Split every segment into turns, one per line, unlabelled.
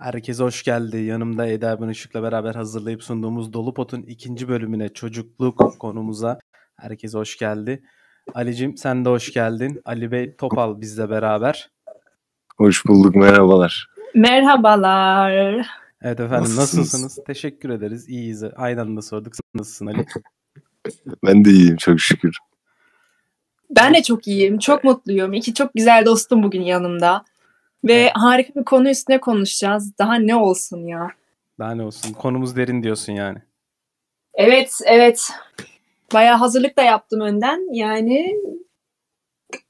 Herkese hoş geldi. Yanımda Eda Ben Işık'la beraber hazırlayıp sunduğumuz Dolu Pot'un ikinci bölümüne çocukluk konumuza herkese hoş geldi. Alicim sen de hoş geldin. Ali Bey Topal bizle beraber.
Hoş bulduk merhabalar.
Merhabalar.
Evet efendim
Nasılsınız?
nasılsınız? Teşekkür ederiz. İyiyiz. Aynı anda sorduk. Sen nasılsın Ali?
Ben de iyiyim çok şükür.
Ben de çok iyiyim. Çok mutluyum. İki çok güzel dostum bugün yanımda. Ve
Evet.
harika bir konu üstüne konuşacağız. Daha ne olsun ya.
Daha ne olsun? Konumuz derin diyorsun yani.
Evet, evet. Bayağı hazırlık da yaptım önden. Yani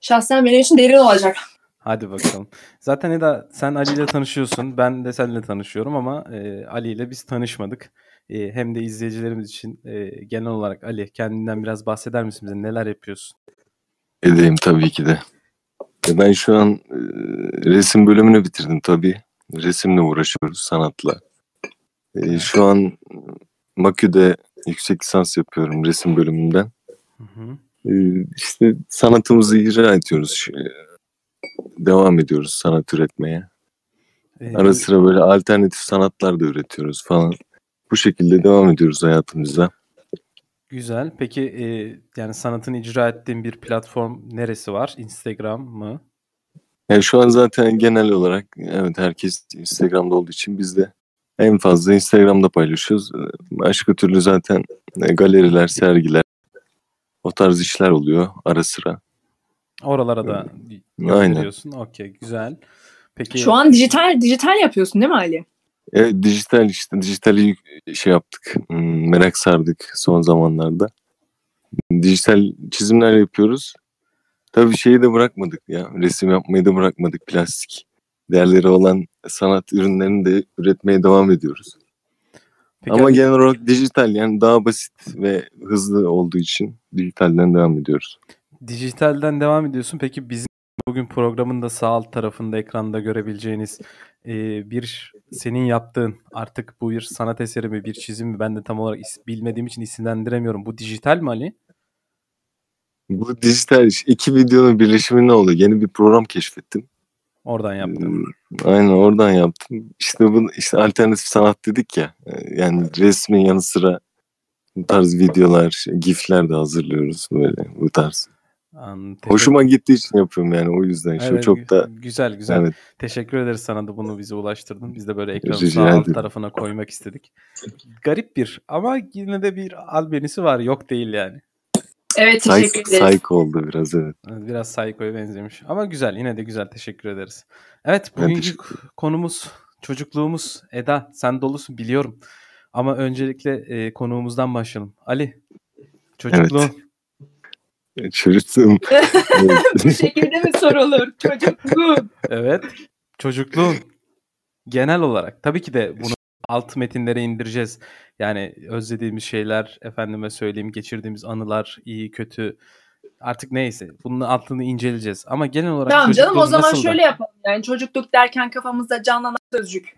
şahsen benim için derin olacak.
Hadi bakalım. Zaten Eda sen Ali ile tanışıyorsun. Ben de seninle tanışıyorum ama e, Ali ile biz tanışmadık. E, hem de izleyicilerimiz için e, genel olarak Ali kendinden biraz bahseder misin bize? Neler yapıyorsun?
Edeyim tabii ki de. E, Ben şu an e, resim bölümünü bitirdim tabii. Resimle uğraşıyoruz sanatla. E, şu an Makü'de yüksek lisans yapıyorum resim bölümünden.
Hı hı.
E, işte sanatımızı icra ediyoruz. E, Devam ediyoruz sanat üretmeye.
E,
Ara sıra böyle alternatif sanatlar da üretiyoruz falan. Bu şekilde devam ediyoruz hayatımıza.
Güzel. Peki e, yani sanatını icra ettiğin bir platform neresi var? Instagram mı?
Yani şu an zaten genel olarak evet herkes Instagram'da olduğu için biz de en fazla Instagram'da paylaşıyoruz. Başka türlü zaten e, galeriler, sergiler o tarz işler oluyor ara sıra.
Oralara da
Aynen.
gönderiyorsun. Okey, güzel. Peki
Şu an dijital dijital yapıyorsun değil mi Ali?
Evet, dijital işte dijitali şey yaptık. hmm, Merak sardık son zamanlarda. Dijital çizimler yapıyoruz. Tabii şeyi de bırakmadık ya. Resim yapmayı da bırakmadık. Plastik değerleri olan sanat ürünlerini de üretmeye devam ediyoruz.
peki
Ama
Ali-
genel olarak dijital yani daha basit ve hızlı olduğu için dijitalden devam ediyoruz.
Dijitalden devam ediyorsun. Peki bizim bugün programın da sağ alt tarafında ekranda görebileceğiniz e, bir senin yaptığın artık bu bir sanat eseri mi bir çizim mi ben de tam olarak is- bilmediğim için isimlendiremiyorum. Bu dijital mi Ali?
Bu dijital iş. iki videonun birleşimi ne oldu? Yeni bir program keşfettim.
Oradan yaptım.
Hmm, Aynen oradan yaptım. İşte bu işte alternatif sanat dedik ya. e, Yani resmin yanı sıra bu tarz videolar, gifler de hazırlıyoruz böyle bu tarz. Hoşuma gittiği için yapıyorum yani o yüzden. Şu
Evet,
çok da
güzel güzel.
evet
Teşekkür ederiz sana da bunu bize ulaştırdın. Biz de böyle ekranın
Rica
sağ alt tarafına koymak istedik. Garip bir ama yine de bir albenisi var. Yok değil yani.
Evet teşekkür ederiz.
psych oldu biraz evet.
Evet, Biraz Psycho'ya benzemiş. Ama güzel. Yine de güzel. Teşekkür ederiz. Evet. Bugünkü konumuz çocukluğumuz. Eda sen dolusun biliyorum. Ama öncelikle e, konuğumuzdan başlayalım. Ali. Çocukluğun.
Çürüttüm.
Bu şekilde mi sorulur? Çocukluğum.
Evet. Çocukluğun. Genel olarak. Tabii ki de bunu alt metinlere indireceğiz. Yani özlediğimiz şeyler, efendime söyleyeyim, geçirdiğimiz anılar, iyi kötü artık neyse. Bunun altını inceleyeceğiz. Ama genel olarak
Tamam canım o
çocukluğun
zaman
nasıldı?
şöyle yapalım. Yani çocukluk derken kafamızda canlanan sözcük.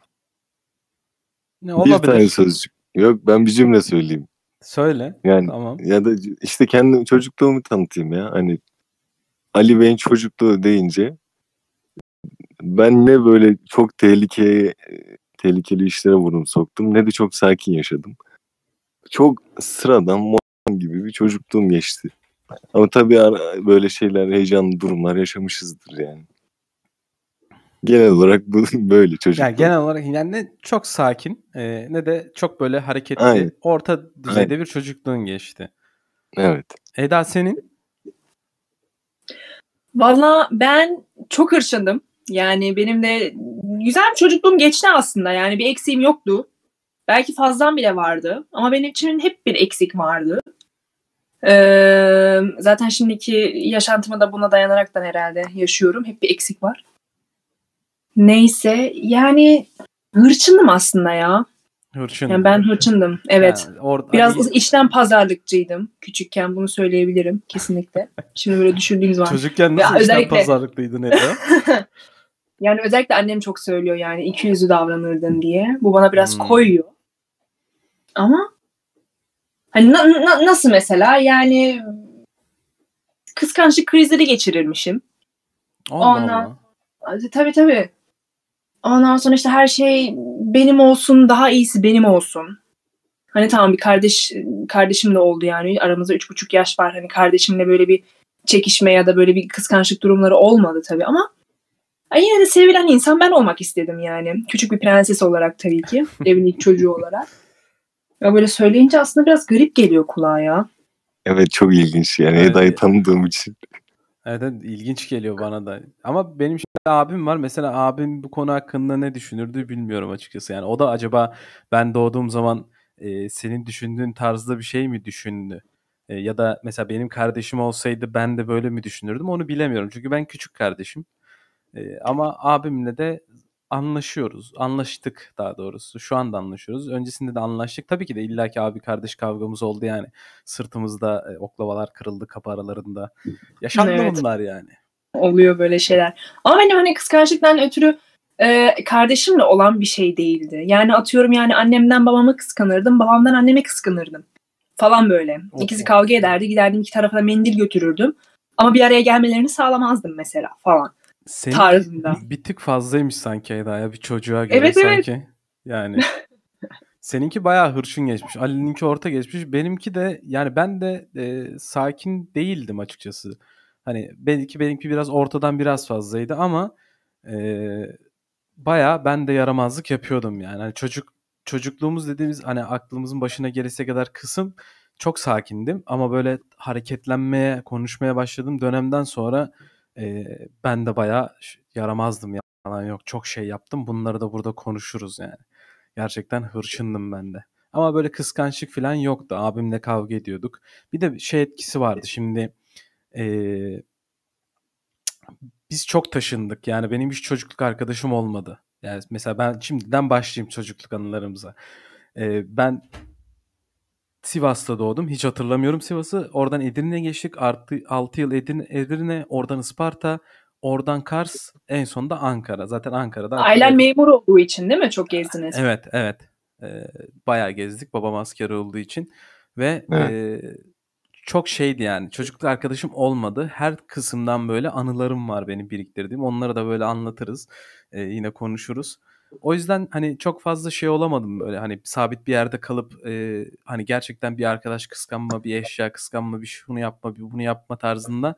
Ne
bir
olabilir?
tane sözcük. Yok ben bir cümle söyleyeyim.
Söyle.
Yani
Tamam.
ya da işte kendi çocukluğumu tanıtayım ya. Hani Ali Bey'in çocukluğu deyince ben ne böyle çok tehlikeye tehlikeli işlere vurdum soktum ne de çok sakin yaşadım. Çok sıradan modern gibi bir çocukluğum geçti. Ama tabii böyle şeyler, heyecanlı durumlar yaşamışızdır yani. Genel olarak bu böyle çocukluğum.
Yani genel olarak yani ne çok sakin e, ne de çok böyle hareketli
Aynen.
orta düzeyde
Aynen.
bir çocukluğun geçti.
Evet.
Eda senin?
Valla ben çok hırçındım. Yani benim de güzel bir çocukluğum geçti aslında. Yani bir eksiğim yoktu. Belki fazlan bile vardı. Ama benim için hep bir eksik vardı. Ee, zaten şimdiki yaşantımı da buna dayanaraktan herhalde yaşıyorum. Hep bir eksik var. Neyse yani hırçındım aslında ya.
Hırçın.
Yani ben hırçındım. Evet.
Yani orada-
Biraz
hani
içten pazarlıkçıydım küçükken bunu söyleyebilirim kesinlikle. Şimdi böyle düşündüğümüz var.
çocukken
Ya
nasıl işten
özellikle-
pazarlıklıydın Eda?
Yani özellikle annem çok söylüyor yani iki yüzlü davranırdın diye. Bu bana biraz
Hmm.
koyuyor. Ama hani na- na- nasıl mesela yani kıskançlık krizleri geçirirmişim.
Allah
Ondan-
Allah.
Tabii tabii. Ondan sonra işte her şey benim olsun, daha iyisi benim olsun. Hani tamam bir kardeş kardeşim de oldu yani aramızda üç buçuk yaş var. Hani kardeşimle böyle bir çekişme ya da böyle bir kıskançlık durumları olmadı tabii ama Ay yine de sevilen insan ben olmak istedim yani. Küçük bir prenses olarak tabii ki. Evin ilk çocuğu olarak. Ya böyle söyleyince aslında biraz garip geliyor kulağa ya.
Evet çok ilginç yani
Evet.
Eda'yı tanıdığım için.
Evet, evet ilginç geliyor bana da. Ama benim şimdi abim var. Mesela abim bu konu hakkında ne düşünürdü bilmiyorum açıkçası. Yani o da acaba ben doğduğum zaman e, senin düşündüğün tarzda bir şey mi düşündü? E, ya da mesela benim kardeşim olsaydı ben de böyle mi düşünürdüm onu bilemiyorum. Çünkü ben küçük kardeşim. E, ama abimle de anlaşıyoruz. Anlaştık daha doğrusu. Şu anda anlaşıyoruz. Öncesinde de anlaştık. Tabii ki de illaki abi kardeş kavgamız oldu yani. Sırtımızda e, oklavalar kırıldı kapı aralarında. Yaşandı
Evet.
bunlar yani.
Oluyor böyle şeyler. Ama benim hani kıskançlıktan ötürü e, kardeşimle olan bir şey değildi. Yani atıyorum yani annemden babamı kıskanırdım, babamdan annemi kıskanırdım. Falan böyle. İkisi kavga ederdi, giderdim iki tarafa da mendil götürürdüm. Ama bir araya gelmelerini sağlamazdım mesela falan
Senin
tarzında.
bir tık fazlaymış sanki Eda ya bir çocuğa göre
Evet, evet.
sanki. Yani seninki bayağı hırçın geçmiş. Ali'ninki orta geçmiş. Benimki de yani ben de e, sakin değildim açıkçası. Hani belki benimki biraz ortadan biraz fazlaydı ama e, bayağı ben de yaramazlık yapıyordum yani. Hani çocuk çocukluğumuz dediğimiz hani aklımızın başına gelese kadar kısım çok sakindim ama böyle hareketlenmeye, konuşmaya başladığım dönemden sonra e, ben de bayağı yaramazdım yalan yok. Çok şey yaptım. Bunları da burada konuşuruz yani. Gerçekten hırçındım ben de. Ama böyle kıskançlık falan yoktu. Abimle kavga ediyorduk. Bir de şey etkisi vardı. Şimdi e, biz çok taşındık. Yani benim hiç çocukluk arkadaşım olmadı. Yani mesela ben şimdiden başlayayım çocukluk anılarımıza. Ee, ben Sivas'ta doğdum. Hiç hatırlamıyorum Sivas'ı. Oradan Edirne'ye geçtik. Artı 6 yıl Edirne, Edirne, oradan Isparta, oradan Kars, en sonunda Ankara. Zaten Ankara'da.
Ailen memur olduğu için değil mi? Çok gezdiniz.
Evet, evet. Ee, bayağı gezdik. Babam asker olduğu için ve
Evet.
e, çok şeydi yani. Çocukluk arkadaşım olmadı. Her kısımdan böyle anılarım var benim biriktirdiğim. Onları da böyle anlatırız. Ee, yine konuşuruz. O yüzden hani çok fazla şey olamadım böyle hani sabit bir yerde kalıp e, hani gerçekten bir arkadaş kıskanma, bir eşya kıskanma, bir şunu yapma, bir bunu yapma tarzında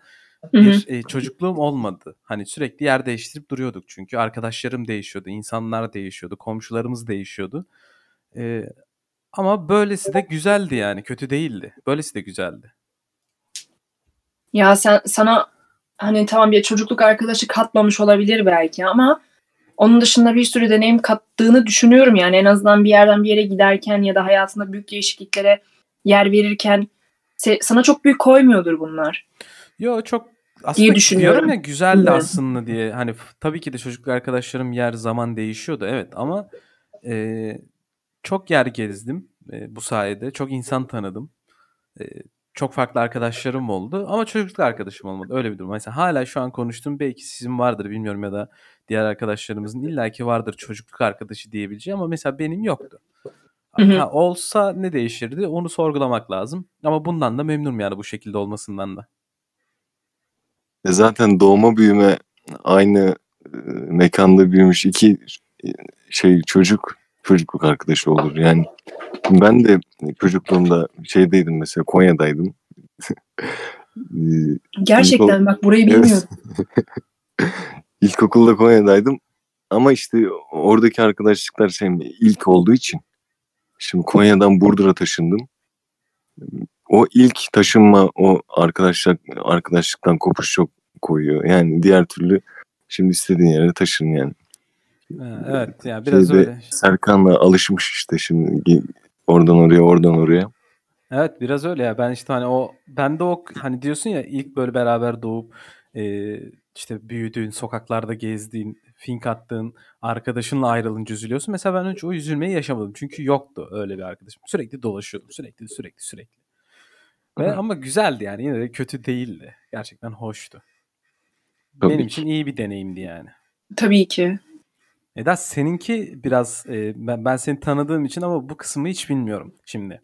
bir e, çocukluğum olmadı. Hani sürekli yer değiştirip duruyorduk çünkü arkadaşlarım değişiyordu, insanlar değişiyordu, komşularımız değişiyordu. E, ama böylesi de güzeldi yani, kötü değildi. Böylesi de güzeldi.
Ya sen sana hani tamam bir çocukluk arkadaşı katmamış olabilir belki ama onun dışında bir sürü deneyim kattığını düşünüyorum yani en azından bir yerden bir yere giderken ya da hayatında büyük değişikliklere yer verirken sana çok büyük koymuyordur bunlar.
Yo çok aslında
düşünüyorum.
diyorum ya güzeldi
Evet.
aslında diye. Hani tabii ki de çocukluk arkadaşlarım yer zaman değişiyordu evet ama e, çok yer gezdim e, bu sayede. Çok insan tanıdım. E, çok farklı arkadaşlarım oldu ama çocukluk arkadaşım olmadı. Öyle bir durum. Mesela hala şu an konuştuğum belki sizin vardır bilmiyorum ya da diğer arkadaşlarımızın illaki vardır çocukluk arkadaşı diyebileceği ama mesela benim yoktu. Ha, olsa ne değişirdi onu sorgulamak lazım. Ama bundan da memnunum yani bu şekilde olmasından da.
E zaten doğma büyüme aynı e, mekanda büyümüş iki e, şey çocuk çocukluk arkadaşı olur. Yani ben de çocukluğumda şeydeydim mesela Konya'daydım. E,
Gerçekten bak burayı
Evet. İlkokulda Konya'daydım. Ama işte oradaki arkadaşlıklar şey ilk olduğu için. Şimdi Konya'dan Burdur'a taşındım. O ilk taşınma o arkadaşlık arkadaşlıktan kopuş çok koyuyor. Yani diğer türlü şimdi istediğin yere taşın yani.
Evet yani biraz
Şeyde
öyle.
Serkan'la alışmış işte şimdi oradan oraya oradan oraya.
Evet biraz öyle ya. Ben işte hani o ben de o hani diyorsun ya ilk böyle beraber doğup e, işte büyüdüğün, sokaklarda gezdiğin, fink attığın arkadaşınla ayrılınca üzülüyorsun. Mesela ben hiç o üzülmeyi yaşamadım. Çünkü yoktu öyle bir arkadaşım. Sürekli dolaşıyordum. Sürekli sürekli sürekli. Ve
Hı.
ama güzeldi yani. Yine de kötü değildi. Gerçekten hoştu.
Tabii
Benim
ki.
için iyi bir deneyimdi yani.
Tabii ki.
Eda seninki biraz e, ben, ben seni tanıdığım için ama bu kısmı hiç bilmiyorum şimdi.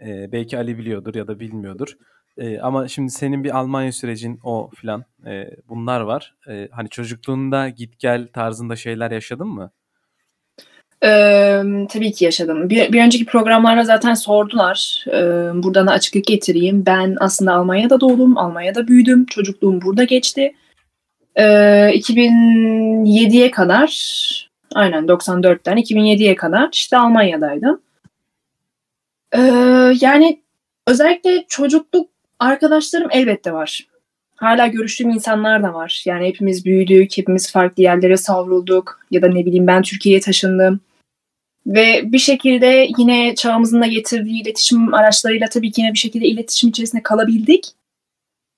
E, belki Ali biliyordur ya da bilmiyordur. E, ama şimdi senin bir Almanya sürecin o filan e, bunlar var. E, hani çocukluğunda git gel tarzında şeyler yaşadın mı?
Ee, tabii ki yaşadım. Bir, bir önceki programlarda zaten sordular. Ee, buradan da açıklık getireyim. Ben aslında Almanya'da doğdum, Almanya'da büyüdüm. Çocukluğum burada geçti. Ee, 2007'ye kadar, aynen 94'ten 2007'ye kadar işte Almanya'daydım. Ee, yani özellikle çocukluk arkadaşlarım elbette var. Hala görüştüğüm insanlar da var. Yani hepimiz büyüdük, hepimiz farklı yerlere savrulduk. Ya da ne bileyim ben Türkiye'ye taşındım. Ve bir şekilde yine çağımızın da getirdiği iletişim araçlarıyla tabii ki yine bir şekilde iletişim içerisinde kalabildik.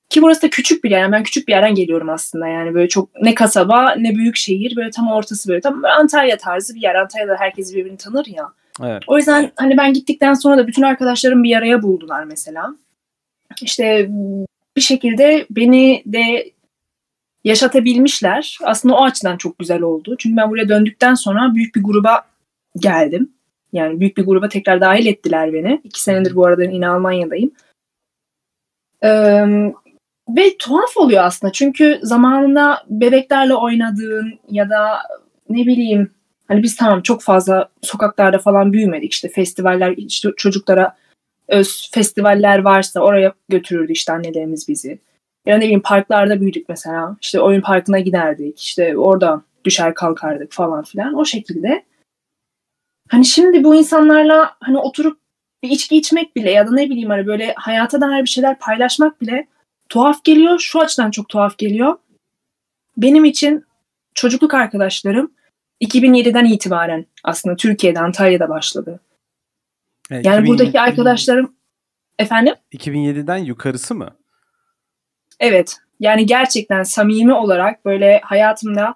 Ki burası da küçük bir yer. Yani ben küçük bir yerden geliyorum aslında. Yani böyle çok ne kasaba ne büyük şehir. Böyle tam ortası böyle. Tam Antalya tarzı bir yer. Antalya'da herkes birbirini tanır ya.
Evet.
O yüzden hani ben gittikten sonra da bütün arkadaşlarım bir araya buldular mesela. İşte bir şekilde beni de yaşatabilmişler. Aslında o açıdan çok güzel oldu. Çünkü ben buraya döndükten sonra büyük bir gruba geldim. Yani büyük bir gruba tekrar dahil ettiler beni. İki senedir bu arada yine Almanya'dayım. Ee, ve tuhaf oluyor aslında. Çünkü zamanında bebeklerle oynadığın ya da ne bileyim hani biz tamam çok fazla sokaklarda falan büyümedik. İşte festivaller işte çocuklara öz festivaller varsa oraya götürürdü işte annelerimiz bizi. Ya ne bileyim parklarda büyüdük mesela. İşte oyun parkına giderdik. İşte orada düşer kalkardık falan filan. O şekilde. Hani şimdi bu insanlarla hani oturup bir içki içmek bile ya da ne bileyim hani böyle hayata dair bir şeyler paylaşmak bile tuhaf geliyor. Şu açıdan çok tuhaf geliyor. Benim için çocukluk arkadaşlarım 2007'den itibaren aslında Türkiye'de Antalya'da başladı. Yani
2007
buradaki arkadaşlarım efendim
2007'den yukarısı mı?
evet yani gerçekten samimi olarak böyle hayatımda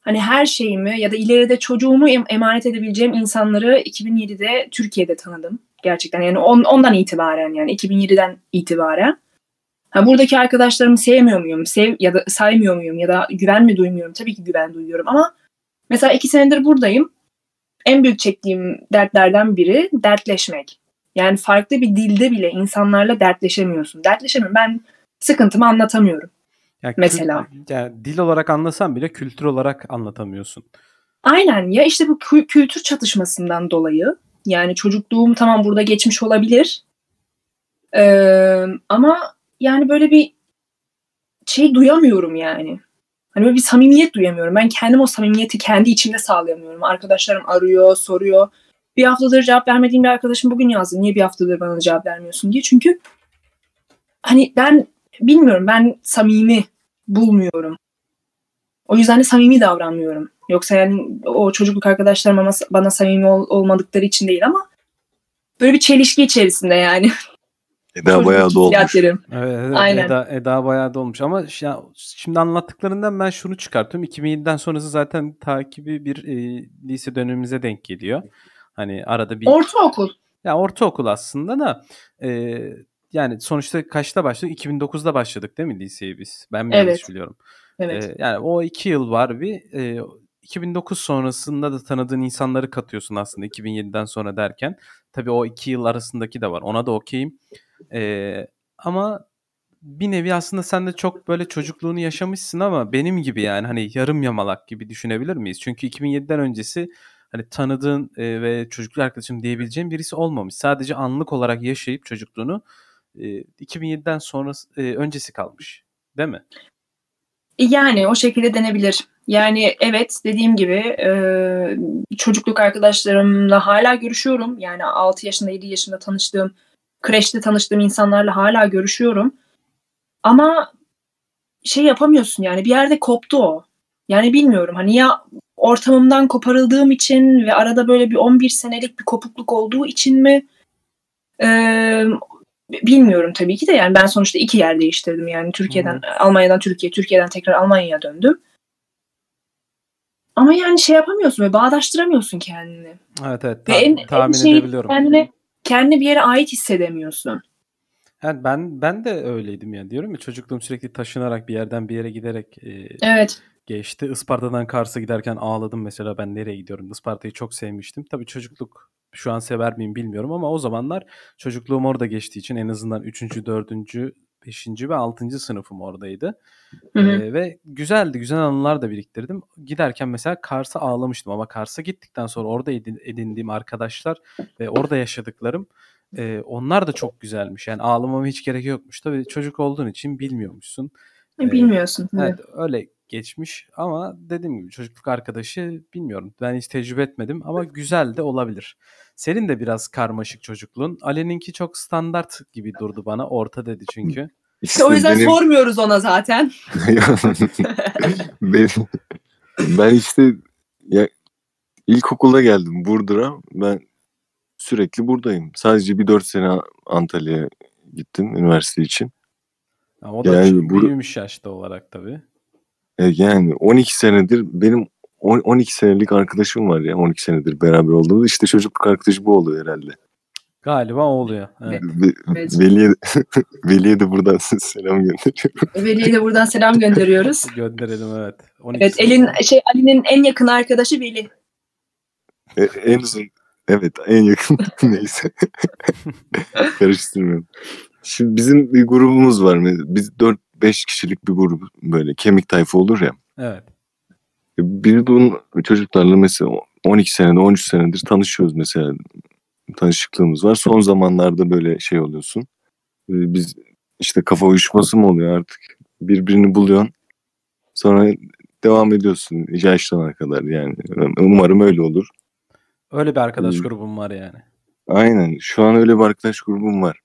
hani her şeyimi ya da ileride çocuğumu em- emanet edebileceğim insanları 2007'de Türkiye'de tanıdım. Gerçekten yani on, ondan itibaren yani 2007'den itibaren. Ha, buradaki arkadaşlarımı sevmiyor muyum? Sev ya da saymıyor muyum ya da güven mi duymuyorum? Tabii ki güven duyuyorum ama mesela iki senedir buradayım. En büyük çektiğim dertlerden biri dertleşmek. Yani farklı bir dilde bile insanlarla dertleşemiyorsun. Dertleşemiyorum. Ben sıkıntımı anlatamıyorum.
Yani
Mesela.
kül- yani dil olarak anlasan bile kültür olarak anlatamıyorsun.
Aynen ya işte bu kü- kültür çatışmasından dolayı yani çocukluğum tamam burada geçmiş olabilir Ee, ama yani böyle bir şey duyamıyorum yani. Hani böyle bir samimiyet duyamıyorum. Ben kendim o samimiyeti kendi içimde sağlayamıyorum. Arkadaşlarım arıyor, soruyor. Bir haftadır cevap vermediğim bir arkadaşım bugün yazdı. Niye bir haftadır bana cevap vermiyorsun diye. Çünkü hani ben bilmiyorum ben samimi bulmuyorum. O yüzden de samimi davranmıyorum. Yoksa yani o çocukluk arkadaşlarım bana, bana samimi ol- olmadıkları için değil ama böyle bir çelişki içerisinde yani.
Eda bayağı dolmuş.
Evet, evet
Aynen.
Eda, Eda bayağı da olmuş ama ya, şimdi anlattıklarından ben şunu çıkartıyorum. 2007'den sonrası zaten takibi bir e, lise dönemimize denk geliyor. Hani arada bir
Ortaokul.
ya ortaokul aslında da e, yani sonuçta kaçta başladık? 2009'da başladık değil mi liseyi biz? Ben mi yanlış
Evet.
biliyorum?
Evet.
E, yani o iki yıl var bir. E, 2009 sonrasında da tanıdığın insanları katıyorsun aslında 2007'den sonra derken. Tabii o iki yıl arasındaki de var. Ona da okeyim. E, ama bir nevi aslında sen de çok böyle çocukluğunu yaşamışsın ama benim gibi yani hani yarım yamalak gibi düşünebilir miyiz? Çünkü 2007'den öncesi hani tanıdığın e, ve çocukluk arkadaşım diyebileceğin birisi olmamış. Sadece anlık olarak yaşayıp çocukluğunu e, 2007'den sonra e, öncesi kalmış. Değil mi?
Yani o şekilde denebilir. Yani evet dediğim gibi e, çocukluk arkadaşlarımla hala görüşüyorum. Yani 6 yaşında 7 yaşında tanıştığım, kreşte tanıştığım insanlarla hala görüşüyorum. Ama şey yapamıyorsun yani bir yerde koptu o. Yani bilmiyorum hani ya ortamımdan koparıldığım için ve arada böyle bir 11 senelik bir kopukluk olduğu için mi? E, bilmiyorum tabii ki de yani ben sonuçta iki yer değiştirdim yani Türkiye'den Almanya'dan Türkiye, Türkiye'den tekrar Almanya'ya döndüm. Ama yani şey yapamıyorsun ve bağdaştıramıyorsun kendini.
Evet evet
Ve
ta-
en, en
tahmin
şey
edebiliyorum.
kendine, kendini bir yere ait hissedemiyorsun.
Yani ben ben de öyleydim yani diyorum ya çocukluğum sürekli taşınarak bir yerden bir yere giderek e,
Evet.
geçti. Isparta'dan Kars'a giderken ağladım mesela ben nereye gidiyorum. Isparta'yı çok sevmiştim. Tabii çocukluk şu an sever miyim bilmiyorum ama o zamanlar çocukluğum orada geçtiği için en azından 3. 4. 5. ve 6. sınıfım oradaydı.
Hı hı.
Ee, ve güzeldi. Güzel anılar da biriktirdim. Giderken mesela Kars'a ağlamıştım ama Kars'a gittikten sonra orada edin- edindiğim arkadaşlar ve orada yaşadıklarım e, onlar da çok güzelmiş. Yani ağlamama hiç gerek yokmuş. Tabii çocuk olduğun için bilmiyormuşsun. Ee,
Bilmiyorsun.
Evet öyle geçmiş ama dediğim gibi çocukluk arkadaşı bilmiyorum. Ben hiç tecrübe etmedim ama güzel de olabilir. Senin de biraz karmaşık çocukluğun. Ali'ninki çok standart gibi durdu bana. Orta dedi çünkü.
İşte o yüzden
benim-
sormuyoruz ona zaten.
ben, ben işte ya, ilkokulda geldim Burdur'a. Ben sürekli buradayım. Sadece bir dört sene Antalya'ya gittim üniversite için.
Ha, o da
Yani
çok büyümüş yaşta olarak tabii.
E, yani 12 senedir benim on- 12 senelik arkadaşım var ya 12 senedir beraber olduğumuz. İşte çocukluk arkadaşı bu oluyor herhalde.
Galiba o oluyor. Evet.
Ve-. Veli'ye, Veli'ye de buradan selam gönderiyorum.
Veli'ye de buradan selam gönderiyoruz.
Gönderelim evet. 12
Evet, Elin şey Ali'nin en yakın arkadaşı Veli.
E, en uzun evet en yakın neyse. Karıştırmıyorum. Şimdi bizim bir grubumuz var. Biz 4-5 kişilik bir grup böyle kemik tayfa olur ya.
Evet.
Biz bunun çocuklarla mesela 12 senedir 13 senedir tanışıyoruz mesela. Tanışıklığımız var. Son zamanlarda böyle şey oluyorsun. Ee, Biz işte kafa uyuşması mı oluyor artık? Birbirini buluyorsun. Sonra devam ediyorsun yaşlanana kadar yani. Umarım öyle olur.
Öyle bir arkadaş grubum var yani.
Aynen. Şu an öyle bir arkadaş grubum var.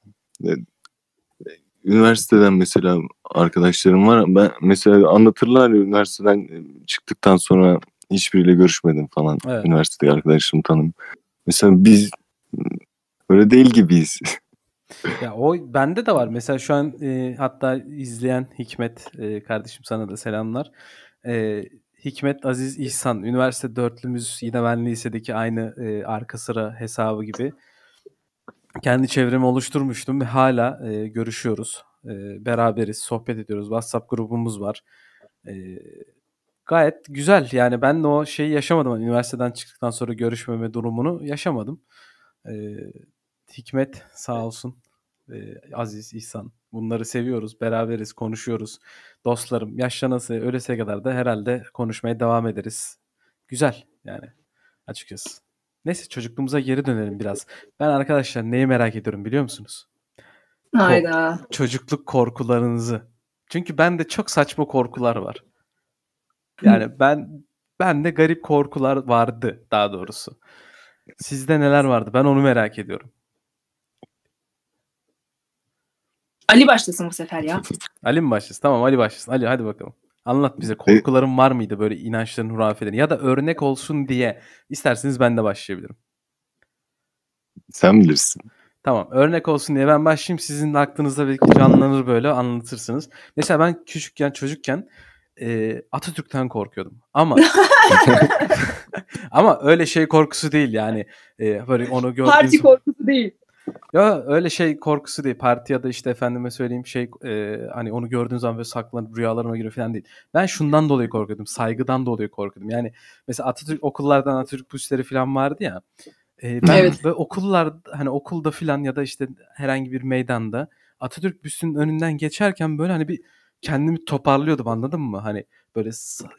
E, Üniversiteden mesela arkadaşlarım var. Ben mesela anlatırlar ya, üniversiteden çıktıktan sonra hiçbiriyle görüşmedim falan.
Evet.
Üniversitedeki arkadaşlarımı tanım. Mesela biz öyle değil gibiyiz.
Ya o bende de var. Mesela şu an e, hatta izleyen Hikmet e, kardeşim sana da selamlar. E, Hikmet Aziz İhsan üniversite dörtlümüz yine ben lisedeki aynı e, arka sıra hesabı gibi kendi çevremi oluşturmuştum ve hala e, görüşüyoruz. E, beraberiz, sohbet ediyoruz. WhatsApp grubumuz var. E, gayet güzel. Yani ben de o şeyi yaşamadım. Hani üniversiteden çıktıktan sonra görüşmeme durumunu yaşamadım. E, Hikmet sağ olsun. Ee, Aziz, İhsan. Bunları seviyoruz. Beraberiz, konuşuyoruz. Dostlarım yaşlanası, ölese kadar da herhalde konuşmaya devam ederiz. Güzel yani açıkçası. Neyse çocukluğumuza geri dönelim biraz. Ben arkadaşlar neyi merak ediyorum biliyor musunuz?
Hayda.
Çocukluk korkularınızı. Çünkü bende çok saçma korkular var. Yani ben bende garip korkular vardı daha doğrusu. Sizde neler vardı? Ben onu merak ediyorum.
Ali başlasın bu sefer ya.
Ali mi başlasın? Tamam Ali başlasın. Ali hadi bakalım. Anlat bize korkuların var mıydı böyle inançların, hurafelerin ya da örnek olsun diye isterseniz ben de başlayabilirim.
Sen bilirsin.
Tamam örnek olsun diye ben başlayayım sizin de aklınızda belki canlanır böyle anlatırsınız. Mesela ben küçükken çocukken e, Atatürk'ten korkuyordum ama ama öyle şey korkusu değil yani e, böyle onu gördüğünüz
Parti korkusu değil.
Ya öyle şey korkusu değil. Parti ya da işte efendime söyleyeyim şey e, hani onu gördüğün zaman böyle saklanıp rüyalarıma giriyor falan değil. Ben şundan dolayı korkuyordum. Saygıdan dolayı korkuyordum. Yani mesela Atatürk okullardan Atatürk büstleri falan vardı ya. E, ben
Evet.
böyle okullar hani okulda falan ya da işte herhangi bir meydanda Atatürk büstünün önünden geçerken böyle hani bir kendimi toparlıyordum anladın mı? Hani böyle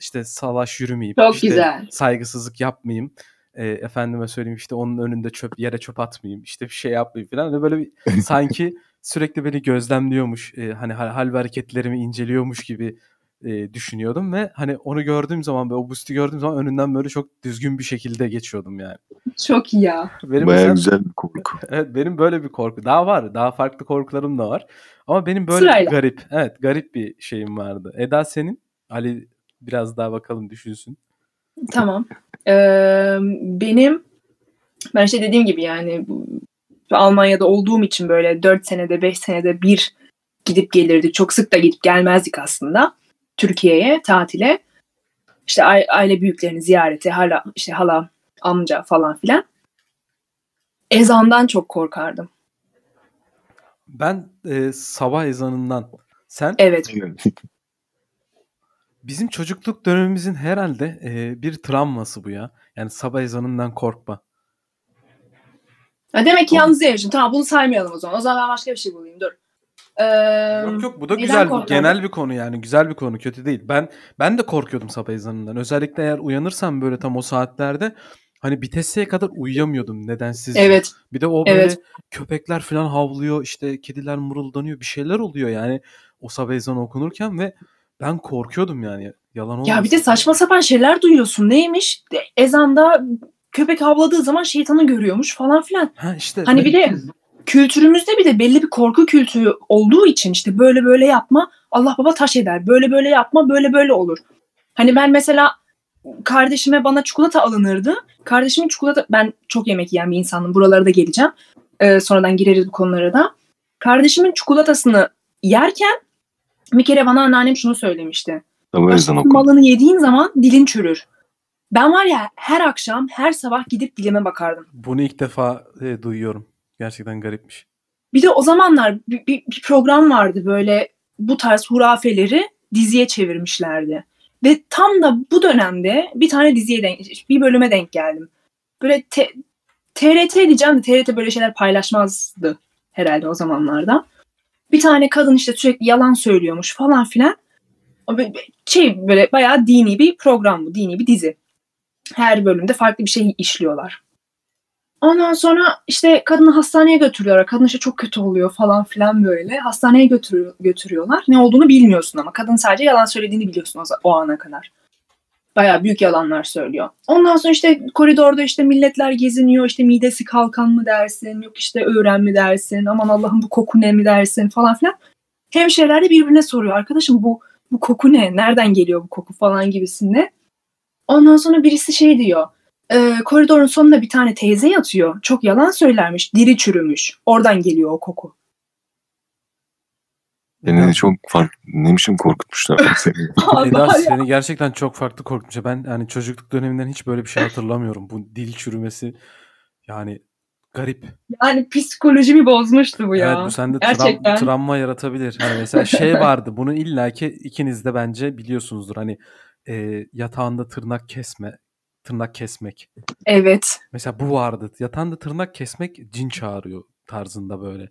işte savaş yürümeyip
Çok
işte
güzel.
saygısızlık yapmayayım. E, efendime söyleyeyim işte onun önünde çöp yere çöp atmayayım işte bir şey yapmayayım falan. Ve böyle bir sanki sürekli beni gözlemliyormuş e, hani hal, hal ve hareketlerimi inceliyormuş gibi e, düşünüyordum ve hani onu gördüğüm zaman ve o boost'u gördüğüm zaman önünden böyle çok düzgün bir şekilde geçiyordum yani.
Çok iyi ya.
Benim
Baya
mesela-
güzel bir korku.
Evet benim böyle bir korku. Daha var. Daha farklı korkularım da var. Ama benim böyle
Sırayla.
garip. Evet garip bir şeyim vardı. Eda senin? Ali biraz daha bakalım düşünsün.
Tamam. Ee, benim ben işte dediğim gibi yani bu- Almanya'da olduğum için böyle 4 senede 5 senede bir gidip gelirdik. Çok sık da gidip gelmezdik aslında Türkiye'ye tatile. İşte ai- aile büyüklerini ziyarete, hala işte hala, amca falan filan. Ezandan çok korkardım.
Ben e, sabah ezanından. Sen?
Evet.
Bizim çocukluk dönemimizin herhalde e, bir travması bu ya. Yani sabah ezanından korkma.
Ha demek ki yalnız yaşıyorsun. Tamam bunu saymayalım o zaman. O zaman ben başka bir şey bulayım. Dur. Ee,
Yok yok bu da
neden
güzel bir genel bir konu yani güzel bir konu kötü değil. Ben ben de korkuyordum sabah ezanından. Özellikle eğer uyanırsam böyle tam o saatlerde hani bitesiye kadar uyuyamıyordum nedensiz.
Evet.
Bir de o böyle
Evet.
köpekler falan havlıyor işte kediler mırıldanıyor bir şeyler oluyor yani o sabah ezanı okunurken ve ben korkuyordum yani yalan olmasın.
Ya bir de saçma sapan şeyler duyuyorsun. Neymiş? Ezanda köpek havladığı zaman şeytanı görüyormuş falan filan.
Ha işte
Hani bir de kültürümüzde bir de belli bir korku kültürü olduğu için işte böyle böyle yapma Allah baba taş eder. Böyle böyle yapma böyle böyle olur. Hani ben mesela kardeşime bana çikolata alınırdı. Kardeşimin çikolata ben çok yemek yiyen bir insanım. Buralara da geleceğim. Ee, sonradan gireriz bu konulara da. Kardeşimin çikolatasını yerken bir kere bana anneannem şunu söylemişti.
Oku.
malını yediğin zaman dilin çürür. Ben var ya her akşam her sabah gidip dilime bakardım.
bunu ilk defa e, duyuyorum. Gerçekten garipmiş.
Bir de o zamanlar bir, bir- bir program vardı böyle bu tarz hurafeleri diziye çevirmişlerdi. Ve tam da bu dönemde bir tane diziye denk, bir bölüme denk geldim. Böyle te- TRT diyeceğim de TRT böyle şeyler paylaşmazdı herhalde o zamanlarda. Bir tane kadın işte sürekli yalan söylüyormuş falan filan. Şey böyle bayağı dini bir program bu, dini bir dizi. Her bölümde farklı bir şey işliyorlar. Ondan sonra işte kadını hastaneye götürüyorlar. Kadın işte çok kötü oluyor falan filan böyle. Hastaneye götürüyor, götürüyorlar. Ne olduğunu bilmiyorsun ama. Kadın sadece yalan söylediğini biliyorsun o, o ana kadar. Bayağı büyük yalanlar söylüyor. Ondan sonra işte koridorda işte milletler geziniyor. İşte midesi kalkan mı dersin? Yok işte öğren mi dersin? Aman Allah'ım bu koku ne mi dersin falan filan. Hemşireler de birbirine soruyor. Arkadaşım bu bu koku ne? Nereden geliyor bu koku falan gibisinde. Ondan sonra birisi şey diyor e, koridorun sonunda bir tane teyze yatıyor. Çok yalan söylermiş. Diri çürümüş. Oradan geliyor o koku.
Beni de çok farklı. Ne biçim korkutmuşlar seni.
Eda seni gerçekten çok farklı korkmuş. Ben yani çocukluk döneminden hiç böyle bir şey hatırlamıyorum. Bu dil çürümesi yani garip.
Yani psikolojimi bozmuştu bu ya.
Evet bu sende
Gerçekten.
travma yaratabilir. Hani mesela şey vardı. Bunu illaki ikiniz de bence biliyorsunuzdur. Hani e, yatağında tırnak kesme, tırnak kesmek.
Evet.
Mesela bu vardı. Yatağında tırnak kesmek cin çağırıyor tarzında böyle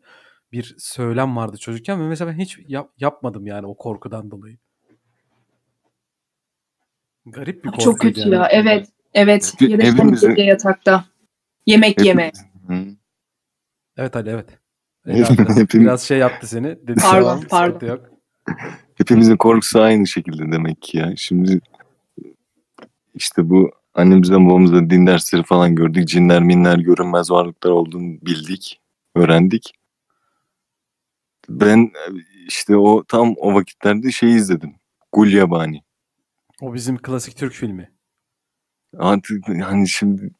bir söylem vardı çocukken ve mesela ben hiç yap- yapmadım yani o korkudan dolayı. Garip bir korku.
Çok kötü ya. Evet. Evet. Ya da
evimizin-
yatakta. Yemek yeme.
Hı.
Evet Ali evet. Eda biraz,
Hepimiz-
biraz şey yaptı seni. Dedi,
Pardon, pardon.
Yok.
Hepimizin korkusu aynı şekilde demek ki ya. Şimdi işte bu annemizden babamızdan din dersleri falan gördük. Cinler minler görünmez varlıklar olduğunu bildik. Öğrendik. Ben işte o tam o vakitlerde şey izledim. Gulyabani.
O bizim klasik Türk filmi.
Artık hani şimdi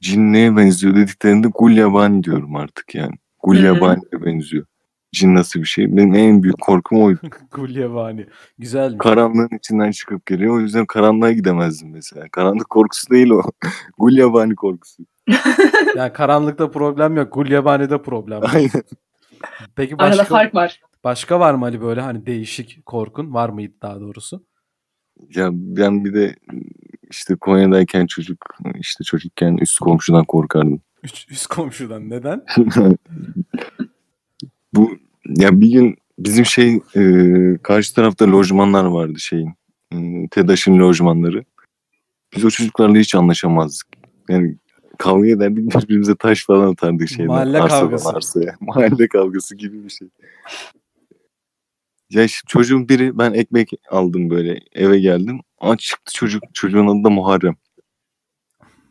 cin neye benziyor dediklerinde Gulyabani diyorum artık yani. Gulyabani'ye benziyor. Cin nasıl bir şey? Benim en büyük korkum oydu.
Gulyabani. Güzelmiş.
karanlığın içinden çıkıp geliyor. O yüzden karanlığa gidemezdim mesela. Karanlık korkusu değil o. Gulyabani korkusu.
yani karanlıkta problem yok. Gulyabani'de problem var.
Aynen.
Peki
Arada
başka,
fark var.
başka var mı Ali böyle hani değişik korkun? Var mıydı daha doğrusu?
Ya ben bir de işte Konya'dayken çocuk işte çocukken üst komşudan korkardım.
Üç, üst komşudan. Neden?
Bu ya bir gün bizim şey e, karşı tarafta lojmanlar vardı şeyin. E, TEDAŞ'ın lojmanları. Biz o çocuklarla hiç anlaşamazdık. Yani kavga ederdik birbirimize taş falan atardık şeyden.
Mahalle
arsadan
kavgası.
Arsaya. Mahalle kavgası gibi bir şey. Ya işte çocuğun biri ben ekmek aldım böyle eve geldim. Aa çıktı çocuk. Çocuğun adı da Muharrem.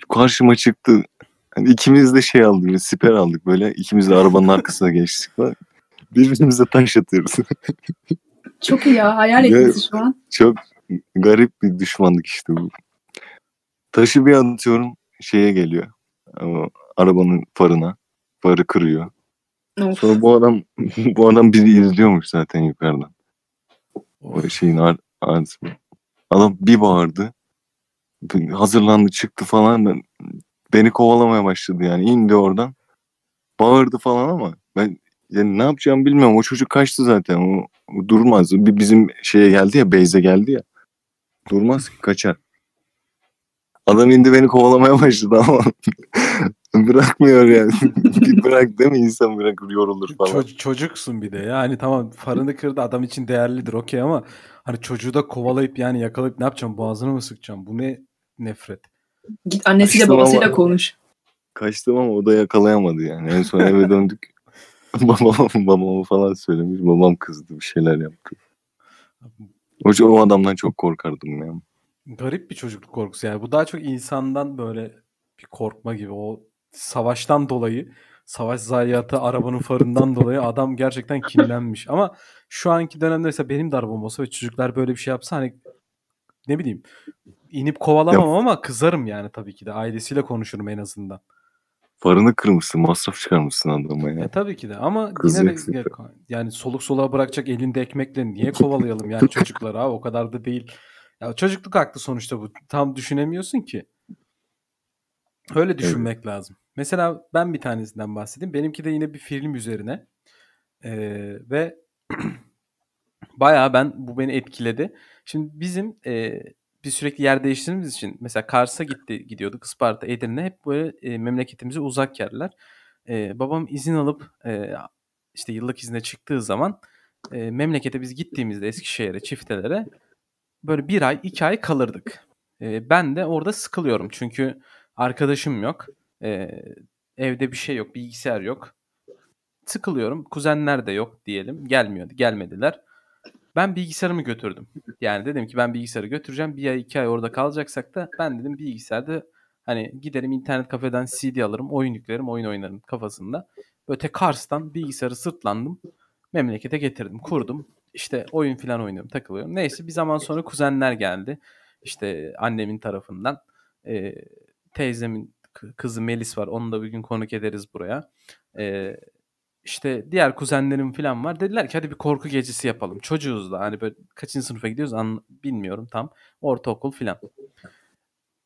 Karşıma çıktı. Hani ikimiz de şey aldık. Siper aldık böyle. İkimiz de arabanın arkasına geçtik falan. Birbirimize taş atıyoruz.
Çok iyi ya. Hayal
Ya-
etmesi şu an.
Çok garip bir düşmanlık işte bu. Taşı bir atıyorum şeye geliyor. Arabanın farına. Farı kırıyor.
Of.
Sonra bu adam bu adam bizi izliyormuş zaten yukarıdan. O şeyin ar arası. Adam bir bağırdı. Hazırlandı çıktı falan. Ben, beni kovalamaya başladı yani. indi oradan. Bağırdı falan ama ben yani ne yapacağımı bilmiyorum. O çocuk kaçtı zaten. O, o durmaz. Bir bizim şeye geldi ya Beyze geldi ya. Durmaz ki kaçar. Adam indi beni kovalamaya başladı ama Bırakmıyor yani. bırak değil mi insan bırakır yorulur falan.
Ço- çocuksun bir de yani tamam farını kırdı adam için değerlidir okey ama hani çocuğu da kovalayıp yani yakalayıp ne yapacağım boğazını mı sıkacağım bu ne nefret.
Git annesiyle
İşte
babasıyla
ama-
konuş.
Kaçtım ama o da yakalayamadı yani. En son eve döndük. babam, babama falan söylemiş. Babam kızdı bir şeyler yaptı. O, o adamdan çok korkardım ya.
Garip bir çocukluk korkusu. Yani bu daha çok insandan böyle bir korkma gibi. O savaştan dolayı savaş zayiatı arabanın farından dolayı adam gerçekten kinlenmiş. Ama şu anki dönemde mesela benim de arabam olsa ve çocuklar böyle bir şey yapsa hani ne bileyim inip kovalamam ama kızarım yani tabii ki de. Ailesiyle konuşurum en azından.
Farını kırmışsın, masraf çıkarmışsın adama
E
ya.
tabii ki de. Ama
Kız
yine de yani soluk soluğa bırakacak elinde ekmekle niye kovalayalım yani çocukları abi? O kadar da değil. Ya çocukluk aklı sonuçta bu. Tam düşünemiyorsun ki. Öyle düşünmek lazım. Mesela ben bir tanesinden bahsedeyim. Benimki de yine bir film üzerine. Ee, ve bayağı ben bu beni etkiledi. Şimdi bizim e, bir sürekli yer değiştirdiğimiz için mesela Kars'a gitti gidiyorduk Isparta, Edirne hep böyle e, memleketimize uzak yerler. E, babam izin alıp e, işte yıllık izne çıktığı zaman e, memlekete biz gittiğimizde Eskişehir'e, çiftelere böyle bir ay, iki ay kalırdık. E, ben de orada sıkılıyorum çünkü arkadaşım yok. E, evde bir şey yok, bilgisayar yok. Sıkılıyorum. Kuzenler de yok diyelim. Gelmiyordu, gelmediler. Ben bilgisayarımı götürdüm. Yani dedim ki ben bilgisayarı götüreceğim. Bir ay iki ay orada kalacaksak da ben dedim bilgisayarda hani giderim internet kafeden CD alırım, oyun yüklerim, oyun oynarım kafasında. Öte Kars'tan bilgisayarı sırtlandım. Memlekete getirdim, kurdum. İşte oyun falan oynuyorum, takılıyorum. Neyse bir zaman sonra kuzenler geldi. İşte annemin tarafından. Ee, teyzemin kı- kızı Melis var. Onu da bir gün konuk ederiz buraya. Ee, işte diğer kuzenlerim falan var. Dediler ki hadi bir korku gecesi yapalım. Çocuğuz da hani böyle kaçıncı sınıfa gidiyoruz an, bilmiyorum tam. Ortaokul falan.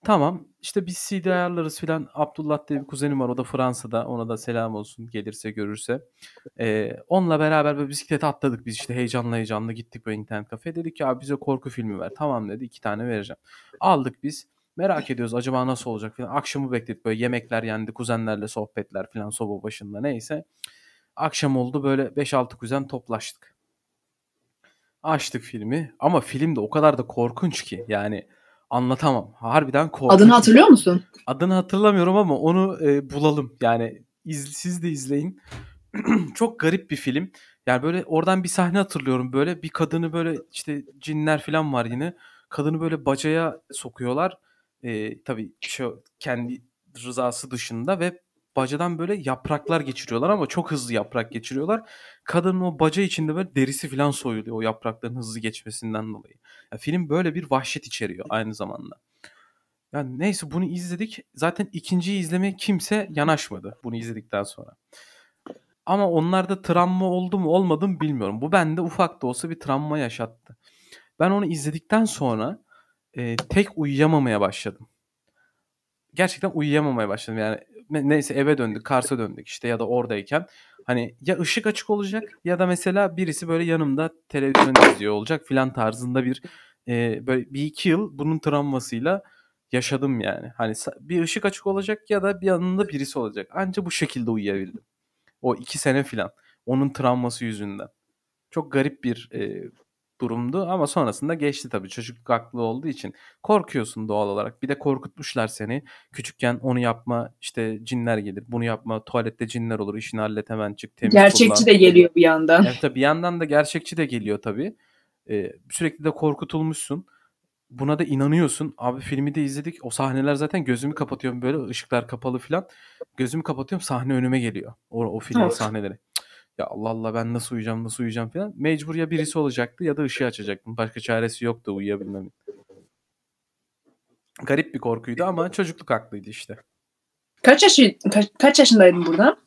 Tamam işte biz CD ayarlarız filan. Abdullah diye bir kuzenim var o da Fransa'da. Ona da selam olsun gelirse görürse. Ee, onunla beraber böyle bisiklete atladık biz işte heyecanla heyecanla gittik böyle internet kafeye. Dedik ki abi bize korku filmi ver. Tamam dedi iki tane vereceğim. Aldık biz. Merak ediyoruz acaba nasıl olacak filan. Akşamı bekledik böyle yemekler yendi kuzenlerle sohbetler filan soba başında neyse. Akşam oldu böyle 5-6 kuzen toplaştık. Açtık filmi ama film de o kadar da korkunç ki yani anlatamam. Harbiden korkunç.
Adını hatırlıyor musun?
Adını hatırlamıyorum ama onu e, bulalım. Yani iz, siz de izleyin. Çok garip bir film. Yani böyle oradan bir sahne hatırlıyorum. Böyle bir kadını böyle işte cinler falan var yine. Kadını böyle bacaya sokuyorlar. E, tabii şu kendi rızası dışında ve bacadan böyle yapraklar geçiriyorlar ama çok hızlı yaprak geçiriyorlar. Kadının o baca içinde böyle derisi falan soyuluyor o yaprakların hızlı geçmesinden dolayı. Ya film böyle bir vahşet içeriyor aynı zamanda. Yani neyse bunu izledik. Zaten ikinciyi izlemeye kimse yanaşmadı bunu izledikten sonra. Ama onlarda travma oldu mu olmadı mı bilmiyorum. Bu bende ufak da olsa bir travma yaşattı. Ben onu izledikten sonra e, tek uyuyamamaya başladım. Gerçekten uyuyamamaya başladım. Yani neyse eve döndük, Kars'a döndük işte ya da oradayken hani ya ışık açık olacak ya da mesela birisi böyle yanımda televizyon izliyor olacak filan tarzında bir e, böyle bir iki yıl bunun travmasıyla yaşadım yani. Hani bir ışık açık olacak ya da bir yanında birisi olacak. Anca bu şekilde uyuyabildim. O iki sene filan. Onun travması yüzünden. Çok garip bir e, durumdu ama sonrasında geçti tabii. Çocukluk aklı olduğu için korkuyorsun doğal olarak. Bir de korkutmuşlar seni. Küçükken onu yapma işte cinler gelir. Bunu yapma tuvalette cinler olur. işini hallet hemen çık temiz
Gerçekçi
kullan.
de geliyor bir yandan.
Evet tabii bir yandan da gerçekçi de geliyor tabii. Ee, sürekli de korkutulmuşsun. Buna da inanıyorsun. Abi filmi de izledik. O sahneler zaten gözümü kapatıyorum böyle ışıklar kapalı falan. Gözümü kapatıyorum sahne önüme geliyor. O, o filmin
Of.
sahneleri. Ya Allah Allah ben nasıl uyuyacağım nasıl uyuyacağım falan. Mecbur ya birisi olacaktı ya da ışığı açacaktım. Başka çaresi yoktu uyuyabilmemin. Garip bir korkuydu ama çocukluk aklıydı işte.
Kaç yaşı kaç, kaç yaşındaydın burada?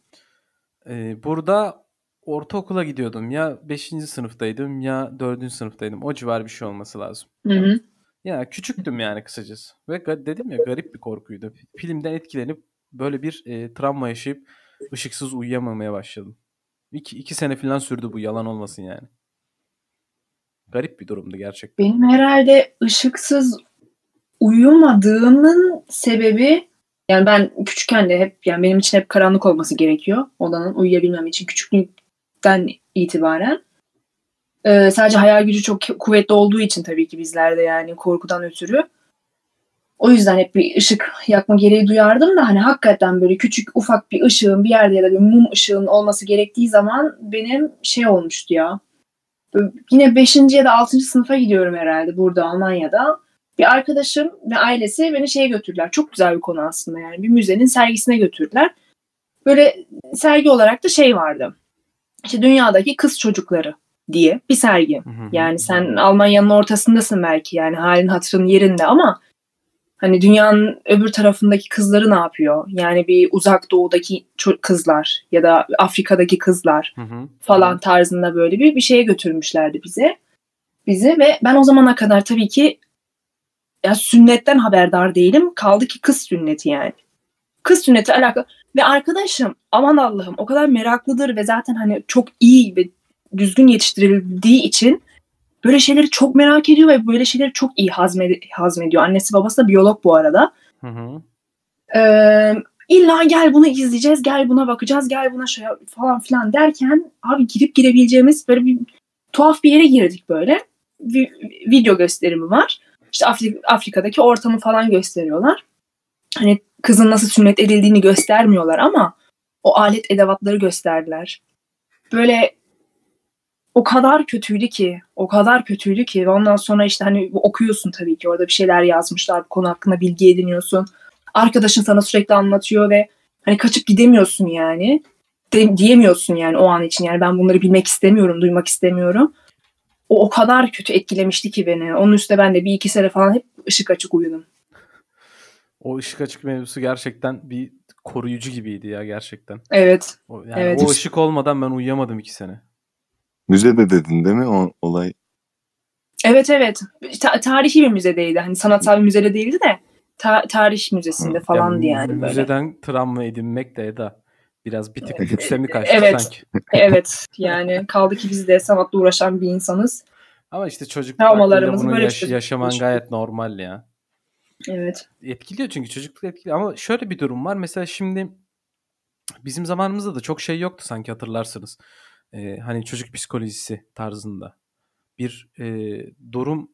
Ee, burada ortaokula gidiyordum. Ya 5. sınıftaydım ya 4. sınıftaydım. O civar bir şey olması lazım.
Hı hı.
Ya küçüktüm yani kısacası. Ve dedim ya garip bir korkuydu. Filmden etkilenip böyle bir e, travma yaşayıp ışıksız uyuyamamaya başladım. İki, iki sene falan sürdü bu yalan olmasın yani. Garip bir durumdu gerçekten.
Benim herhalde ışıksız uyumadığımın sebebi Yani ben küçükken de hep yani benim için hep karanlık olması gerekiyor odanın uyuyabilmem için küçüklükten itibaren. Ee, sadece hayal gücü çok kuvvetli olduğu için tabii ki bizlerde yani korkudan ötürü. O yüzden hep bir ışık yakma gereği duyardım da hani hakikaten böyle küçük ufak bir ışığın bir yerde ya da bir mum ışığın olması gerektiği zaman benim şey olmuştu ya. Yine 5. ya da 6. sınıfa gidiyorum herhalde burada Almanya'da. Bir arkadaşım ve ailesi beni şeye götürdüler. Çok güzel bir konu aslında yani. Bir müzenin sergisine götürdüler. Böyle sergi olarak da şey vardı. İşte dünyadaki kız çocukları diye bir sergi. Yani sen Almanya'nın ortasındasın belki yani halin hatırın yerinde ama hani dünyanın öbür tarafındaki kızları ne yapıyor? Yani bir uzak doğudaki kızlar ya da Afrika'daki kızlar falan tarzında böyle bir bir şeye götürmüşlerdi bize. Bizi ve ben o zamana kadar tabii ki ya sünnetten haberdar değilim. Kaldı ki kız sünneti yani. Kız sünneti alakalı ve arkadaşım aman Allah'ım o kadar meraklıdır ve zaten hani çok iyi ve düzgün yetiştirildiği için böyle şeyleri çok merak ediyor ve böyle şeyleri çok iyi hazmed hazmediyor. Annesi babası da biyolog bu arada. Hı hı. Ee, illa gel bunu izleyeceğiz, gel buna bakacağız, gel buna şey falan filan derken abi girip girebileceğimiz böyle bir tuhaf bir yere girdik böyle. Bir video gösterimi var. İşte Afrik Afrika'daki ortamı falan gösteriyorlar. Hani kızın nasıl sünnet edildiğini göstermiyorlar ama o alet edevatları gösterdiler. Böyle o kadar kötüydü ki, o kadar kötüydü ki. Ondan sonra işte hani okuyorsun tabii ki orada bir şeyler yazmışlar bu konu hakkında bilgi ediniyorsun. Arkadaşın sana sürekli anlatıyor ve hani kaçıp gidemiyorsun yani. De, diyemiyorsun yani o an için. Yani ben bunları bilmek istemiyorum, duymak istemiyorum. O o kadar kötü etkilemişti ki beni. Onun üstüne ben de bir iki sene falan hep ışık açık uyudum.
O ışık açık mevzusu gerçekten bir koruyucu gibiydi ya gerçekten.
Evet.
O, yani
evet.
o ışık olmadan ben uyuyamadım iki sene.
Müzede dedin değil mi o olay?
Evet evet. Ta- tarihi bir müzedeydi. Hani sanatsal bir müzede değildi de ta- tarih müzesinde falandı yani, yani böyle.
Müzeden travma edinmek de Eda. Biraz bir tık lükse mi kaçtı
evet.
sanki?
evet. Yani kaldı ki biz de sanatla uğraşan bir insanız.
Ama işte çocuk bunu böyle yaş- yaşaman gayet normal ya.
Evet.
Etkiliyor çünkü çocukluk etkiliyor. Ama şöyle bir durum var. Mesela şimdi bizim zamanımızda da çok şey yoktu sanki hatırlarsınız e, hani çocuk psikolojisi tarzında bir e, durum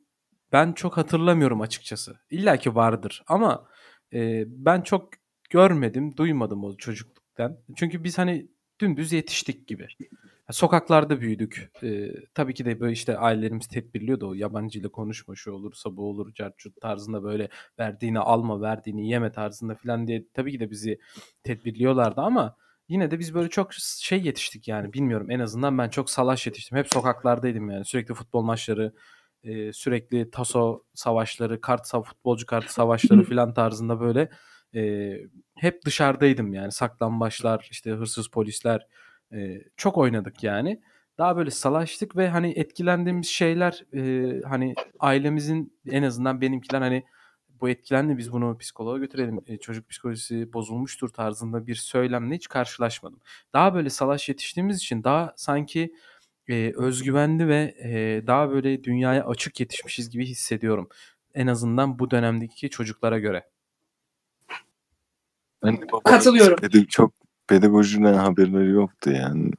ben çok hatırlamıyorum açıkçası. İlla ki vardır ama e, ben çok görmedim, duymadım o çocukluktan. Çünkü biz hani dümdüz yetiştik gibi. Sokaklarda büyüdük. Ee, tabii ki de böyle işte ailelerimiz tedbirliyordu. O yabancı ile konuşma şu olursa bu olur carcut tarzında böyle verdiğini alma verdiğini yeme tarzında falan diye tabii ki de bizi tedbirliyorlardı ama yine de biz böyle çok şey yetiştik yani bilmiyorum en azından ben çok salaş yetiştim. Hep sokaklardaydım yani sürekli futbol maçları, e, sürekli taso savaşları, kart futbolcu kartı savaşları filan tarzında böyle e, hep dışarıdaydım yani saklambaçlar, işte hırsız polisler e, çok oynadık yani. Daha böyle salaştık ve hani etkilendiğimiz şeyler e, hani ailemizin en azından benimkiler hani bu etkilendi biz bunu psikoloğa götürelim e, çocuk psikolojisi bozulmuştur tarzında bir söylemle hiç karşılaşmadım. Daha böyle salaş yetiştiğimiz için daha sanki e, özgüvenli ve e, daha böyle dünyaya açık yetişmişiz gibi hissediyorum. En azından bu dönemdeki çocuklara göre.
Ben
Katılıyorum.
Pedi- çok pedagojiden haberleri yoktu yani.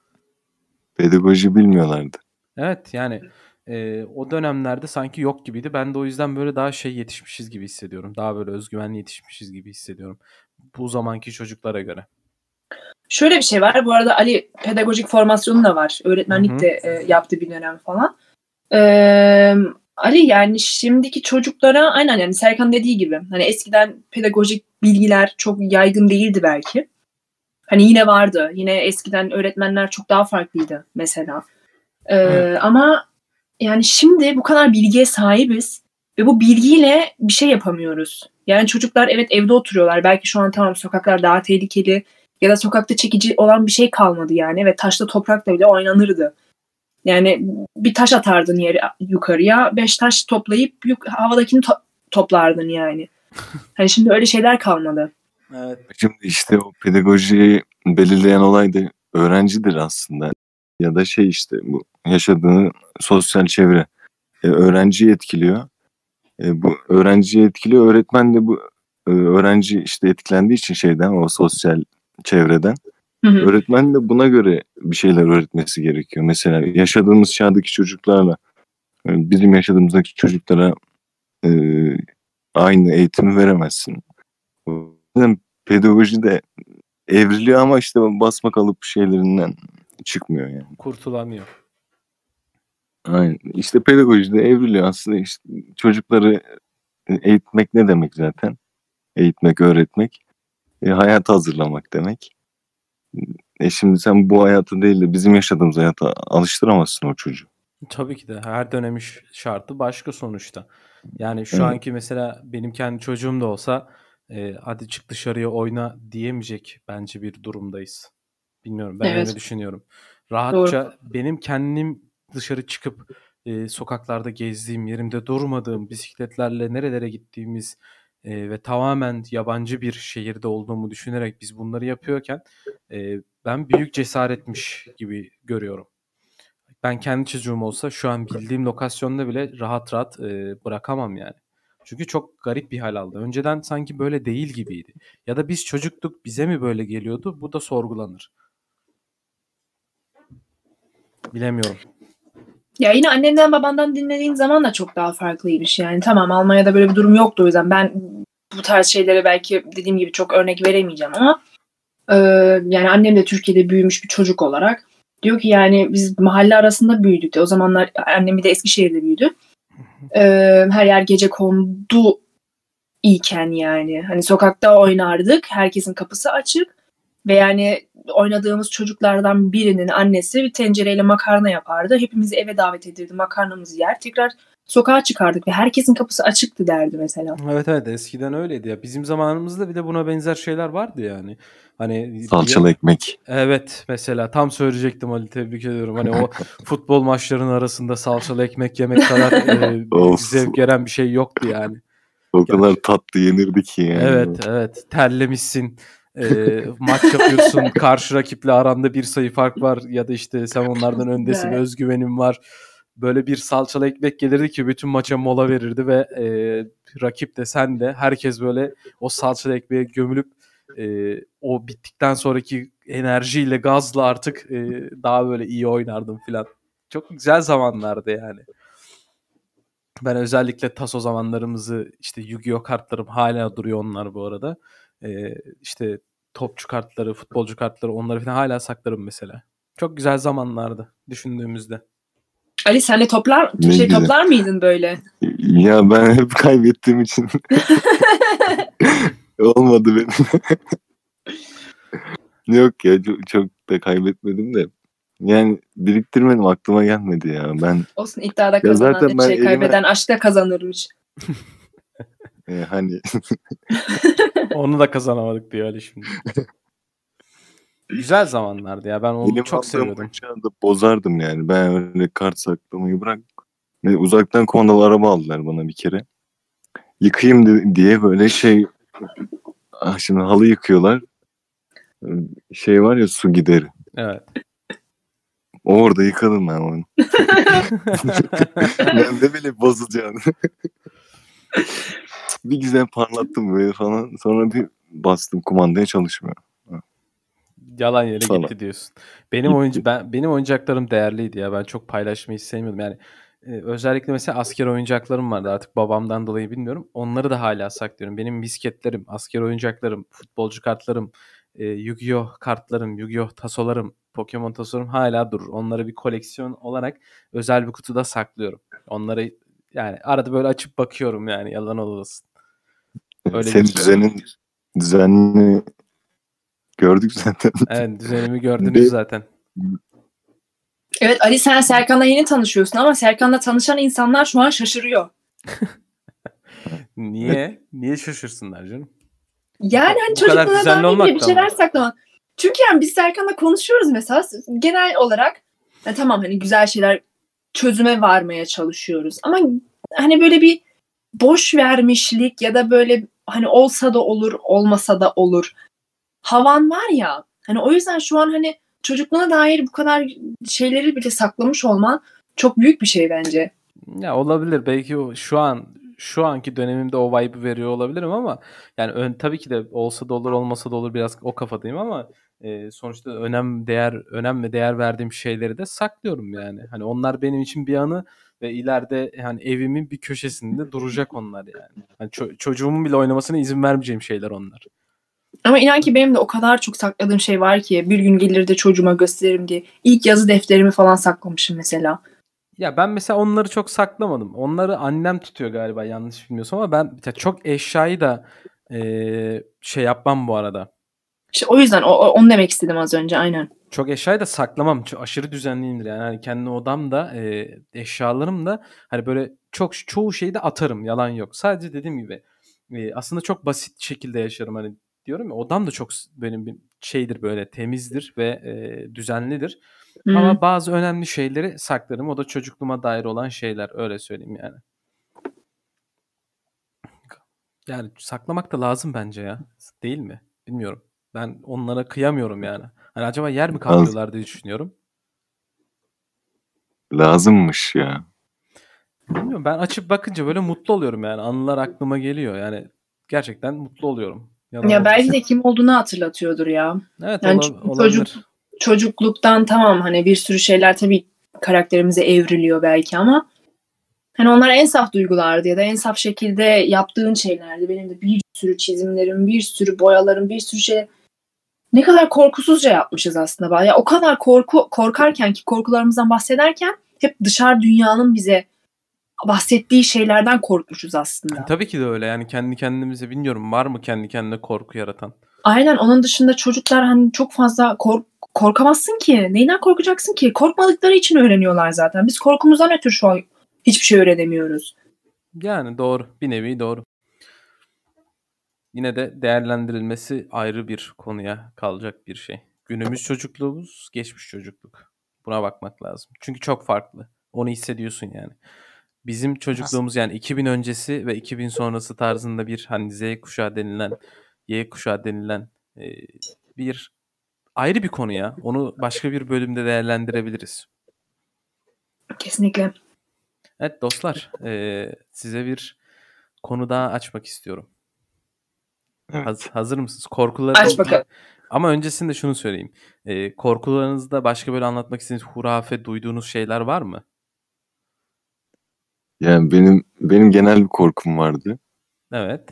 Pedagoji bilmiyorlardı.
Evet yani e, o dönemlerde sanki yok gibiydi. Ben de o yüzden böyle daha şey yetişmişiz gibi hissediyorum. Daha böyle özgüvenli yetişmişiz gibi hissediyorum. Bu zamanki çocuklara göre.
Şöyle bir şey var. Bu arada Ali pedagojik formasyonu da var. Öğretmenlik de e, yaptı bir dönem falan. Ee, Ali yani şimdiki çocuklara aynen yani Serkan dediği gibi hani eskiden pedagojik bilgiler çok yaygın değildi belki. Hani yine vardı. Yine eskiden öğretmenler çok daha farklıydı mesela. Ee, ama yani şimdi bu kadar bilgiye sahibiz ve bu bilgiyle bir şey yapamıyoruz. Yani çocuklar evet evde oturuyorlar. Belki şu an tamam sokaklar daha tehlikeli ya da sokakta çekici olan bir şey kalmadı yani ve taşla toprakla bile oynanırdı. Yani bir taş atardın yere yukarıya, beş taş toplayıp yuk- havadakini to- toplardın yani. Hani şimdi öyle şeyler kalmadı.
Evet.
Şimdi işte o pedagojiyi belirleyen olay da öğrencidir aslında. Ya da şey işte bu yaşadığı sosyal çevre. E, öğrenciyi etkiliyor. E, bu öğrenciyi etkiliyor. Öğretmen de bu e, öğrenci işte etkilendiği için şeyden o sosyal çevreden
Hı hı.
öğretmen de buna göre bir şeyler öğretmesi gerekiyor. Mesela yaşadığımız çağdaki çocuklarla e, bizim yaşadığımızdaki çocuklara e, aynı eğitimi veremezsin. O yüzden pedagoji de evriliyor ama işte basma kalıp şeylerinden çıkmıyor yani.
Kurtulamıyor.
Aynen. İşte pedagoji de evriliyor aslında işte çocukları eğitmek ne demek zaten? Eğitmek, öğretmek. E, hayata hazırlamak demek. E şimdi sen bu hayatı değil de bizim yaşadığımız hayata alıştıramazsın o çocuğu.
Tabii ki de her dönemin şartı başka sonuçta. Yani şu
Evet.
anki mesela benim kendi çocuğum da olsa e, hadi çık dışarıya oyna diyemeyecek bence bir durumdayız. Bilmiyorum ben
Evet.
öyle düşünüyorum. Rahatça benim kendim dışarı çıkıp e, sokaklarda gezdiğim, yerimde durmadığım, bisikletlerle nerelere gittiğimiz e, ve tamamen yabancı bir şehirde olduğumu düşünerek biz bunları yapıyorken e, ben büyük cesaretmiş gibi görüyorum. Ben kendi çocuğum olsa şu an bildiğim lokasyonda bile rahat rahat e, bırakamam yani. Çünkü çok garip bir hal aldı. Önceden sanki böyle değil gibiydi. Ya da biz çocuktuk bize mi böyle geliyordu? Bu da sorgulanır. Bilemiyorum.
Ya yine annenden babandan dinlediğin zaman da çok daha farklıymış yani. Tamam Almanya'da böyle bir durum yoktu o yüzden ben bu tarz şeylere belki dediğim gibi çok örnek veremeyeceğim ama e, yani annem de Türkiye'de büyümüş bir çocuk olarak diyor ki yani biz mahalle arasında büyüdük de o zamanlar annem bir de Eskişehir'de büyüdü. E, her yer gece kondu iken yani hani sokakta oynardık herkesin kapısı açık ve yani oynadığımız çocuklardan birinin annesi bir tencereyle makarna yapardı. Hepimizi eve davet edirdi. Makarnamızı yer. Tekrar sokağa çıkardık ve herkesin kapısı açıktı derdi mesela.
Evet evet eskiden öyleydi ya. Bizim zamanımızda bir de buna benzer şeyler vardı yani. Hani
Salçalı ekmek.
Evet mesela tam söyleyecektim Ali tebrik ediyorum. Hani o futbol maçlarının arasında salçalı ekmek yemek kadar e, zevk veren bir şey yoktu yani.
O kadar tatlı yenirdi ki yani.
Evet evet terlemişsin. E, maç yapıyorsun karşı rakiple aranda bir sayı fark var ya da işte sen onlardan öndesin
Evet.
özgüvenin var. Böyle bir salçalı ekmek gelirdi ki bütün maça mola verirdi ve e, rakip de sen de herkes böyle o salçalı ekmeğe gömülüp e, o bittikten sonraki enerjiyle gazla artık e, daha böyle iyi oynardım filan. Çok güzel zamanlardı yani. Ben özellikle taso zamanlarımızı işte Yu-Gi-Oh kartlarım hala duruyor onlar bu arada. Ee, işte topçu kartları, futbolcu kartları onları falan hala saklarım mesela. Çok güzel zamanlardı düşündüğümüzde.
Ali sen de toplar,
Ne
şey
güzel.
toplar mıydın böyle?
Ya ben hep kaybettiğim için olmadı benim. Yok ya çok, çok da kaybetmedim de. Yani biriktirmedim aklıma gelmedi ya. Ben
Olsun iddiada kazanan
zaten ben
şey
elime-
kaybeden aşkta kazanırmış.
E, hani
Onu da kazanamadık diyor Ali şimdi. güzel zamanlardı ya. Ben onu
elim
çok seviyordum.
da bozardım yani. Ben öyle kart saklamayı bırak. Ve uzaktan kumandalı araba aldılar bana bir kere. Yıkayayım di- diye böyle şey ah, şimdi halı yıkıyorlar. Şey var ya su gideri.
Evet.
Orada yıkadım ben onu. ben de bile bozulacağını. bir güzel parlattım böyle falan. Sonra bir bastım kumandaya çalışmıyor.
Yalan yere
Sana.
gitti diyorsun. Benim oyuncu ben benim oyuncaklarım değerliydi ya. Ben çok paylaşmayı sevmiyordum. Yani e, özellikle mesela asker oyuncaklarım vardı. Artık babamdan dolayı bilmiyorum. Onları da hala saklıyorum. Benim misketlerim, asker oyuncaklarım, futbolcu kartlarım, e, Yu-Gi-Oh kartlarım, Yu-Gi-Oh tasolarım, Pokemon tasolarım hala durur. Onları bir koleksiyon olarak özel bir kutuda saklıyorum. Onları yani arada böyle açıp bakıyorum yani yalan olmasın. Öyle
Senin
bir-
düzenin düzenini gördük zaten.
Evet düzenimi gördünüz
Bir-
zaten.
Evet Ali sen Serkan'la yeni tanışıyorsun ama Serkan'la tanışan insanlar şu an şaşırıyor.
Niye? Niye şaşırsınlar canım?
Yani hani
olmak
ilgili bir şeyler saklamak. Çünkü yani biz Serkan'la konuşuyoruz mesela genel olarak ya tamam hani güzel şeyler çözüme varmaya çalışıyoruz. Ama hani böyle bir boş vermişlik ya da böyle hani olsa da olur olmasa da olur havan var ya hani o yüzden şu an hani çocukluğuna dair bu kadar şeyleri bile saklamış olman çok büyük bir şey bence.
Ya olabilir. Belki şu an şu anki dönemimde o vibe'ı veriyor olabilirim ama yani ön, tabii ki de olsa da olur olmasa da olur biraz o kafadayım ama e, sonuçta önem değer önem ve değer verdiğim şeyleri de saklıyorum yani. Hani onlar benim için bir anı ve ileride yani evimin bir köşesinde duracak onlar yani. yani ço- çocuğumun bile oynamasına izin vermeyeceğim şeyler onlar.
Ama inan ki benim de o kadar çok sakladığım şey var ki bir gün gelir de çocuğuma gösteririm diye. İlk yazı defterimi falan saklamışım mesela.
Ya ben mesela onları çok saklamadım. Onları annem tutuyor galiba yanlış bilmiyorsam ama ben çok eşyayı da e, şey yapmam bu arada.
İşte o yüzden o, onu demek istedim az önce aynen.
Çok eşyayı da saklamam. Çok aşırı düzenliyimdir yani. Hani kendi odamda e, eşyalarım da hani böyle çok çoğu şeyi de atarım. Yalan yok. Sadece dediğim gibi e, aslında çok basit şekilde yaşarım. Hani diyorum ya odam da çok benim bir şeydir böyle temizdir ve e, düzenlidir.
Hı.
Ama bazı önemli şeyleri saklarım. O da çocukluğuma dair olan şeyler. Öyle söyleyeyim yani. Yani saklamak da lazım bence ya. Değil mi? Bilmiyorum. Ben onlara kıyamıyorum yani. Hani acaba yer mi kaplıyorlar diye düşünüyorum.
Lazımmış ya.
Bilmiyorum ben açıp bakınca böyle mutlu oluyorum yani. Anılar aklıma geliyor. Yani gerçekten mutlu oluyorum. Yalan
Ya belki
olmasın.
de kim olduğunu hatırlatıyordur ya.
Evet
Yani
ola- olabilir.
çocuk- Çocukluktan tamam hani bir sürü şeyler tabii karakterimize evriliyor belki ama hani onlar en saf duygulardı ya da en saf şekilde yaptığın şeylerdi. Benim de bir sürü çizimlerim, bir sürü boyalarım, bir sürü şey ne kadar korkusuzca yapmışız aslında. Ya o kadar korku korkarken ki korkularımızdan bahsederken hep dışarı dünyanın bize bahsettiği şeylerden korkmuşuz aslında.
Tabii ki de öyle yani kendi kendimize bilmiyorum var mı kendi kendine korku yaratan?
Aynen onun dışında çocuklar hani çok fazla kork korkamazsın ki. Neyden korkacaksın ki? Korkmadıkları için öğreniyorlar zaten. Biz korkumuzdan ötürü şu an hiçbir şey öğrenemiyoruz.
Yani doğru. Bir nevi doğru. Yine de değerlendirilmesi ayrı bir konuya kalacak bir şey. Günümüz çocukluğumuz, geçmiş çocukluk. Buna bakmak lazım. Çünkü çok farklı. Onu hissediyorsun yani. Bizim çocukluğumuz yani 2000 öncesi ve 2000 sonrası tarzında bir hani Z kuşağı denilen, Y kuşağı denilen e, bir ayrı bir konu ya. Onu başka bir bölümde değerlendirebiliriz.
Kesinlikle.
Evet dostlar, eee, size bir konu daha açmak istiyorum.
Evet.
Haz- hazır mısınız? Korkuları
Aç bakalım.
Ama öncesinde şunu söyleyeyim. Eee, korkularınızda başka böyle anlatmak istediğiniz hurafe duyduğunuz şeyler var mı?
Yani benim benim genel bir korkum vardı.
Evet.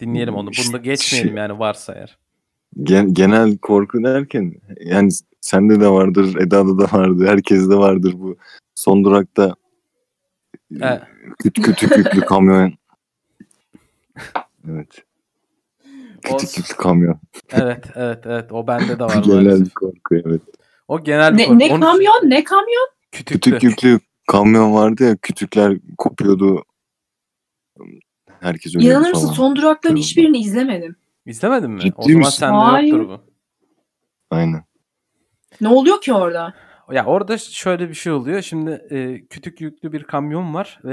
Dinleyelim onu. Bunu da geçmeyelim yani varsa eğer.
Gen- genel korku derken yani sende de vardır, Eda'da da vardır, herkeste vardır bu. Son durakta
E,
küt kütük yüklü kamyon. Evet.
O-
Kütük yüklü kamyon.
evet, evet, evet. O bende de var
genel bir korku evet.
O genel bir
Ne,
korku.
ne
Onu-
kamyon? Ne kamyon?
Kütüklü.
Kütük yüklü kamyon vardı ya kütükler kopuyordu. Herkes ölüyordu
İnanır mısın son durakların hiçbirini izlemedim.
İzlemedin mi?
Ciddi
o zaman
misin?
sende
Hayır.
yoktur bu.
Aynen.
Ne oluyor ki orada?
Ya orada şöyle bir şey oluyor. Şimdi e, kütük yüklü bir kamyon var e,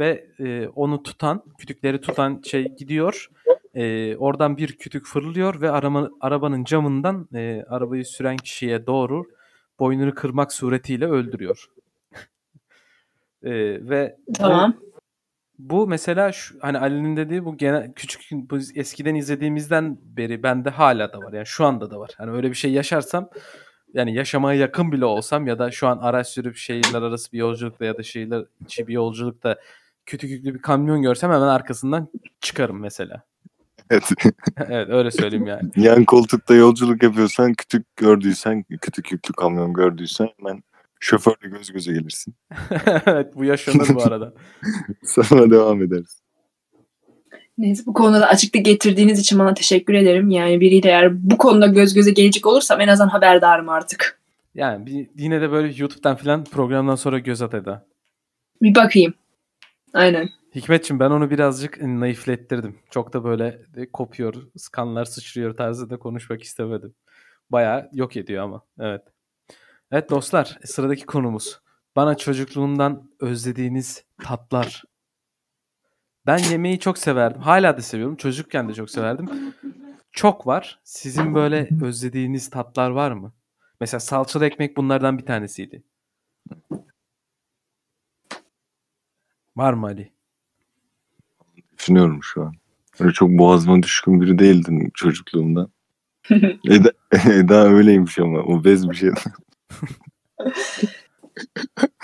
ve e, onu tutan, kütükleri tutan şey gidiyor. E, oradan bir kütük fırlıyor ve arama, arabanın camından e, arabayı süren kişiye doğru boynunu kırmak suretiyle öldürüyor. E, ve bu-
Tamam.
bu mesela şu, hani Ali'nin dediği bu genel küçük bu eskiden izlediğimizden beri bende hala da var. Yani şu anda da var. Hani öyle bir şey yaşarsam yani yaşamaya yakın bile olsam ya da şu an araç sürüp şehirler arası bir yolculukta ya da şehirler içi bir yolculukta kütük yüklü bir kamyon görsem hemen arkasından çıkarım mesela.
Evet.
evet öyle söyleyeyim yani.
Yan koltukta yolculuk yapıyorsan kütük gördüysen, kütük yüklü kamyon gördüysen hemen şoförle göz göze gelirsin.
evet bu yaşanır bu arada.
Sonra devam ederiz.
Neyse bu konuda da açıklık getirdiğiniz için bana teşekkür ederim. Yani biriyle eğer bu konuda göz göze gelecek olursam en azından haberdarım artık.
Yani bir, yine de böyle YouTube'dan falan programdan sonra göz at Eda.
Bir bakayım. Aynen.
Hikmetçim ben onu birazcık naiflettirdim. Çok da böyle de kopuyor, kanlar sıçrıyor tarzında konuşmak istemedim. Bayağı yok ediyor ama. Evet. Evet dostlar sıradaki konumuz. Bana çocukluğumdan özlediğiniz tatlar. Ben yemeği çok severdim. Hala da seviyorum. Çocukken de çok severdim. Çok var. Sizin böyle özlediğiniz tatlar var mı? Mesela salçalı ekmek bunlardan bir tanesiydi. Var mı Ali?
Düşünüyorum şu an. Öyle çok boğazıma düşkün biri değildim çocukluğumda. Eda, Eda öyleymiş ama. O bez bir şey.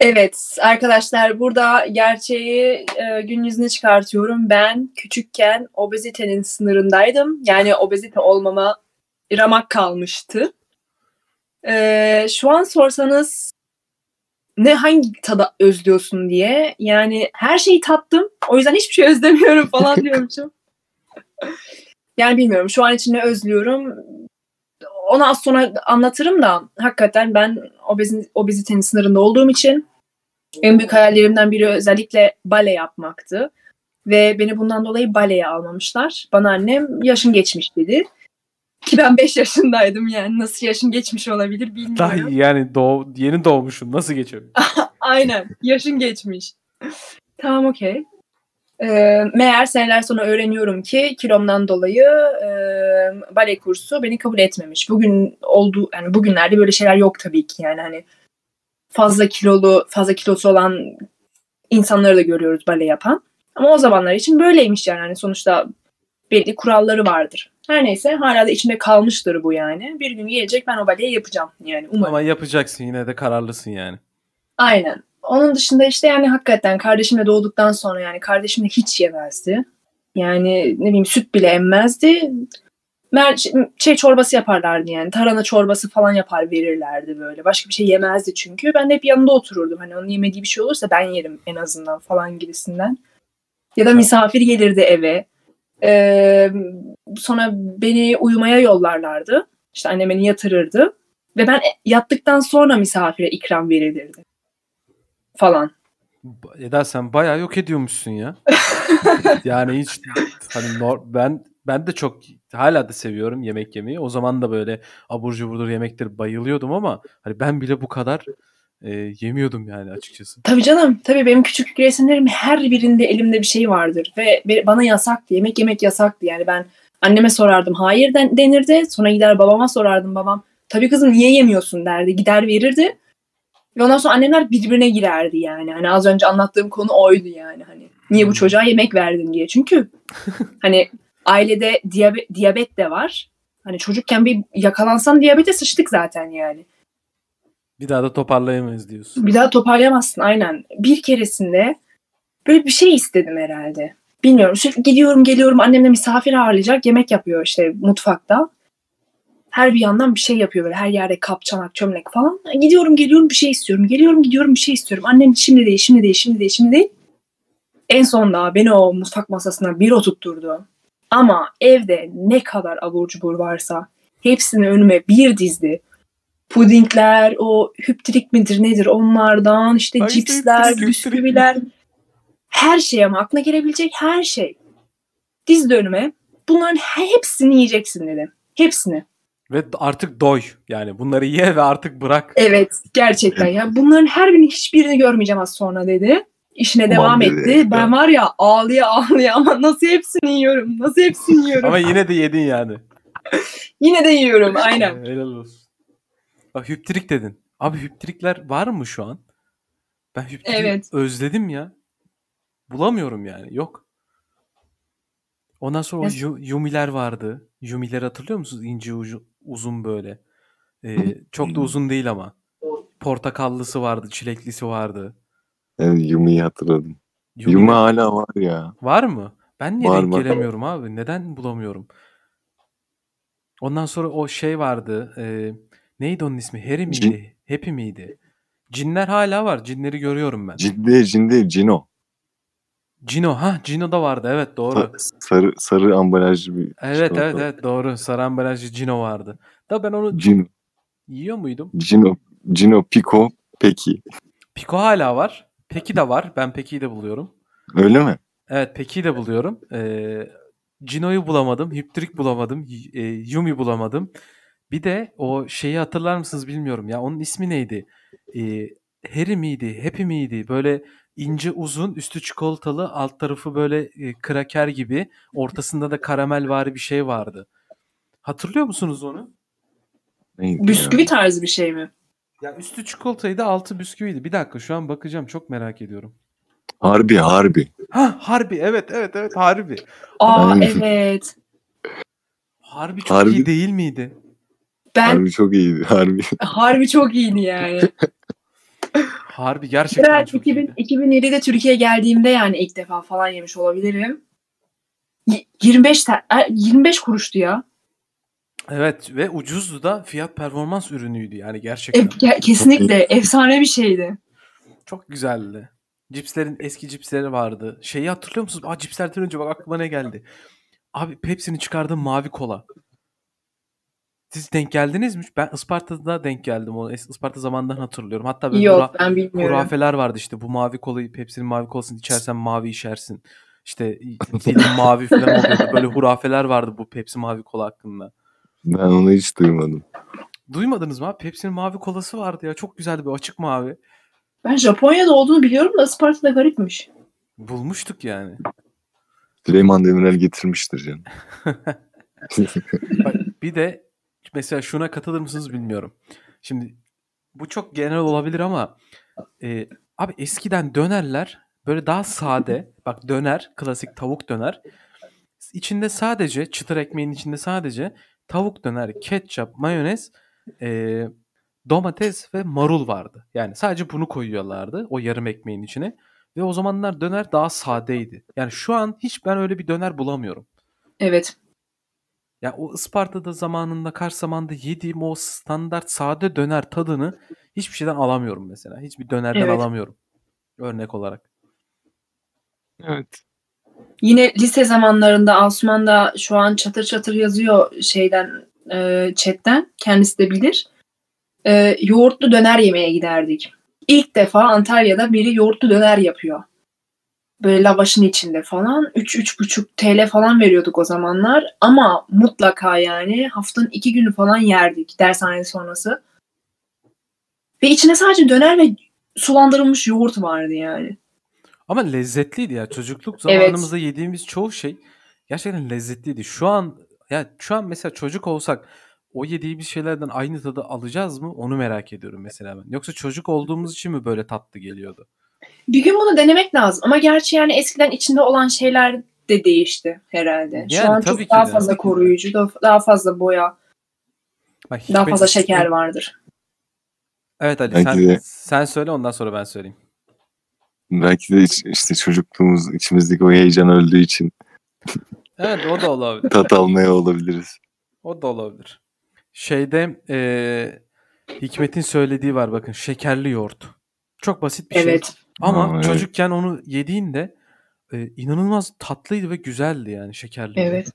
Evet arkadaşlar burada gerçeği e, gün yüzüne çıkartıyorum. Ben küçükken obezitenin sınırındaydım. Yani obezite olmama ramak kalmıştı. E, şu an sorsanız ne hangi tada özlüyorsun diye yani her şeyi tattım. O yüzden hiçbir şey özlemiyorum falan diyormuşum. yani bilmiyorum şu an için ne özlüyorum onu az sonra anlatırım da hakikaten ben obezin, obezitenin sınırında olduğum için en büyük hayallerimden biri özellikle bale yapmaktı. Ve beni bundan dolayı baleye almamışlar. Bana annem yaşın geçmiş dedi. Ki ben 5 yaşındaydım yani nasıl yaşın geçmiş olabilir bilmiyorum.
Daha yani doğ, yeni doğmuşum nasıl geçiyor?
Aynen yaşın geçmiş. tamam okey. E, meğer seneler sonra öğreniyorum ki kilomdan dolayı e, bale kursu beni kabul etmemiş. Bugün oldu yani bugünlerde böyle şeyler yok tabii ki yani hani fazla kilolu fazla kilosu olan insanları da görüyoruz bale yapan. Ama o zamanlar için böyleymiş yani hani sonuçta belli kuralları vardır. Her neyse hala da içinde kalmıştır bu yani. Bir gün gelecek ben o baleyi yapacağım yani umarım.
Ama yapacaksın yine de kararlısın yani.
Aynen. Onun dışında işte yani hakikaten kardeşimle doğduktan sonra yani kardeşim de hiç yemezdi. Yani ne bileyim süt bile emmezdi. Mer şey çorbası yaparlardı yani. Tarhana çorbası falan yapar verirlerdi böyle. Başka bir şey yemezdi çünkü. Ben de hep yanında otururdum. Hani onun yemediği bir şey olursa ben yerim en azından falan gibisinden. Ya da misafir gelirdi eve. Ee, sonra beni uyumaya yollarlardı. İşte annem beni yatırırdı. Ve ben yattıktan sonra misafire ikram verilirdi falan.
Eda sen bayağı yok ediyormuşsun ya. yani hiç hani nor- ben ben de çok hala da seviyorum yemek yemeyi. O zaman da böyle abur cuburdur yemektir bayılıyordum ama hani ben bile bu kadar e, yemiyordum yani açıkçası.
Tabii canım. Tabii benim küçük resimlerim her birinde elimde bir şey vardır ve bana yasaktı. Yemek yemek yasaktı. Yani ben anneme sorardım hayır denirdi. Sonra gider babama sorardım babam. Tabii kızım niye yemiyorsun derdi. Gider verirdi. Ve ondan sonra annemler birbirine girerdi yani. Hani az önce anlattığım konu oydu yani. Hani niye bu çocuğa yemek verdin diye. Çünkü hani ailede diyabet, diyabet de var. Hani çocukken bir yakalansan diyabete sıçtık zaten yani.
Bir daha da toparlayamayız diyorsun.
Bir daha toparlayamazsın aynen. Bir keresinde böyle bir şey istedim herhalde. Bilmiyorum. Sürekli gidiyorum geliyorum annemle misafir ağırlayacak. Yemek yapıyor işte mutfakta her bir yandan bir şey yapıyor böyle her yerde kap, çanak, çömlek falan. Gidiyorum geliyorum bir şey istiyorum. Geliyorum gidiyorum bir şey istiyorum. Annem şimdi değil, şimdi değil, şimdi değil, şimdi değil. En sonunda beni o mutfak masasına bir oturtturdu. Ama evde ne kadar abur cubur varsa hepsini önüme bir dizdi. Pudingler, o hüptrik midir nedir onlardan işte Ay, cipsler, hüptrik, bisküviler. Her şey ama aklına gelebilecek her şey. Dizdi önüme. Bunların hepsini yiyeceksin dedi. Hepsini.
Ve artık doy. Yani bunları ye ve artık bırak.
Evet gerçekten ya. Bunların her birini hiçbirini görmeyeceğim az sonra dedi. İşine devam Aman etti. Dedi. Ben var ya ağlıya ağlıya ama nasıl hepsini yiyorum. Nasıl hepsini yiyorum.
ama yine de yedin yani.
yine de yiyorum aynen.
Helal olsun. Bak hüptrik dedin. Abi hüptrikler var mı şu an? Ben hüptrik evet. özledim ya. Bulamıyorum yani. Yok. Ondan sonra evet. o Yumi'ler vardı. Yumi'leri hatırlıyor musunuz? İnce ucu, uzun böyle. Ee, çok da uzun değil ama. Portakallısı vardı, çileklisi vardı.
Evet Yumi'yi hatırladım. Yumi, Yumi hala var ya.
Var mı? Ben niye var, denk var. gelemiyorum abi? Neden bulamıyorum? Ondan sonra o şey vardı. E, neydi onun ismi? Harry miydi? Cin... Happy miydi? Cinler hala var. Cinleri görüyorum ben.
Cin değil, cin değil. Cino.
Cino ha Cino da vardı evet doğru.
Sarı sarı ambalajlı bir
Evet evet evet doğru. Sarı ambalajlı Cino vardı. Da ben onu
Cino.
yiyor muydum?
Cino Cino Pico Peki.
Pico hala var. Peki de var. Ben Peki'yi de buluyorum.
Öyle mi?
Evet Peki'yi de buluyorum. Ee, Cino'yu bulamadım. Hiptrik bulamadım. E, Yumi bulamadım. Bir de o şeyi hatırlar mısınız bilmiyorum ya. Onun ismi neydi? Ee, Harry miydi? Happy miydi? Böyle ince uzun, üstü çikolatalı, alt tarafı böyle e, kraker gibi, ortasında da karamel var bir şey vardı. Hatırlıyor musunuz onu?
Neydi Bisküvi ya? tarzı bir şey mi?
Ya üstü çikolataydı, altı bisküviydi. Bir dakika şu an bakacağım. Çok merak ediyorum.
Harbi harbi.
Ha harbi evet evet evet harbi.
Aa
Aynen.
evet.
Harbi çok
Harbi-
iyi değil miydi?
Ben
Harbi çok iyiydi. Harbi.
harbi çok iyiydi yani.
Harbi gerçekten
Herhalde
çok
2000,
iyiydi.
2007'de Türkiye'ye geldiğimde yani ilk defa falan yemiş olabilirim. Y- 25 te- e, 25 kuruştu ya.
Evet ve ucuzdu da fiyat performans ürünüydü yani
E,
gerçekten.
ge- kesinlikle efsane bir şeydi.
Çok güzeldi. Cipslerin eski cipsleri vardı. Şeyi hatırlıyor musunuz? Aa cipslerden önce bak aklıma ne geldi. Abi Pepsi'nin çıkardığı mavi kola. Siz denk geldiniz mi? Ben Isparta'da denk geldim. O es- Isparta zamanından hatırlıyorum. Hatta böyle
Yok
hura-
ben bilmiyorum.
hurafeler vardı işte. Bu mavi kolayı Pepsi'nin mavi kolasını içersen mavi içersin. İşte dilin mavi falan oluyordu. Böyle hurafeler vardı bu Pepsi mavi kola hakkında.
Ben onu hiç duymadım.
Duymadınız mı abi? Pepsi'nin mavi kolası vardı ya. Çok güzeldi bir açık mavi.
Ben Japonya'da olduğunu biliyorum da Isparta'da garipmiş.
Bulmuştuk yani.
Süleyman Demirel getirmiştir canım.
Bak, bir de mesela şuna katılır mısınız bilmiyorum. Şimdi bu çok genel olabilir ama e, abi eskiden dönerler böyle daha sade. Bak döner, klasik tavuk döner. İçinde sadece çıtır ekmeğin içinde sadece tavuk döner, ketçap, mayonez, e, domates ve marul vardı. Yani sadece bunu koyuyorlardı o yarım ekmeğin içine. Ve o zamanlar döner daha sadeydi. Yani şu an hiç ben öyle bir döner bulamıyorum.
Evet.
Ya o Isparta'da zamanında Kars zamanında yediğim o standart sade döner tadını hiçbir şeyden alamıyorum mesela. Hiçbir dönerden
Evet.
alamıyorum. Örnek olarak.
Evet.
Yine lise zamanlarında Asuman da şu an çatır çatır yazıyor şeyden e, chatten. Kendisi de bilir. E, yoğurtlu döner yemeye giderdik. İlk defa Antalya'da biri yoğurtlu döner yapıyor. Böyle lavaşın içinde falan. 3-3,5 TL falan veriyorduk o zamanlar. Ama mutlaka yani haftanın iki günü falan yerdik dershane sonrası. Ve içine sadece döner ve sulandırılmış yoğurt vardı yani.
Ama lezzetliydi ya. Çocukluk
Evet.
zamanımızda yediğimiz çoğu şey gerçekten lezzetliydi. Şu an ya şu an mesela çocuk olsak o yediğimiz şeylerden aynı tadı alacağız mı? Onu merak ediyorum mesela ben. Yoksa çocuk olduğumuz için mi böyle tatlı geliyordu?
Bir gün bunu denemek lazım. Ama gerçi yani eskiden içinde olan şeyler de değişti herhalde. Şu
Yani
an
tabii
çok
ki
daha
de.
fazla koruyucu, daha- fazla boya,
Bak,
daha fazla şeker vardır.
Evet Ali
Belki
sen,
de-
sen söyle ondan sonra ben söyleyeyim.
Belki de işte çocukluğumuz içimizdeki o heyecan öldüğü için
Evet o da olabilir.
tat almaya olabiliriz.
O da olabilir. Şeyde eee, Hikmet'in söylediği var bakın şekerli yoğurt. Çok basit bir şey. Ama
Aa, evet.
çocukken onu yediğinde e, inanılmaz tatlıydı ve güzeldi yani şekerli yoğurt.
Evet.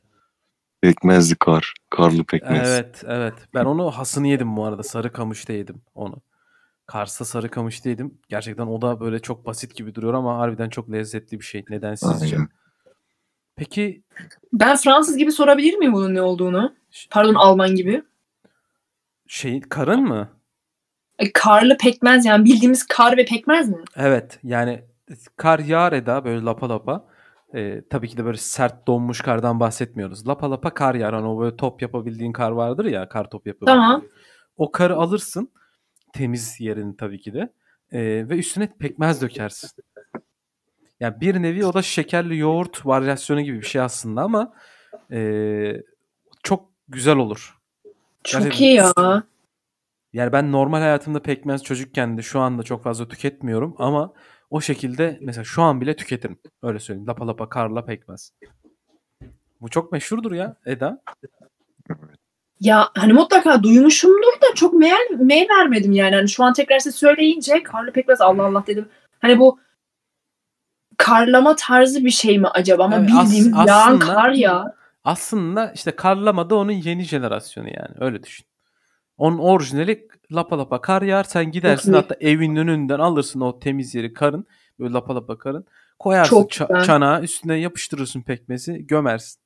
Pekmezli kar. Karlı pekmez.
Evet evet. Ben onu hasını yedim bu arada. Sarıkamış'ta yedim onu. Kars'ta Sarıkamış'ta yedim. Gerçekten o da böyle çok basit gibi duruyor ama harbiden çok lezzetli bir şey. Neden sizce?
Aynen.
Peki
Ben Fransız gibi sorabilir miyim bunun ne olduğunu? Pardon Alman gibi.
şey karın mı?
E, karlı pekmez yani bildiğimiz kar ve pekmez mi?
Evet yani kar yağar eda böyle lapa lapa. Ee, tabii ki de böyle sert donmuş kardan bahsetmiyoruz. Lapa lapa kar yağar. Hani o böyle top yapabildiğin kar vardır ya kar top yapabildiğin.
Tamam.
O karı alırsın. Temiz yerini tabii ki de. Ee, ve üstüne pekmez dökersin. Yani bir nevi o da şekerli yoğurt varyasyonu gibi bir şey aslında ama ee, çok güzel olur.
Çok
Gerçekten-
iyi ya.
Yani ben normal hayatımda pekmez çocukken de şu anda çok fazla tüketmiyorum ama o şekilde mesela şu an bile tüketirim. Öyle söyleyeyim. Lapa lapa karla pekmez. Bu çok meşhurdur ya Eda.
Ya hani mutlaka duymuşumdur da çok meğer, meğer vermedim yani. Hani şu an tekrar size söyleyince karlı pekmez Allah Allah dedim. Hani bu karlama tarzı bir şey mi acaba? Ama
Evet,
bildiğimiz
as-
yağan
aslında-
kar ya.
Aslında işte karlama da onun yeni jenerasyonu yani. Öyle düşün. Onun orijinali lapa lapa kar yağar. Sen gidersin hatta evin önünden alırsın o temiz yeri karın. Böyle lapa lapa karın. Koyarsın ça- çanağa üstüne yapıştırırsın pekmezi gömersin.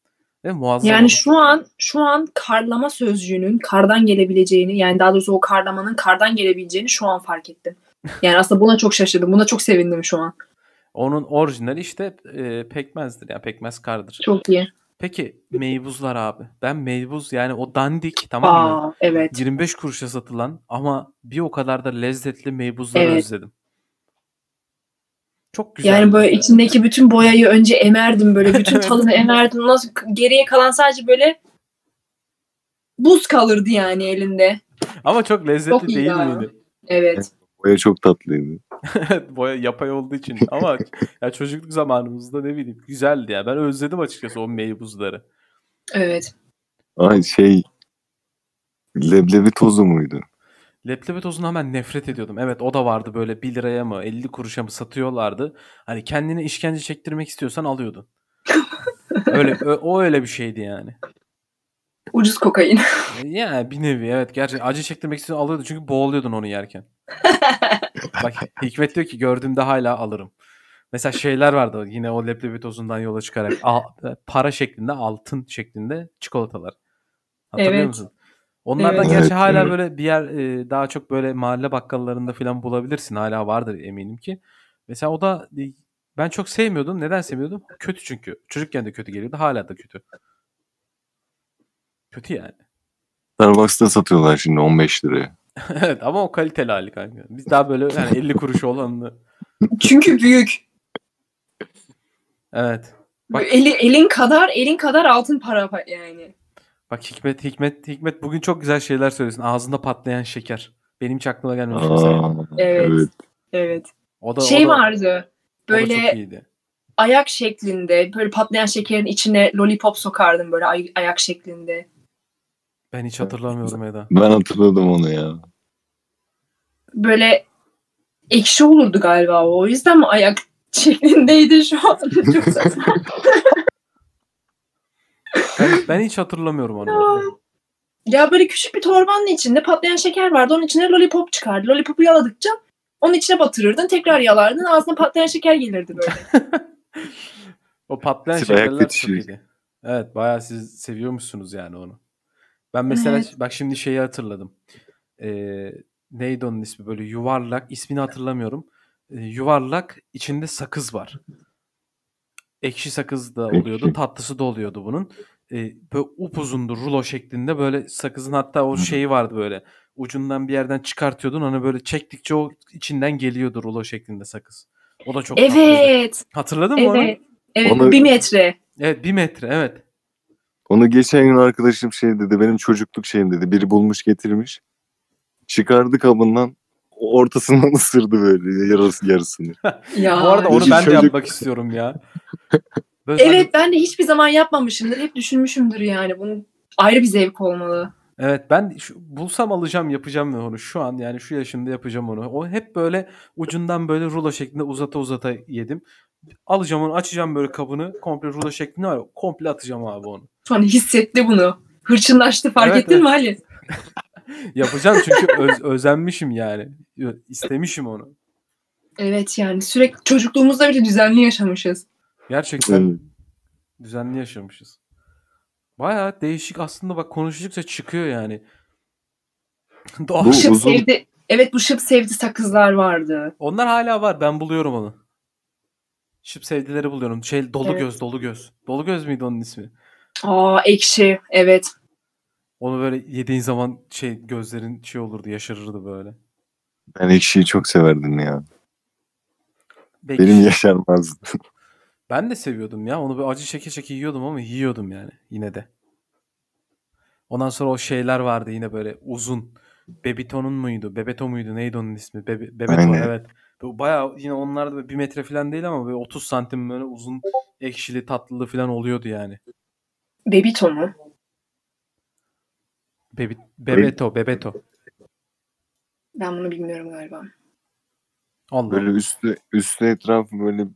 Ve muazzam
Yani
olur.
şu an şu an karlama sözcüğünün kardan gelebileceğini yani daha doğrusu o karlamanın kardan gelebileceğini şu an fark ettim. Yani aslında buna çok şaşırdım. Buna çok sevindim şu an.
Onun orijinali işte e, pekmezdir. Yani pekmez kardır.
Çok iyi.
Peki meybuzlar abi. Ben meybuz yani o dandik tamam mı?
Aa evet.
25 kuruşa satılan ama bir o kadar da lezzetli meybuzları
Evet.
özledim. Çok güzel.
Yani böyle içindeki bütün boyayı önce emerdim böyle bütün tadını emerdim. Sonra geriye kalan sadece böyle buz kalırdı yani elinde.
Ama çok lezzetli
Çok iyi
değil
ya.
miydi?
Evet.
Boya çok tatlıydı.
Boya yapay olduğu için ama ya çocukluk zamanımızda ne bileyim güzeldi ya. Ben özledim açıkçası o meybuzları.
Evet.
Ay şey leblebi tozu muydu?
Leblebi tozunu hemen nefret ediyordum. Evet o da vardı böyle 1 liraya mı 50 kuruşa mı satıyorlardı. Hani kendine işkence çektirmek istiyorsan alıyordun. öyle o öyle bir şeydi yani.
Ucuz kokain.
Yani bir nevi evet gerçekten acı çektirmek istiyorsan alıyordun çünkü boğuluyordun onu yerken. Bak Hikmet diyor ki gördüğümde hala alırım. Mesela şeyler vardı yine o leblebi tozundan yola çıkarak al- para şeklinde altın şeklinde çikolatalar. Hatırlıyor
Evet.
musun? Onlardan
Evet.
gerçi
Evet,
hala
evet.
böyle bir yer e, daha çok böyle mahalle bakkallarında falan bulabilirsin. Hala vardır eminim ki. Mesela o da e, ben çok sevmiyordum. Neden sevmiyordum? Kötü çünkü. Çocukken de kötü geliyordu. Hala da kötü. Kötü yani.
Starbucks'ta satıyorlar şimdi 15 liraya.
evet ama o kaliteli hali kanka. Biz daha böyle yani 50 kuruş olanını.
Çünkü büyük.
Evet. Bak-
Eli, elin kadar elin kadar altın para pa- yani.
Bak Hikmet Hikmet Hikmet bugün çok güzel şeyler söylesin. Ağzında patlayan şeker. Benim hiç aklıma gelmemiş mesela.
Aa,
Evet.
evet.
Evet.
O da
şey
o da,
vardı.
o da çok
Böyle
iyiydi.
ayak şeklinde böyle patlayan şekerin içine lollipop sokardım böyle ay- ayak şeklinde.
Ben hiç hatırlamıyorum Eda.
Ben hatırladım onu ya.
Böyle ekşi olurdu galiba o. O yüzden mi ayak şeklindeydi şu an? Çok saçma.
Ben, ben hiç hatırlamıyorum onu.
ya böyle küçük bir torbanın içinde patlayan şeker vardı. Onun içine lollipop çıkardı. Lollipopu yaladıkça onun içine batırırdın. Tekrar yalardın. Ağzına patlayan şeker gelirdi böyle.
O patlayan
Siz
şekerler çok iyiydi. Evet bayağı siz seviyormuşsunuz yani onu. Ben mesela
Evet.
bak şimdi şeyi hatırladım. Ee, neydi onun ismi böyle yuvarlak ismini hatırlamıyorum. Ee, yuvarlak içinde sakız var. Ekşi sakız da oluyordu,
Ekşi.
tatlısı da oluyordu bunun. Ee, böyle upuzundu rulo şeklinde böyle sakızın hatta o
Hı.
şeyi vardı böyle. Ucundan bir yerden çıkartıyordun hani böyle çektikçe o içinden geliyordu rulo şeklinde sakız. O da çok tatlıydı.
evet.
Hatırladın mı onu?
Evet. Evet.
Onu-
Bir metre.
Evet bir metre evet.
Onu geçen gün arkadaşım şey dedi. Benim çocukluk şeyim dedi. Biri bulmuş getirmiş. Çıkardı kabından. Ortasından ısırdı böyle yarısı yarısını.
Ya.
Bu arada onu
Çocuk-
ben de yapmak istiyorum ya. Böyle
Evet ben de hiçbir zaman yapmamışımdır. Hep düşünmüşümdür yani. Bunun ayrı bir zevk olmalı.
Evet ben şu, bulsam alacağım yapacağım ben onu şu an yani şu yaşında yapacağım onu. O hep böyle ucundan böyle rulo şeklinde uzata uzata yedim. Alacağım onu açacağım böyle kabını komple rulo şeklinde var komple atacağım abi onu.
Şu an hissetti bunu. Hırçınlaştı fark
Evet,
ettin
evet.
mi Ali?
Yapacağım çünkü öz- özenmişim yani. İstemişim onu.
Evet yani sürekli çocukluğumuzda bile düzenli yaşamışız.
Gerçekten düzenli yaşamışız. Bayağı değişik aslında bak konuştukça çıkıyor yani. Doğal.
Bu
Şıp
uzun-
sevdi. Evet bu şıp sevdi sakızlar vardı.
Onlar hala var. Ben buluyorum onu. Şıp sevdileri buluyorum. Şey dolu
Evet.
göz, dolu göz. Dolu göz müydü onun ismi?
Aa ekşi. Evet.
Onu böyle yediğin zaman şey gözlerin şey olurdu, yaşarırdı böyle.
Ben ekşiyi çok severdim ya.
Belki
Benim yaşarmazdı.
ben de seviyordum ya. Onu böyle acı çeke çeke yiyordum ama yiyordum yani yine de. Ondan sonra o şeyler vardı yine böyle uzun. Bebiton'un muydu? Bebeto muydu? Neydi onun ismi? Bebe, Bebeto
Aynen.
evet. Bu Bayağı yine onlar da böyle bir metre falan değil ama böyle 30 santim böyle uzun ekşili tatlılı falan oluyordu yani.
Bebito mu?
Bebi, Bebeto, Bebeto.
Ben bunu bilmiyorum galiba.
Allah.
Böyle üstü üstü etrafı böyle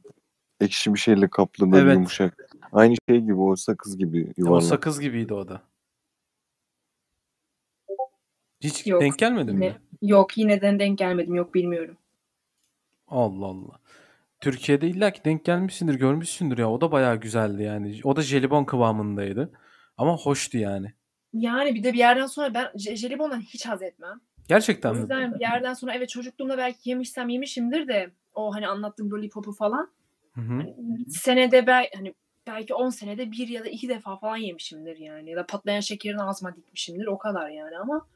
ekşi bir şeyle kaplı böyle
Evet.
yumuşak. Aynı şey gibi o sakız gibi
O
yuvarlak.
sakız gibiydi o da. Hiç
Yok,
denk gelmedin
yine-
mi?
Yok yine de denk gelmedim. Yok bilmiyorum.
Allah Allah. Türkiye'de illaki denk gelmişsindir, görmüşsündür ya. O da bayağı güzeldi yani. O da jelibon kıvamındaydı. Ama hoştu yani.
Yani bir de bir yerden sonra ben je- jelibondan hiç haz etmem.
Gerçekten
O
mi?
yüzden bir yerden sonra evet çocukluğumda belki yemişsem yemişimdir de o hani anlattığım lollipopu falan
Hı hı.
senede bel hani belki 10 senede bir ya da iki defa falan yemişimdir yani. Ya da patlayan şekerini ağzıma dikmişimdir o kadar yani ama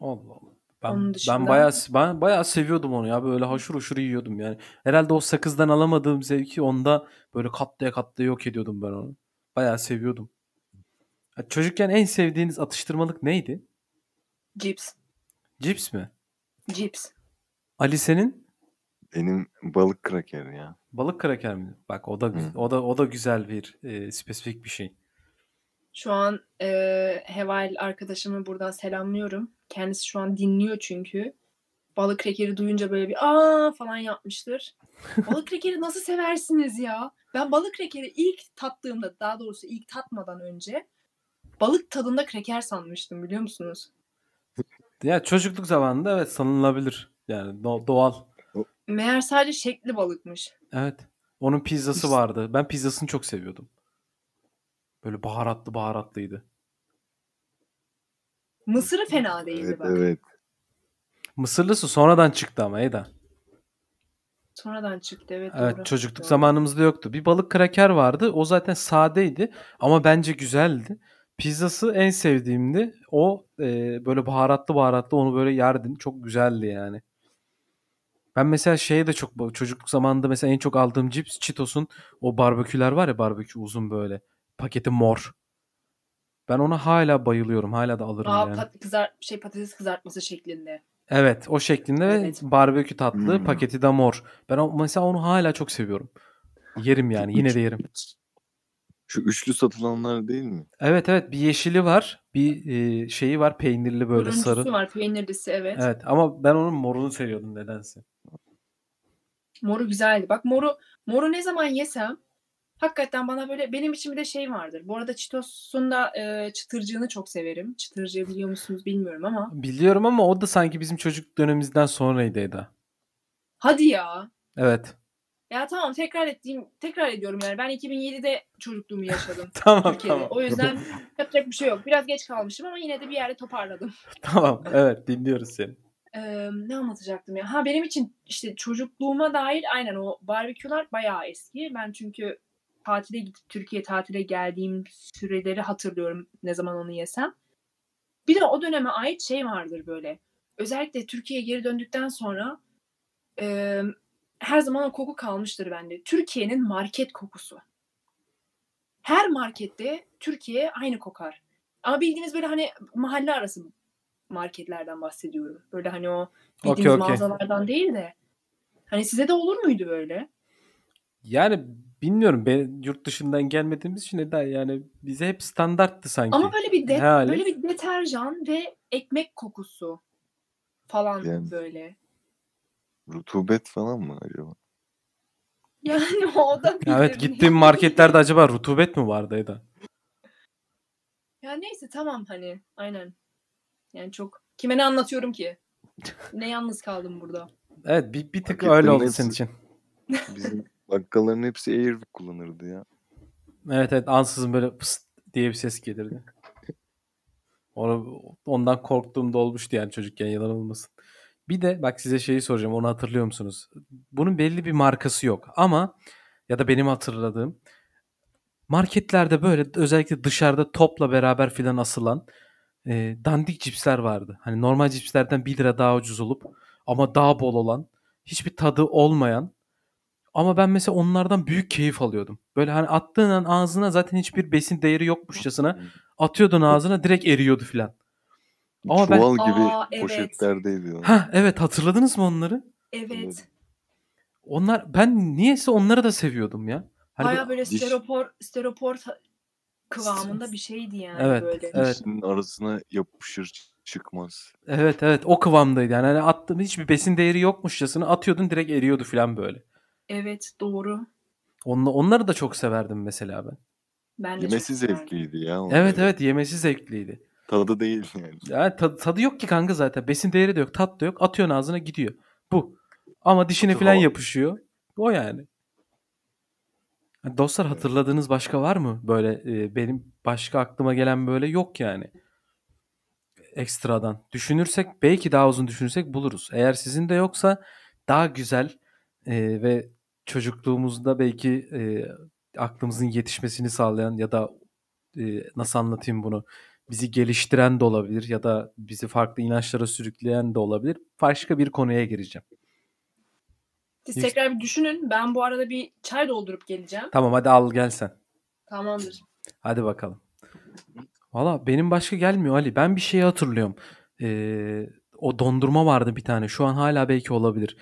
Allah Allah. Ben,
Onun dışında-
ben bayağı ben bayağı seviyordum onu ya. Böyle haşır huşur yiyordum yani. Herhalde o sakızdan alamadığım zevki onda böyle katlaya katlaya yok ediyordum ben onu. Bayağı seviyordum. Ya Çocukken en sevdiğiniz atıştırmalık neydi?
Cips.
Cips mi?
Cips.
Ali senin
Benim balık kraker ya.
balık kraker mi? Bak o da
Hı.
o da o da güzel bir e, spesifik bir şey.
Şu an e, Heval arkadaşımı buradan selamlıyorum. Kendisi şu an dinliyor çünkü. Balık krekeri duyunca böyle bir aa falan yapmıştır. Balık krekeri nasıl seversiniz ya? Ben balık krekeri ilk tattığımda daha doğrusu ilk tatmadan önce balık tadında kreker sanmıştım biliyor musunuz?
Ya çocukluk zamanında evet sanılabilir. Yani do- doğal.
Meğer sadece şekli balıkmış.
Evet. Onun pizzası vardı. Ben pizzasını çok seviyordum. Böyle baharatlı baharatlıydı.
Mısırı fena değildi
Evet
bak.
evet.
Mısırlısı sonradan çıktı ama Eda.
Sonradan çıktı evet.
Evet
doğru.
çocukluk
Doğru.
zamanımızda yoktu. Bir balık kraker vardı. O zaten sadeydi ama bence güzeldi. Pizzası en sevdiğimdi. O e, böyle baharatlı baharatlı onu böyle yerdin. Çok güzeldi yani. Ben mesela şeye de çok çocukluk zamanında mesela en çok aldığım cips Cheetos'un o barbeküler var ya barbekü uzun böyle. Paketi mor. Ben ona hala bayılıyorum. Hala da alırım
Aa,
yani.
pat- kızar şey patates kızartması şeklinde.
Evet o şeklinde ve
Evet.
barbekü tatlı
Hmm.
paketi de mor. Ben o, mesela onu hala çok seviyorum. Yerim yani yine de yerim.
Şu üçlü satılanlar değil mi?
Evet evet bir yeşili var bir e, şeyi var peynirli böyle
Turuncusu
sarı.
var peynirlisi evet.
Evet ama ben onun morunu seviyordum nedense.
Moru güzeldi. Bak moru moru ne zaman yesem hakikaten bana böyle benim içimde şey vardır. Bu arada Cheetos'un da e, çıtırcığını çok severim. Çıtırcığı biliyor musunuz bilmiyorum ama.
Biliyorum ama o da sanki bizim çocuk dönemimizden sonraydı Eda.
Hadi ya.
Evet.
Ya tamam tekrar ettiğim tekrar ediyorum yani. Ben 2007'de çocukluğumu yaşadım
Tamam
Türkiye'de.
tamam.
O yüzden yapacak bir şey yok. Biraz geç kalmışım ama yine de bir yerde toparladım.
Tamam evet dinliyoruz seni.
Ee, ne anlatacaktım ya? Ha benim için işte çocukluğuma dair aynen o barbeküler bayağı eski. Ben çünkü tatile gidip Türkiye tatile geldiğim süreleri hatırlıyorum ne zaman onu yesem. Bir de o döneme ait şey vardır böyle. Özellikle Türkiye'ye geri döndükten sonra e, her zaman o koku kalmıştır bende. Türkiye'nin market kokusu. Her markette Türkiye aynı kokar. Ama bildiğiniz böyle hani mahalle arası marketlerden bahsediyorum. Böyle hani o
Okey,
bildiğimiz
okey.
mağazalardan değil de. Hani size de olur muydu böyle?
Yani bilmiyorum ben yurt dışından gelmediğimiz için Eda yani bize hep standarttı sanki.
Ama böyle bir de, böyle bir deterjan ve ekmek kokusu falan
Yani.
böyle.
Rutubet falan mı acaba?
Yani o da
Ya evet
bilir.
gittiğim marketlerde acaba rutubet mi vardı Eda?
Ya neyse tamam hani aynen. Yani çok kime ne anlatıyorum ki? Ne yalnız kaldım burada.
Evet bir, bir tık
Marketlerin
öyle oldu
hepsi-
senin için.
Bizim bakkalların hepsi Airwick kullanırdı ya.
Evet evet ansızın böyle pıst diye bir ses gelirdi. Onu, ondan korktuğum da olmuştu yani çocukken yalan olmasın. Bir de bak size şeyi soracağım onu hatırlıyor musunuz? Bunun belli bir markası yok ama ya da benim hatırladığım marketlerde böyle özellikle dışarıda topla beraber filan asılan e, dandik cipsler vardı. Hani normal cipslerden 1 lira daha ucuz olup ama daha bol olan hiçbir tadı olmayan ama ben mesela onlardan büyük keyif alıyordum. Böyle hani attığın an ağzına zaten hiçbir besin değeri yokmuşçasına atıyordun ağzına direkt eriyordu filan. Ama ben-
Çuval gibi
Aa, evet.
poşetlerdeydi.
Ha evet hatırladınız mı onları?
Evet.
Onlar ben niyeyse onları da seviyordum ya. Hani
Baya
böyle-
diş-
steropor steropor kıvamında bir şeydi yani
Evet,
böyle.
evet.
Dişinin arasına yapışır çıkmaz.
evet evet o kıvamdaydı yani. Hani attığım hiçbir besin değeri yokmuşçasına atıyordun direkt eriyordu filan böyle.
Evet doğru.
Onla, onları da çok severdim mesela ben.
Ben de
Yemesi
çok severdim.
zevkliydi ya. onlar.
Evet evet yemesi zevkliydi.
Tadı değil yani.
Ya tadı, tadı yok ki kanka zaten. Besin değeri de yok. Tat da yok. Atıyorsun ağzına gidiyor. Bu. Ama dişine falan yapışıyor. O yani. Ha, Dostlar hatırladığınız başka var mı? Böyle e, benim başka aklıma gelen böyle yok yani. Ekstradan. Düşünürsek belki daha uzun düşünürsek buluruz. Eğer sizin de yoksa daha güzel e, ve çocukluğumuzda belki e, aklımızın yetişmesini sağlayan ya da e, nasıl anlatayım bunu? bizi geliştiren de olabilir ya da bizi farklı inançlara sürükleyen de olabilir. Başka bir konuya gireceğim.
Siz
Hiç-
tekrar bir düşünün. Ben bu arada bir çay doldurup geleceğim.
Tamam hadi al gel sen.
Tamamdır.
Hadi bakalım. Valla benim başka gelmiyor Ali. Ben bir şeyi hatırlıyorum. Ee, o dondurma vardı bir tane. Şu an hala belki olabilir.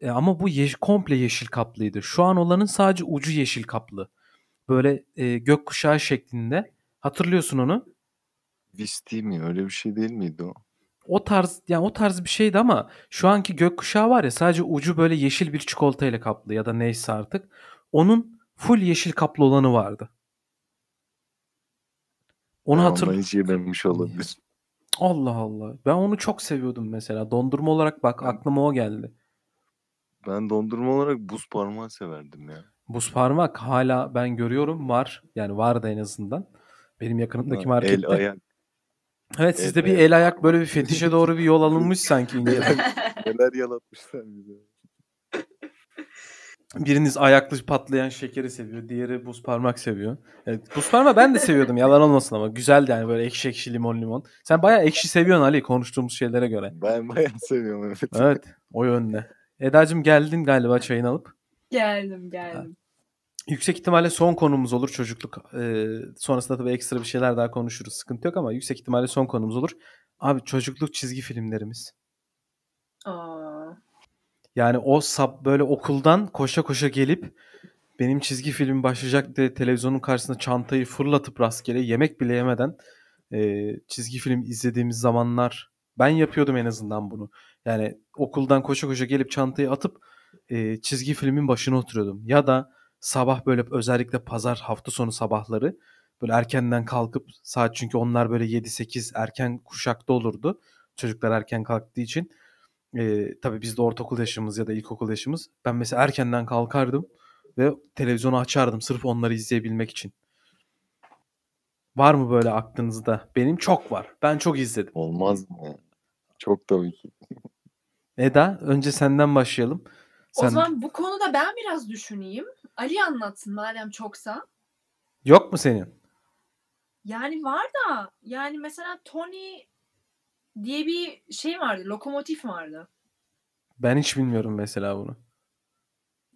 Ee, ama bu yeş- komple yeşil kaplıydı. Şu an olanın sadece ucu yeşil kaplı. Böyle e, gökkuşağı şeklinde. Hatırlıyorsun onu.
Visti mi? Öyle bir şey değil miydi o?
O tarz yani o tarz bir şeydi ama şu anki gökkuşağı var ya sadece ucu böyle yeşil bir çikolata ile kaplı ya da neyse artık. Onun full yeşil kaplı olanı vardı. Onu hatır
hiç yememiş olabilir.
Allah Allah. Ben onu çok seviyordum mesela. Dondurma olarak bak aklıma o geldi.
Ben dondurma olarak buz parmağı severdim ya.
Buz parmak hala ben görüyorum var. Yani vardı en azından. Benim yakınımdaki
Ha,
markette.
El ayak
Evet sizde
el
bir
ayak.
el ayak böyle bir fetişe doğru bir yol alınmış sanki.
neler yalatmışlar bize.
Biriniz ayaklı patlayan şekeri seviyor. Diğeri buz parmak seviyor. Evet, buz parmak ben de seviyordum. Yalan olmasın ama. Güzeldi yani böyle ekşi ekşi limon limon. Sen bayağı ekşi seviyorsun Ali konuştuğumuz şeylere göre.
Ben bayağı seviyorum evet.
Evet o yönde. Eda'cığım geldin galiba çayını alıp.
Geldim geldim.
Yüksek ihtimalle son konumuz olur çocukluk. Ee, sonrasında tabii ekstra bir şeyler daha konuşuruz. Sıkıntı yok ama yüksek ihtimalle son konumuz olur. Abi çocukluk çizgi filmlerimiz.
Aa,
Yani o sab böyle okuldan koşa koşa gelip benim çizgi film başlayacak diye televizyonun karşısında çantayı fırlatıp rastgele yemek bile yemeden e, çizgi film izlediğimiz zamanlar ben yapıyordum en azından bunu. Yani okuldan koşa koşa gelip çantayı atıp e, çizgi filmin başına oturuyordum. Ya da sabah böyle özellikle pazar hafta sonu sabahları böyle erkenden kalkıp saat çünkü onlar böyle 7-8 erken kuşakta olurdu. Çocuklar erken kalktığı için. Ee, tabii biz de ortaokul yaşımız ya da ilkokul yaşımız. Ben mesela erkenden kalkardım ve televizyonu açardım sırf onları izleyebilmek için. Var mı böyle aklınızda? Benim çok var. Ben çok izledim.
Olmaz mı? Çok tabii ki.
Eda önce senden başlayalım.
O
Sen
zaman bu konuda ben biraz düşüneyim. Ali anlatsın madem çoksa.
yok mu senin?
Yani var da yani mesela Tony diye bir şey vardı. Lokomotif vardı.
Ben hiç bilmiyorum mesela bunu.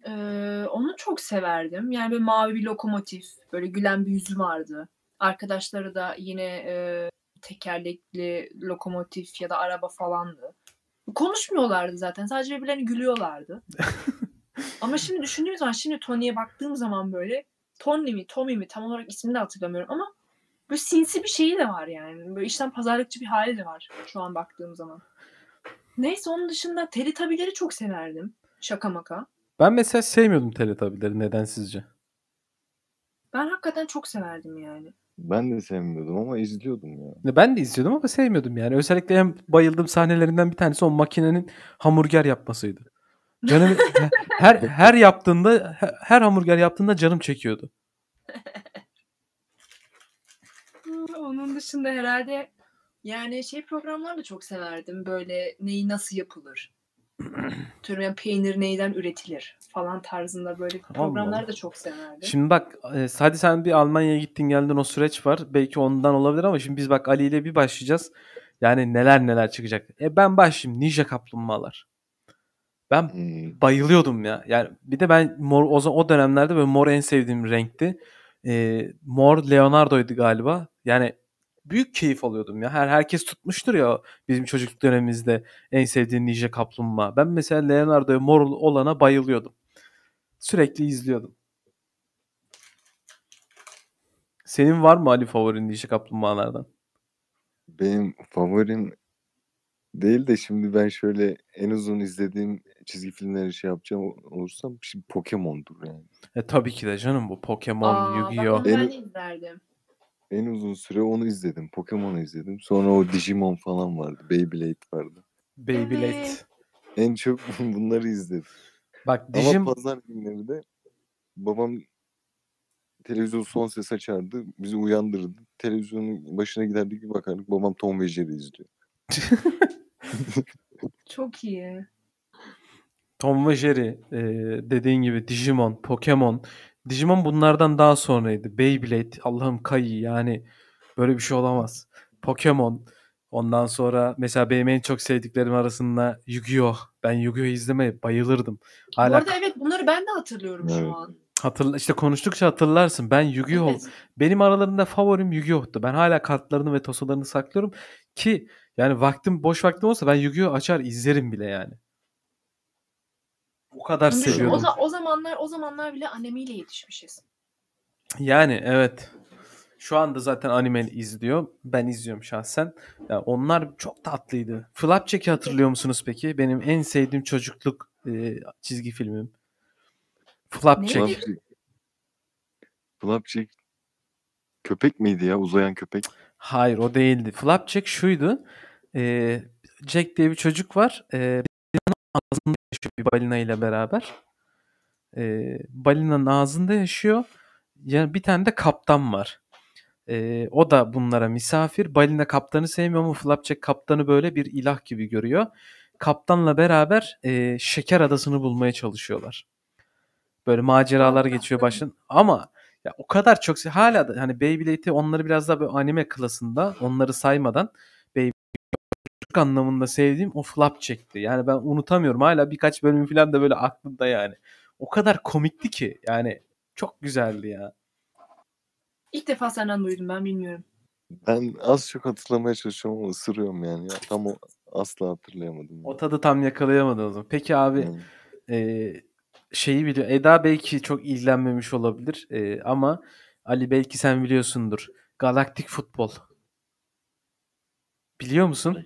Ee, onu çok severdim. Yani böyle mavi bir lokomotif. Böyle gülen bir yüzü vardı. Arkadaşları da yine e, tekerlekli lokomotif ya da araba falandı. Konuşmuyorlardı zaten. Sadece birbirlerine gülüyorlardı. ama şimdi düşündüğüm zaman şimdi Tony'ye baktığım zaman böyle Tony mi Tommy mi tam olarak ismini de hatırlamıyorum ama böyle sinsi bir şeyi de var yani. Böyle işten pazarlıkçı bir hali de var şu an baktığım zaman. Neyse onun dışında Teletubby'leri çok severdim. Şaka maka.
Ben mesela sevmiyordum Teletubby'leri. Neden sizce?
Ben hakikaten çok severdim yani.
Ben de sevmiyordum ama izliyordum ya.
Ben de izliyordum ama sevmiyordum yani. Özellikle en bayıldığım sahnelerinden bir tanesi o makinenin hamburger yapmasıydı. Canım her her yaptığında her- her hamburger yaptığında canım çekiyordu.
Onun dışında herhalde yani şey programlar da çok severdim. Böyle neyi nasıl yapılır? Yani peynir neyden üretilir falan tarzında böyle programları
Allah.
da çok severdim.
Şimdi bak e, hadi sen bir Almanya'ya gittin geldin o süreç var. Belki ondan olabilir ama şimdi biz bak Ali ile bir başlayacağız. Yani neler neler çıkacak. E ben başlayayım Ninja Kaplumbağalar. Ben
Hmm.
bayılıyordum ya. Yani bir de ben mor o, zaman- o dönemlerde böyle mor en sevdiğim renkti. Ee, mor Leonardo'ydu galiba. Yani büyük keyif alıyordum ya. Her herkes tutmuştur ya bizim çocukluk dönemimizde en sevdiğin Ninja Kaplumbağa. Ben mesela Leonardo'ya mor olana bayılıyordum. Sürekli izliyordum. Senin var mı Ali favorin Ninja Kaplumbağalardan?
Benim favorim değil de şimdi ben şöyle en uzun izlediğim çizgi filmleri şey yapacağım olursam şimdi Pokemon'dur yani.
E tabii ki de canım bu Pokemon, Yu-Gi-Oh.
ben
En-
izlerdim.
En uzun süre onu izledim. Pokemon'u izledim. Sonra o Digimon falan vardı. Beyblade vardı.
Beyblade.
En çok bunları izledim.
Bak
Ama
Digim
pazar günleri de babam televizyon son ses açardı. Bizi uyandırırdı. Televizyonun başına giderdik bir bakardık. Babam Tom ve Jerry izliyor.
Çok iyi.
Tom ve Jerry, e, dediğin gibi Digimon, Pokemon. Digimon bunlardan daha sonraydı. Beyblade, Allah'ım Kai yani böyle bir şey olamaz. Pokemon. Ondan sonra mesela benim en çok sevdiklerim arasında Yu-Gi-Oh! Ben Yu-Gi-Oh! izlemeye bayılırdım.
Bu
Hala
arada evet bunları ben de hatırlıyorum
Evet.
şu an.
hatırla işte konuştukça hatırlarsın. Ben Yu-Gi-Oh!
Evet.
Benim aralarında favorim Yu-Gi-Oh'tu. Ben hala kartlarını ve tosalarını saklıyorum ki yani vaktim boş vaktim olsa ben Yu-Gi-Oh! açar izlerim bile yani. O kadar
Onu düşün,
seviyordum.
O, za- o zamanlar o zamanlar bile annemiyle yetişmişiz.
Yani evet. Şu anda zaten anime izliyor. Ben izliyorum şahsen. Ya onlar çok tatlıydı. Flapjack'i hatırlıyor musunuz peki? Benim en sevdiğim çocukluk e, çizgi filmim. Flapjack.
Flapjack. Flapjack köpek miydi ya? Uzayan köpek.
Hayır o değildi. Flapjack şuydu. E, Jack diye bir çocuk var. E, ağzında yaşıyor bir balina ile beraber. E, balinanın ağzında yaşıyor. Yani bir tane de kaptan var. E, o da bunlara misafir. Balina kaptanı sevmiyor ama Flapjack kaptanı böyle bir ilah gibi görüyor. Kaptanla beraber e, Şeker Adası'nı bulmaya çalışıyorlar. Böyle maceralar geçiyor başın. Ama ya o kadar çok hala da hani Beyblade'i onları biraz daha böyle anime klasında onları saymadan anlamında sevdiğim o Flapjack'ti. Yani ben unutamıyorum. Hala birkaç bölümü falan da böyle aklımda yani. O kadar komikti ki yani çok güzeldi ya.
İlk defa senden duydum ben bilmiyorum.
Ben az çok hatırlamaya çalışıyorum ama ısırıyorum yani. Ya, tam o asla hatırlayamadım.
O tadı tam yakalayamadı o zaman. Peki abi
Yani.
e, şeyi biliyor. Eda belki çok ilgilenmemiş olabilir e, ama Ali belki sen biliyorsundur. Galaktik futbol. Biliyor musun?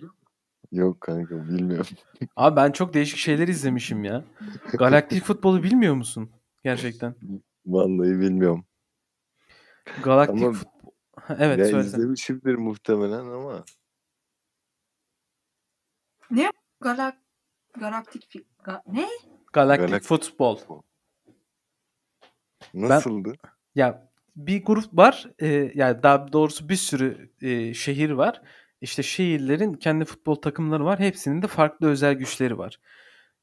Yok kanka bilmiyorum.
Abi ben çok değişik şeyler izlemişim ya. Galaktik futbolu bilmiyor musun? Gerçekten.
Vallahi bilmiyorum.
Galaktik
Ama-
futbol. Evet
ya
söylesene.
izlemişimdir muhtemelen ama
Galak Galaktik fi- Ga- ne?
Galaktik
Galak-
futbol.
nasıldı?
Ya bir grup var. E, yani daha doğrusu bir sürü e, şehir var. İşte şehirlerin kendi futbol takımları var. Hepsinin de farklı özel güçleri var.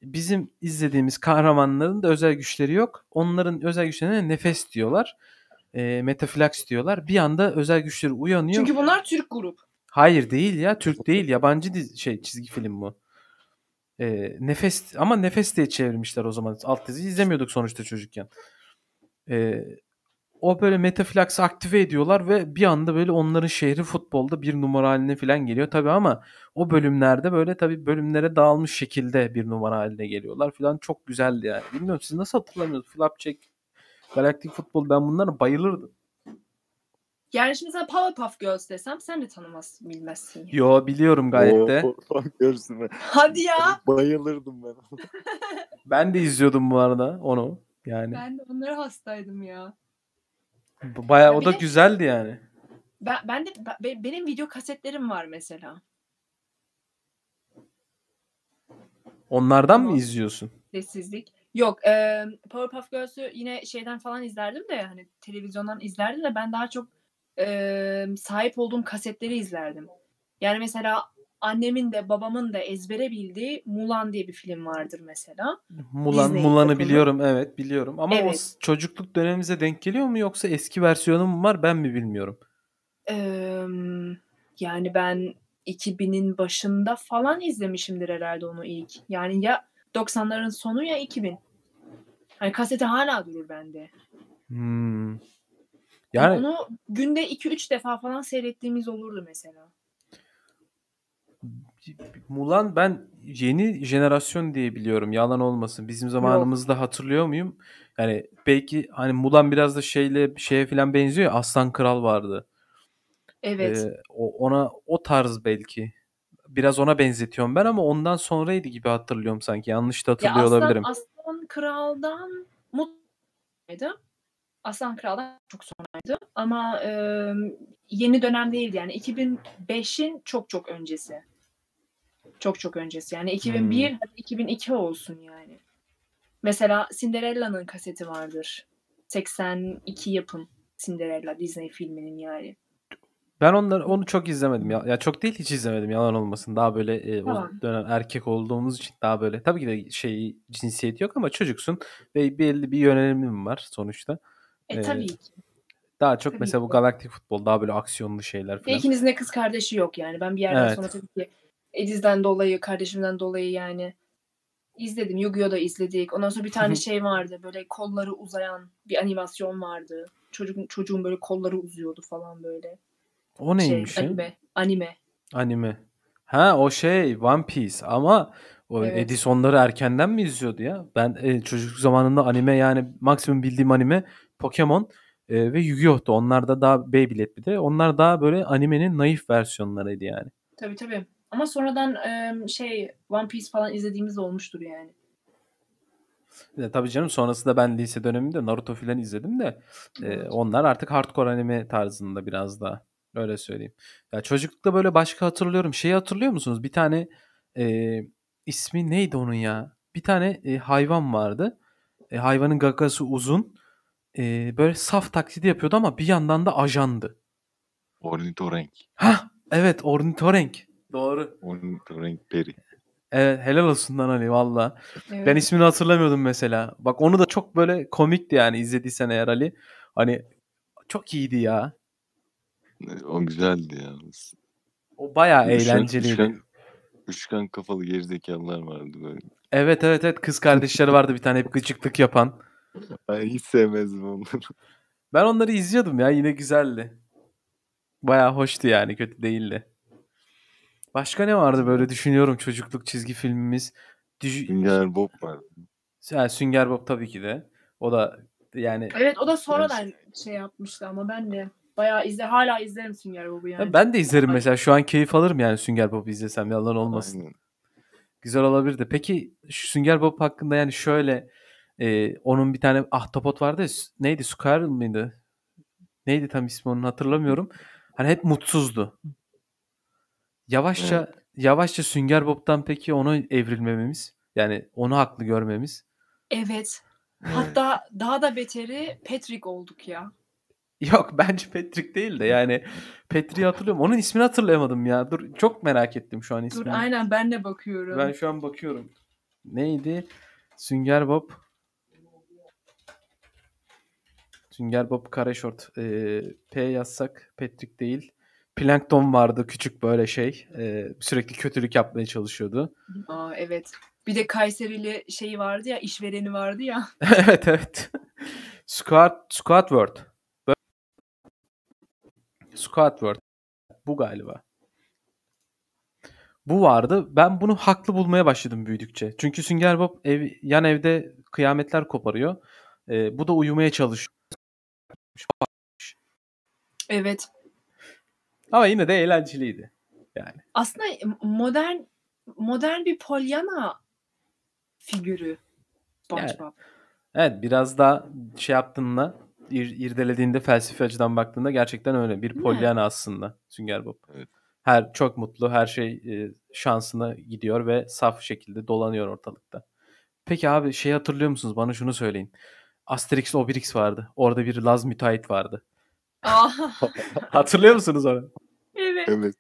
Bizim izlediğimiz kahramanların da özel güçleri yok. Onların özel güçlerine nefes diyorlar. E, metaflax diyorlar. Bir anda özel güçleri uyanıyor.
Çünkü bunlar Türk grup.
Hayır değil ya. Türk değil. Yabancı dizi, şey çizgi film bu. Ee, nefes ama nefes diye çevirmişler o zaman. Alt dizi izlemiyorduk sonuçta çocukken. Ee, o böyle metaflax'ı aktive ediyorlar ve bir anda böyle onların şehri futbolda bir numara haline falan geliyor tabi ama o bölümlerde böyle tabi bölümlere dağılmış şekilde bir numara haline geliyorlar falan çok güzeldi yani. Bilmiyorum siz nasıl hatırlamıyorsunuz? Flapjack, Galactic Futbol ben bunlara bayılırdım.
Yani şimdi sana Powerpuff Girls desem sen de tanımazsın bilmezsin. ya.
Yo biliyorum gayet de.
Bak görsün ben.
Hadi ya.
Bayılırdım ben.
Ben de izliyordum bu arada onu. Yani
Ben de onlara hastaydım ya.
Baya
Ya
o da
de-
güzeldi yani.
Ben, ben de be- benim video kasetlerim var mesela.
Onlardan mı
Tamam.
izliyorsun?
Sessizlik. Yok, e, Powerpuff Girls'ü yine şeyden falan izlerdim de hani televizyondan izlerdim de ben daha çok e, sahip olduğum kasetleri izlerdim. Yani mesela annemin de babamın da ezbere bildiği Mulan diye bir film vardır mesela.
Mulan
Disney
Mulan'ı biliyorum evet biliyorum ama o
Evet.
s- çocukluk dönemimize denk geliyor mu yoksa eski versiyonu mu var ben mi bilmiyorum.
E, yani ben 2000'in başında falan izlemişimdir herhalde onu ilk. Yani ya 90'ların sonu ya 2000. Hani kaseti hala durur bende.
Hmm.
Yani...
Yani
Onu günde 2-3 defa falan seyrettiğimiz olurdu mesela.
Mulan ben yeni jenerasyon diye biliyorum. Yalan olmasın. Bizim zamanımızda hatırlıyor muyum? Yani belki hani Mulan biraz da şeyle şeye falan benziyor ya. Aslan Kral vardı.
Evet.
Ee, o, ona o tarz belki. Biraz ona benzetiyorum ben ama ondan sonraydı gibi hatırlıyorum sanki. Yanlış da
ya
hatırlıyor
Aslan,
olabilirim.
Aslan Kral'dan mutluydu. Aslan Kral'dan çok sonraydı. Ama e, yeni dönem değildi yani. 2005'in çok çok öncesi. Çok çok öncesi. Yani 2001
Hmm.
hadi 2002 olsun yani. Mesela Cinderella'nın kaseti vardır. 82 yapım Cinderella Disney filminin yani.
Ben onları onu çok izlemedim ya. Ya çok değil hiç izlemedim yalan olmasın. Daha böyle e,
Tamam.
o dönem erkek olduğumuz için daha böyle tabii ki de şey cinsiyet yok ama çocuksun ve belli bir yönelimin var sonuçta.
E
Ee,
tabii ki.
Daha çok
Tabii
mesela bu
ki.
galaktik futbol daha böyle aksiyonlu şeyler
Ve
falan.
ikinizin de kız kardeşi yok yani. Ben bir yerden
Evet.
sonra tabii ki Ediz'den dolayı, kardeşimden dolayı yani izledim. Yu-Gi-Oh! da izledik. Ondan sonra bir tane şey vardı. Böyle kolları uzayan bir animasyon vardı. Çocuk, çocuğun böyle kolları uzuyordu falan böyle.
O neymiş
şey,
ya?
anime. Anime.
Anime. Ha o şey One Piece ama o
Evet.
Edison'ları erkenden mi izliyordu ya? Ben e, çocukluk zamanında anime yani maksimum bildiğim anime Pokemon e, ve Yu-Gi-Oh'tu. Onlar da daha Beyblade bir de. Onlar daha böyle animenin naif versiyonlarıydı yani.
Tabii tabii. Ama sonradan em, şey One Piece falan izlediğimiz de olmuştur yani.
Ya, tabii canım sonrasında ben lise döneminde Naruto filan izledim de e, onlar artık hardcore anime tarzında biraz daha. Öyle söyleyeyim. Ya çocuklukta böyle başka hatırlıyorum. Şeyi hatırlıyor musunuz? Bir tane e, ismi neydi onun ya? Bir tane e, hayvan vardı. E, hayvanın gagası uzun. E, böyle saf taklidi yapıyordu ama bir yandan da ajandı.
Ornitorenk.
Hah evet ornitorenk. Doğru.
Ornitorenk peri.
Evet helal olsun lan Ali valla.
Evet.
Ben ismini hatırlamıyordum mesela. Bak onu da çok böyle komikti yani izlediysen eğer Ali. Hani çok iyiydi ya.
O güzeldi ya.
O bayağı
Üçgen-
eğlenceliydi.
Üçgen, üçgen kafalı gerizekalılar vardı böyle.
Evet evet evet kız kardeşleri vardı bir tane hep gıcıklık yapan.
Ben hiç sevmezdim onları.
Ben onları izliyordum ya yine güzeldi. Bayağı hoştu yani kötü değildi. Başka ne vardı böyle düşünüyorum çocukluk çizgi filmimiz. Düş-
Sünger Bob vardı.
Ha, Sünger Bob tabii ki de. O da yani
Evet o da sonradan şey yapmıştı ama ben de bayağı izle hala izlerim Sünger Bob'u yani.
ben de izlerim mesela şu an keyif alırım yani Sünger Bob'u izlesem yalan olmasın.
Aynen.
Güzel olabilirdi. Peki şu Sünger Bob hakkında yani şöyle e, onun bir tane ahtapot vardı ya, s- neydi Squirrel mıydı? Neydi tam ismi onun hatırlamıyorum. Hani hep mutsuzdu. Yavaşça yavaşça Sünger Bob'tan peki onu evrilmememiz yani onu haklı görmemiz.
Evet. Hatta daha da beteri Patrick olduk ya.
Yok bence Patrick değil de yani Patrick'i hatırlıyorum. Onun ismini hatırlayamadım ya. Dur çok merak ettim şu an
Dur
ismini.
aynen ben de bakıyorum.
Ben şu an bakıyorum. Neydi? Sünger Bob. Sünger Bob kare şort. Ee, P yazsak Patrick değil. Plankton vardı küçük böyle şey. Ee, sürekli kötülük yapmaya çalışıyordu.
Aa evet. Bir de Kayserili şeyi vardı ya, işvereni vardı ya.
evet evet. Squat, Squatword. Böyle- Squatword. Bu galiba. Bu vardı. Ben bunu haklı bulmaya başladım büyüdükçe. Çünkü Sünger Bob ev, yan evde kıyametler koparıyor. Ee, bu da uyumaya çalışıyor.
Evet.
Ama yine de eğlenceliydi. Yani.
Aslında modern modern bir Pollyanna figürü SpongeBob.
Evet biraz daha şey yaptığında ir, irdelediğinde felsefi açıdan baktığında gerçekten öyle. Bir? Pollyanna aslında Sünger Bob.
Evet.
Her çok mutlu, her şey e, şansına gidiyor ve saf şekilde dolanıyor ortalıkta. Peki abi şey hatırlıyor musunuz? Bana şunu söyleyin. Asterix Obelix vardı. Orada bir Laz müteahhit vardı. Hatırlıyor musunuz onu?
Evet.
Evet.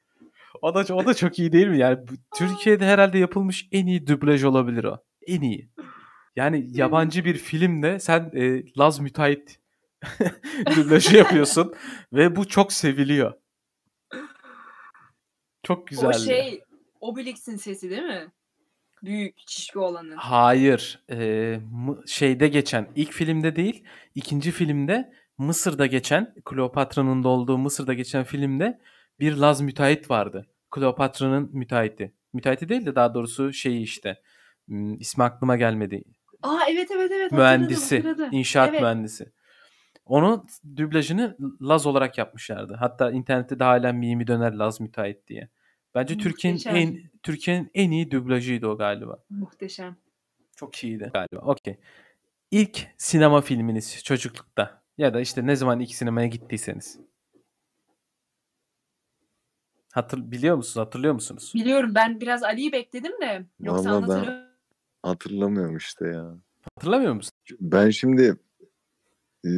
O da o da çok iyi değil mi? Yani Türkiye'de herhalde yapılmış en iyi dublaj olabilir o. En iyi. Yani yabancı bir filmde sen e, Laz müteahhit dublajı yapıyorsun ve bu çok seviliyor. Çok güzeldi.
O şey Obelix'in sesi değil mi? Büyük şişko olanın.
Hayır. e, şeyde geçen ilk filmde değil, ikinci filmde Mısır'da geçen Kleopatra'nın da olduğu Mısır'da geçen filmde bir Laz müteahhit vardı. Kleopatra'nın müteahhiti. Müteahhiti değil de daha doğrusu şeyi işte. Hmm, ismi aklıma gelmedi.
Aa evet evet evet.
mühendisi,
hatırladım.
inşaat
Evet.
mühendisi. Onun dublajını Laz olarak yapmışlardı. Hatta internette de hala mimi döner Laz müteahhit diye. Bence Türkiye'nin en Türkiye'nin en iyi dublajıydı o galiba.
Muhteşem.
Çok iyiydi galiba. Okey. İlk sinema filminiz çocuklukta ya da işte ne zaman ilk sinemaya gittiyseniz. Hatır biliyor musunuz? Hatırlıyor musunuz?
Biliyorum ben biraz Ali'yi bekledim de. Yoksa
Vallahi ben-
anlatırım.
Hatırlamıyorum işte ya.
Hatırlamıyor musun?
Ben şimdi e,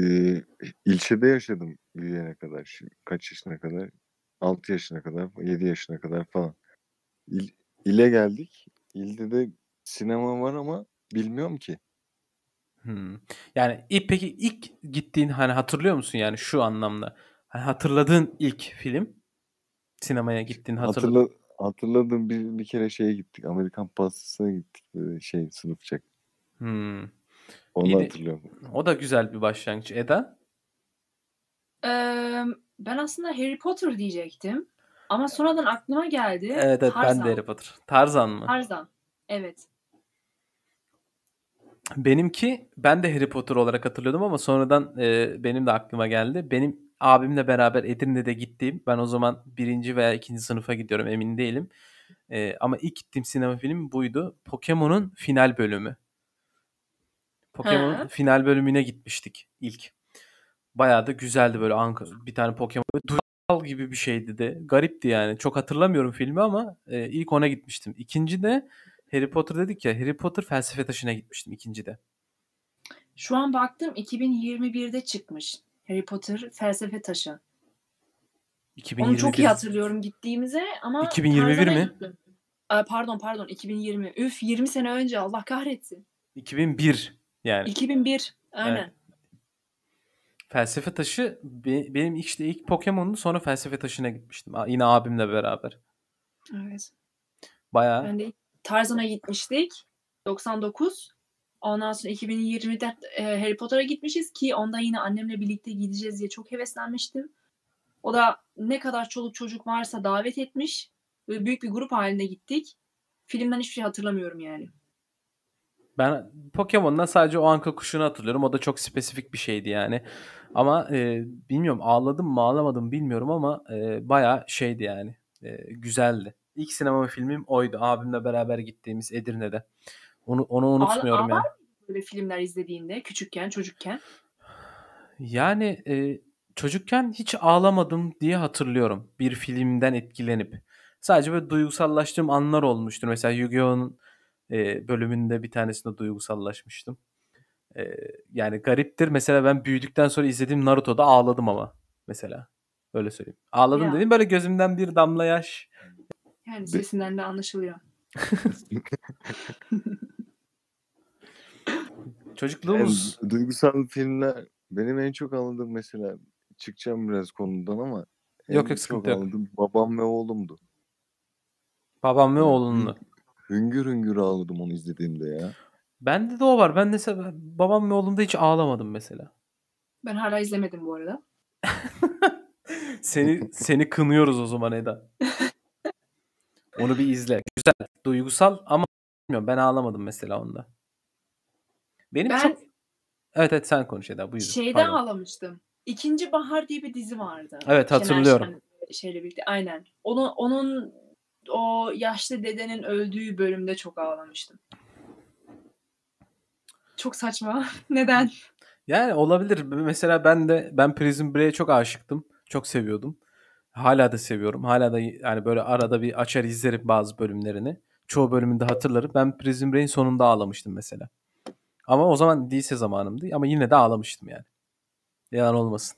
ilçede yaşadım büyüyene kadar. Şimdi kaç yaşına kadar? 6 yaşına kadar, 7 yaşına kadar falan. İl, ile geldik. İlde de sinema var ama bilmiyorum ki.
Hımm. Yani, ilk peki ilk gittiğin, hani, hatırlıyor musun, yani, şu anlamda? Hani, hatırladığın ilk film, sinemaya gittiğin hatırla
Hatırla hatırladım. Bir bir kere şeye gittik, Amerikan Pastatı'na gittik, şey, sınıfçak.
Hımm.
Onu
İyi de
hatırlıyorum.
o da güzel bir başlangıç. Eda?
Emm, ben aslında Harry Potter diyecektim ama sonradan aklıma geldi.
Evet, evet, ben de. Harry Potter. Tarzan mı?
Tarzan. Evet.
Benimki ben de Harry Potter olarak hatırlıyordum ama sonradan, eee, benim de aklıma geldi. Benim abimle beraber Edirne'de gittiğim, ben o zaman 1. veya 2. sınıfa gidiyorum, emin değilim. Eee, ama ilk gittiğim sinema filmi buydu. Pokemon'un final bölümü. Pokemon'un final bölümüne gitmiştik ilk. Bayağı da güzeldi böyle Anka bir tane Pokemon duygusal gibi bir şeydi de. Garipti yani. Çok hatırlamıyorum filmi ama, eee, ilk ona gitmiştim. 2'nci de Harry Potter dedik ya, Harry Potter Felsefe Taşı'na gitmiştim 2'ncide.
Şu an baktım 2021'de çıkmış Harry Potter Felsefe Taşı. Onu çok
2021
iyi hatırlıyorum gittiğimize ama
2021
Tarzan'a
mi?
gittim. Eee, pardon, pardon 2020. Üf 20 sene önce Allah kahretsin.
2001 yani.
2001 aynen.
Evet. Felsefe Taşı be benim işte ilk Pokemon'du sonra Felsefe Taşı'na gitmiştim. Yine abimle beraber.
Evet.
Bayağı
Ben de Tarzan'a gitmiştik 99. Ondan sonra 2020'de, eee, Harry Potter'a gitmişiz ki onda yine annemle birlikte gideceğiz diye çok heveslenmiştim. O da ne kadar çoluk çocuk varsa davet etmiş. Böyle büyük bir grup hâlinde gittik. Filmden hiçbir şey hatırlamıyorum yani.
Ben Pokemon'dan sadece o anka kuşunu hatırlıyorum. O da çok spesifik bir şeydi yani. Ama, eee, bilmiyorum ağladım mı ağlamadım bilmiyorum ama, eee, bayağı şeydi yani, eee, güzeldi. İlk sinema filmim oydu. Abimle beraber gittiğimiz Edirne'de. Onu onu unutmuyorum
ağlar
yani.
böyle filmler izlediğinde küçükken, çocukken?
Yani, eee, çocukken hiç ağlamadım diye hatırlıyorum bir filmden etkilenip. Sadece böyle duygusallaştığım anlar olmuştur. Mesela Yu-Gi-Oh'un, eee, bölümünde bir tanesinde duygusallaşmıştım. Eee, yani gariptir. Mesela ben büyüdükten sonra izlediğim Naruto'da ağladım ama mesela. Öyle söyleyeyim. Ağladım
Ya.
dediğim böyle gözümden bir damla yaş.
Yani sesinden de anlaşılıyor.
Çocukluğumuz
duygusal filmler benim en çok ağladığım mesela çıkacağım biraz konudan ama
Yok
en
yok
çok
sıkıntı yok.
Babam ve Oğlum'du.
Babam ve Oğlunlu.
hüngür hüngür ağladım onu izlediğimde ya.
Bende de o var. Ben mesela Babam ve Oğlum'da hiç ağlamadım mesela.
Ben hâlâ izlemedim bu arada.
Seni seni kınıyoruz o zaman Eda. Onu bir izle. Güzel, duygusal ama bilmiyorum ben ağlamadım mesela onda. Benim
Ben
çok Evet, evet sen konuş Eda buyur.
şeyde
Pardon.
ağlamıştım. İkinci Bahar diye bir dizi vardı.
Evet
Şener
hatırlıyorum.
Şen şeyle birlikte. Aynen. Onu onun o yaşlı dedenin öldüğü bölümde çok ağlamıştım. Çok saçma. Neden?
Yani olabilir. Mesela ben de ben Prison Break'e çok aşıktım. Çok seviyordum. Hala da seviyorum. Hala da yani böyle arada bir açar izlerim bazı bölümlerini. Çoğu bölümünde hatırlarım. Ben Prison Break'in sonunda ağlamıştım mesela. Ama o zaman lise zamanımdı ama yine de ağlamıştım yani. Yalan olmasın.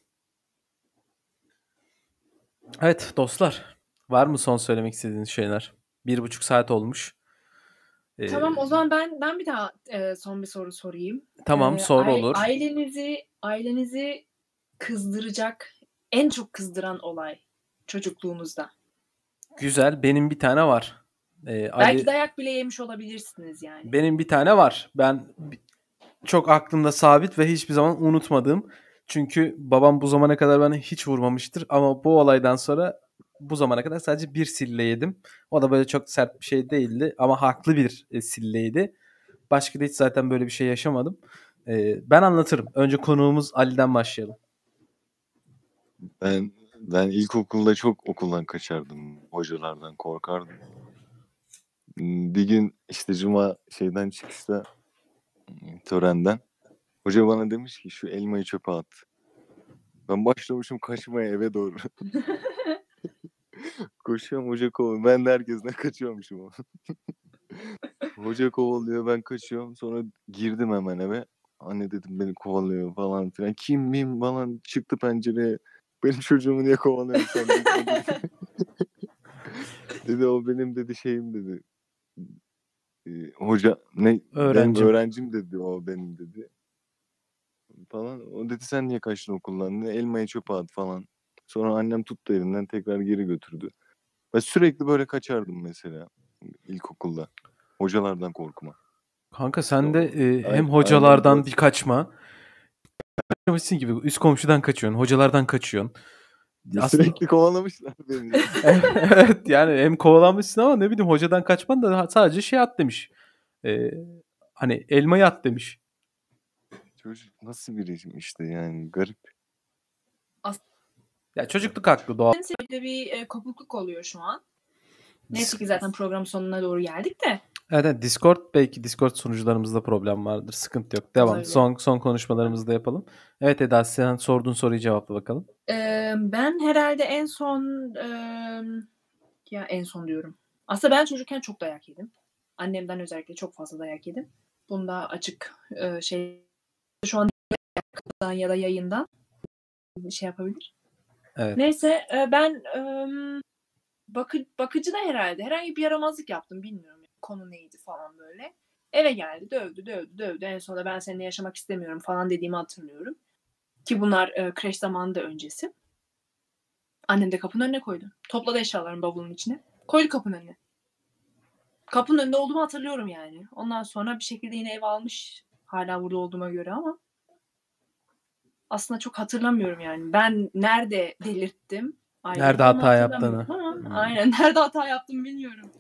Evet dostlar. Var mı son söylemek istediğiniz şeyler? Bir buçuk saat olmuş. Ee,
Tamam o zaman ben ben bir daha eee, son bir soru sorayım.
tamam
Eee,
soru
ai-
olur.
ailenizi ailenizi kızdıracak en çok kızdıran olay çocukluğunuzda.
Güzel. Benim bir tane var. Ee, Ali
Belki dayak bile yemiş olabilirsiniz yani.
benim bir tane var. Ben çok aklımda sabit ve hiçbir zaman unutmadığım. Çünkü babam bu zamana kadar beni hiç vurmamıştır ama bu olaydan sonra bu zamana kadar sadece bir sille yedim. O da böyle çok sert bir şey değildi ama haklı bir e, silleydi. Başka da hiç zaten böyle bir şey yaşamadım. Ee, ben anlatırım. Önce konuğumuz Ali'den başlayalım.
Ben ben ilkokulda çok okuldan kaçardım. Hocalardan korkardım. Bir gün işte cuma şeyden çıkışta törenden hoca bana demiş ki şu elmayı çöpe at. Ben başlamışım kaçmaya eve doğru. Koşuyorum hoca kovalıyor. Ben de herkesten kaçıyormuşum. hoca kovalıyor ben kaçıyorum. Sonra girdim hemen eve. Anne dedim beni kovalıyor falan filan. Kim miyim falan çıktı pencereye. Benim çocuğumu niye kovalıyorsun dedi o benim dedi şeyim dedi. Ee, hoca ne benim
Öğrencim.
öğrencim dedi o benim dedi. falan. O dedi sen niye kaçtın okuldan? Ne elmayı çöpe at falan. Sonra annem tuttu elinden tekrar geri götürdü. Ben sürekli böyle kaçardım mesela ilkokulda. Hocalardan korkma.
Kanka sen de e,
Aynen-
hem hocalardan
aynen.
bir kaçma. Kaçmışsın gibi üst komşudan kaçıyorsun, hocalardan kaçıyorsun. Aslında-
Sürekli kovalamışlar beni.
evet yani hem kovalanmışsın ama ne bileyim hocadan kaçman da sadece şey at demiş. Ee, hani elmayı at demiş.
Çocuk nasıl biriyim işte yani garip.
Ya çocukluk haklı doğal.
Böyle bir e, kopukluk oluyor şu an. Neyse ki zaten program sonuna doğru geldik de.
Evet, evet, Discord belki Discord sunucularımızda problem vardır. Sıkıntı yok. Devam.
Olabilir.
Son son konuşmalarımızı da yapalım. Evet Eda sen sorduğun soruyu cevapla bakalım.
Ee, ben herhalde en son e, ya en son diyorum. Aslında ben çocukken çok dayak yedim. Annemden özellikle çok fazla dayak yedim. Bunda açık e, şey şu an ya da yayından şey yapabilir.
Evet.
Neyse ben bakı, bakıcı da herhalde herhangi bir yaramazlık yaptım bilmiyorum. Konu neydi falan böyle. Eve geldi dövdü dövdü dövdü. En sonunda ben seninle yaşamak istemiyorum falan dediğimi hatırlıyorum. Ki bunlar e, kreş zamanı da öncesi. Annem de kapının önüne koydu. Topladı eşyalarını bavulun içine. Koydu kapının önüne. Kapının önünde olduğumu hatırlıyorum yani. Ondan sonra bir şekilde yine ev almış. Hala burada olduğuma göre ama aslında çok hatırlamıyorum yani. Ben nerede delirttim? Ailemi
Nerede
onu
hata yaptığını. Hmm.
aynen nerede hata yaptım bilmiyorum.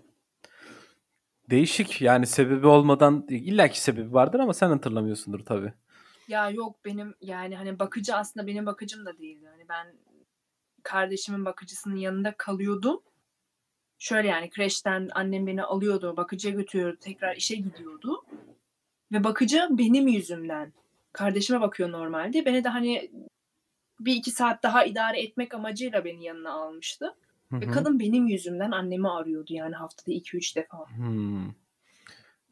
Değişik yani sebebi olmadan illaki sebebi vardır ama sen hatırlamıyorsundur tabii.
Ya yok benim yani hani bakıcı aslında benim bakıcım da değildi. Hani ben kardeşimin bakıcısının yanında kalıyordum. Şöyle yani kreşten annem beni alıyordu, bakıcıya götürüyordu, tekrar işe gidiyordu. Ve bakıcı benim yüzümden. Kardeşime bakıyor normalde. Beni de hani bir iki saat daha idare etmek amacıyla beni yanına almıştı.
Hı
Ve kadın benim yüzümden annemi arıyordu yani haftada 2-3 defa.
Hmm.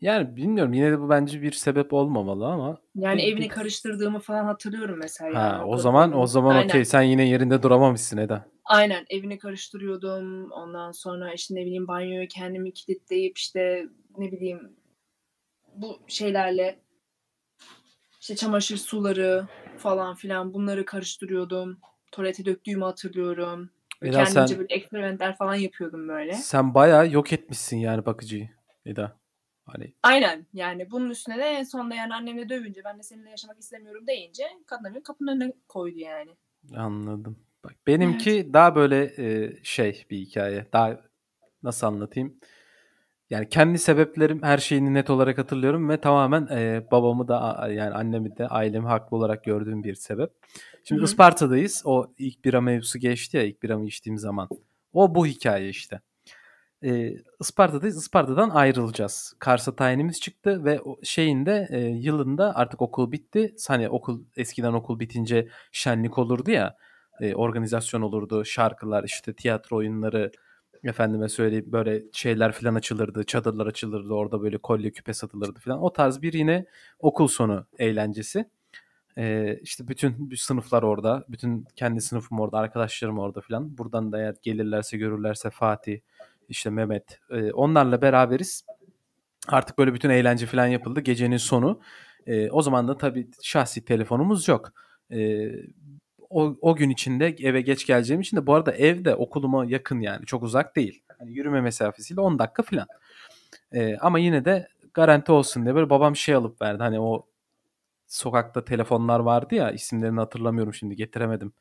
Yani bilmiyorum yine de bu bence bir sebep olmamalı ama
Yani
Bir-
evini
bir-
karıştırdığımı falan hatırlıyorum mesela.
ha
yani
o
kadının.
zaman o zaman okey sen yine yerinde duramamışsın Eda.
Aynen evini karıştırıyordum. Ondan sonra işte ne bileyim banyoyu kendimi kilitleyip işte ne bileyim bu şeylerle işte çamaşır suları falan filan bunları karıştırıyordum. Tuvalete döktüğümü hatırlıyorum.
Eda
Kendimce
sen
böyle eksperimentler falan yapıyordum böyle.
sen bayağı yok etmişsin yani bakıcıyı Eda. Hani
Aynen yani bunun üstüne de en sonunda yani annemle dövünce ben de seninle yaşamak istemiyorum deyince kadın kapının önüne koydu yani.
Anladım. Bak benimki daha böyle e, şey bir hikaye. Daha nasıl anlatayım? Yani kendi sebeplerim her şeyini net olarak hatırlıyorum ve tamamen e, babamı da yani annemi de ailemi haklı olarak gördüğüm bir sebep. Şimdi
Hı hı.
Isparta'dayız. O ilk bira mevzusu geçti ya ilk biramı içtiğim zaman. O bu hikaye işte. E, Isparta'dayız. Isparta'dan ayrılacağız. Kars'a tayinimiz çıktı ve şeyinde e, yılında artık okul bitti. Hani okul eskiden okul bitince şenlik olurdu ya. e, organizasyon olurdu. Şarkılar işte tiyatro oyunları efendime söyleyeyim böyle şeyler falan açılırdı. Çadırlar açılırdı. Orada böyle kolye küpe satılırdı falan. O tarz bir yine okul sonu eğlencesi. Ee, işte bütün sınıflar orada. Bütün kendi sınıfım orada. Arkadaşlarım orada falan. Buradan da eğer gelirlerse görürlerse Fatih, işte Mehmet. e, onlarla beraberiz. Artık böyle bütün eğlence falan yapıldı. Gecenin sonu. E, o zaman da tabii şahsi telefonumuz yok. E, o, o gün içinde eve geç geleceğim için de bu arada ev de okuluma yakın yani. Çok uzak değil. Hani yürüme mesafesiyle 10 dakika falan. E, ama yine de garanti olsun diye böyle babam şey alıp verdi. Hani o sokakta telefonlar vardı ya isimlerini hatırlamıyorum şimdi getiremedim.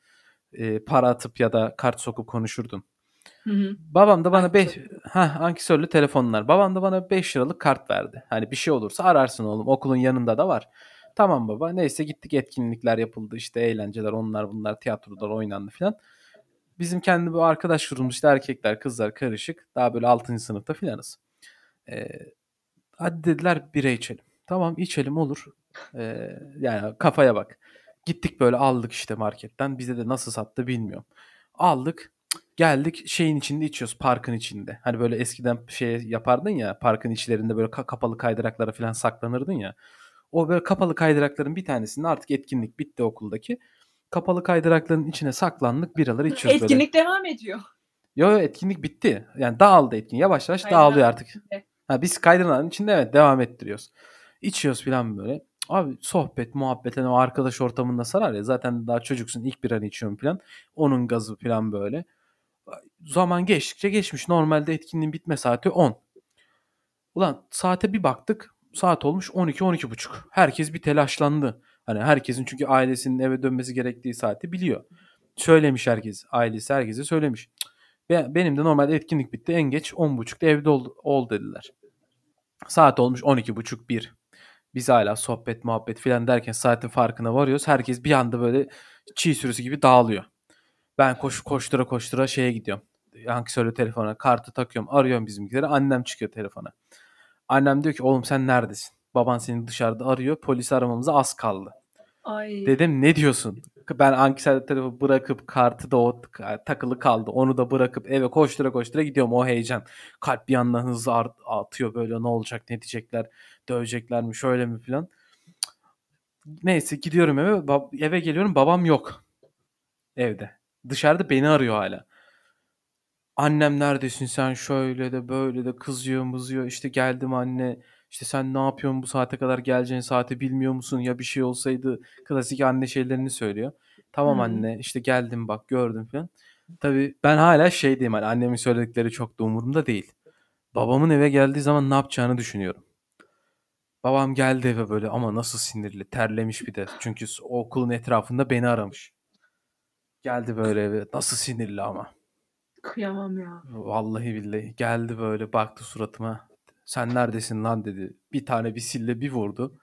E, para atıp ya da kart sokup konuşurdun.
Hı hı.
Babam da bana 5
Ankesörlü.
ha ankesörlü telefonlar. Babam da bana 5 liralık kart verdi. Hani bir şey olursa ararsın oğlum. Okulun yanında da var. Tamam baba. Neyse gittik etkinlikler yapıldı. işte eğlenceler onlar bunlar tiyatrolar oynandı filan. Bizim kendi bu arkadaş grubumuz işte erkekler kızlar karışık. Daha böyle 6. sınıfta filanız. Ee, hadi dediler bira içelim. Tamam içelim olur. Ee, yani kafaya bak. Gittik böyle aldık işte marketten. Bize de nasıl sattı bilmiyorum. Aldık. Geldik şeyin içinde içiyoruz parkın içinde. Hani böyle eskiden şey yapardın ya parkın içlerinde böyle ka- kapalı kaydıraklara falan saklanırdın ya. O böyle kapalı kaydırakların bir tanesinde artık etkinlik bitti okuldaki. Kapalı kaydırakların içine saklandık biraları içiyoruz böyle.
Etkinlik devam ediyor.
Yo yo etkinlik bitti. Yani dağıldı etkinlik. Yavaş yavaş
Kaydıran
dağılıyor artık.
içinde.
Ha, biz kaydıranın içinde evet devam ettiriyoruz. İçiyoruz falan böyle. Abi sohbet, muhabbet hani o arkadaş ortamında sarar ya. Zaten daha çocuksun ilk bir an içiyorsun falan. Onun gazı falan böyle. Zaman geçtikçe geçmiş. Normalde etkinliğin bitme saati 10. Ulan saate bir baktık. Saat olmuş 12 12 buçuk. Herkes bir telaşlandı. Hani herkesin çünkü ailesinin eve dönmesi gerektiği saati biliyor. Söylemiş herkes. Ailesi herkese söylemiş. Ve benim de normalde etkinlik bitti. En geç 10.30'da evde ol, ol dediler. Saat olmuş 12.30 1. Biz hala sohbet muhabbet filan derken saatin farkına varıyoruz. Herkes bir anda böyle çiğ sürüsü gibi dağılıyor. Ben koş, koştura koştura şeye gidiyorum. Ankesörlü telefona kartı takıyorum. Arıyorum bizimkileri. Annem çıkıyor telefona. Annem diyor ki oğlum sen neredesin? Baban seni dışarıda arıyor. Polis aramamıza az kaldı.
Ay.
Dedim ne diyorsun? Ben ankesörlü telefonu bırakıp kartı da o takılı kaldı. Onu da bırakıp eve koştura koştura gidiyorum. O heyecan. Kalp bir yandan hızlı atıyor böyle ne olacak ne diyecekler. Dövecekler mi şöyle mi filan. Neyse gidiyorum eve. Eve geliyorum babam yok. Evde. Dışarıda beni arıyor hala. Annem neredesin sen şöyle de böyle de kızıyor mızıyor. İşte geldim anne. İşte sen ne yapıyorsun bu saate kadar geleceğin saati bilmiyor musun? Ya bir şey olsaydı klasik anne şeylerini söylüyor. Tamam anne işte geldim bak gördüm falan. Tabii ben hala şey diyeyim hani annemin söyledikleri çok da umurumda değil. Babamın eve geldiği zaman ne yapacağını düşünüyorum. Babam geldi eve böyle ama nasıl sinirli terlemiş bir de. Çünkü o okulun etrafında beni aramış. Geldi böyle eve nasıl sinirli ama.
Kıyamam ya.
Vallahi billahi geldi böyle baktı suratıma. Sen neredesin lan dedi. Bir tane bir sille bir vurdu.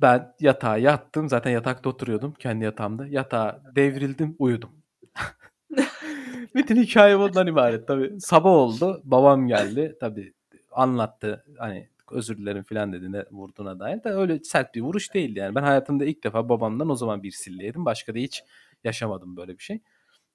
Ben yatağa yattım. Zaten yatakta oturuyordum kendi yatağımda. Yatağa devrildim uyudum. Bütün hikaye bundan ibaret tabii. Sabah oldu. Babam geldi. Tabii anlattı. Hani özür dilerim falan dedi ne vurduğuna dair. De öyle sert bir vuruş değildi yani. Ben hayatımda ilk defa babamdan o zaman bir sille yedim. Başka da hiç yaşamadım böyle bir şey.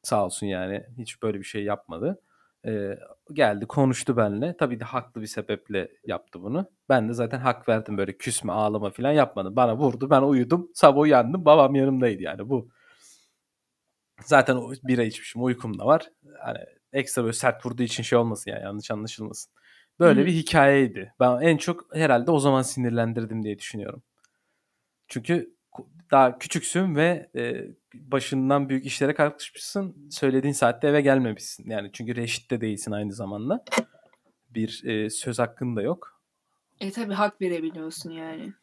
Sağ olsun yani hiç böyle bir şey yapmadı. Ee, geldi konuştu benimle. Tabii de haklı bir sebeple yaptı bunu. Ben de zaten hak verdim böyle küsme ağlama falan yapmadım. Bana vurdu ben uyudum sabah uyandım babam yanımdaydı yani bu. Zaten o bira içmişim uykum da var. Hani ekstra böyle sert vurduğu için şey olmasın yani yanlış anlaşılmasın. Böyle
Hı.
bir hikayeydi. Ben en çok herhalde o zaman sinirlendirdim diye düşünüyorum. Çünkü daha küçüksün ve e, başından büyük işlere kalkışmışsın. Söylediğin saatte eve gelmemişsin. Yani çünkü reşit de değilsin aynı zamanda. Bir e, söz hakkın da yok.
E tabi hak verebiliyorsun yani.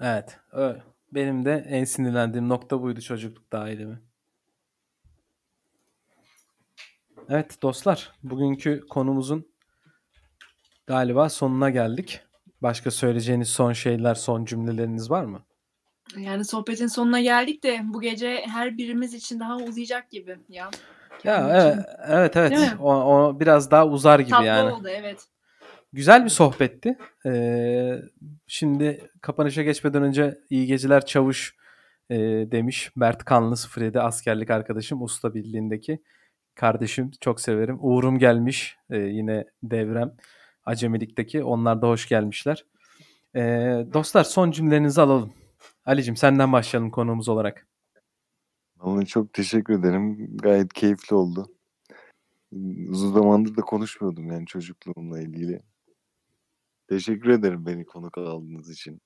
Evet. Öyle. Benim de en sinirlendiğim nokta buydu çocuklukta ailemi. Evet dostlar. Bugünkü konumuzun galiba sonuna geldik. Başka söyleyeceğiniz son şeyler, son cümleleriniz var mı?
Yani sohbetin sonuna geldik de bu gece her birimiz için daha uzayacak gibi ya.
Ya
Kendim
evet, evet evet. O, o biraz daha uzar gibi
Tatlı
yani.
oldu evet.
Güzel bir sohbetti. Ee, şimdi kapanışa geçmeden önce iyi geceler çavuş e, demiş. Mert Kanlı 07 askerlik arkadaşım Usta Birliği'ndeki kardeşim çok severim. Uğur'um gelmiş e, yine devrem acemilikteki onlar da hoş gelmişler. E, dostlar son cümlelerinizi alalım. Ali'cim senden başlayalım konuğumuz olarak.
Ama çok teşekkür ederim. Gayet keyifli oldu. Uzun zamandır da konuşmuyordum yani çocukluğumla ilgili. Teşekkür ederim beni konuk aldığınız için.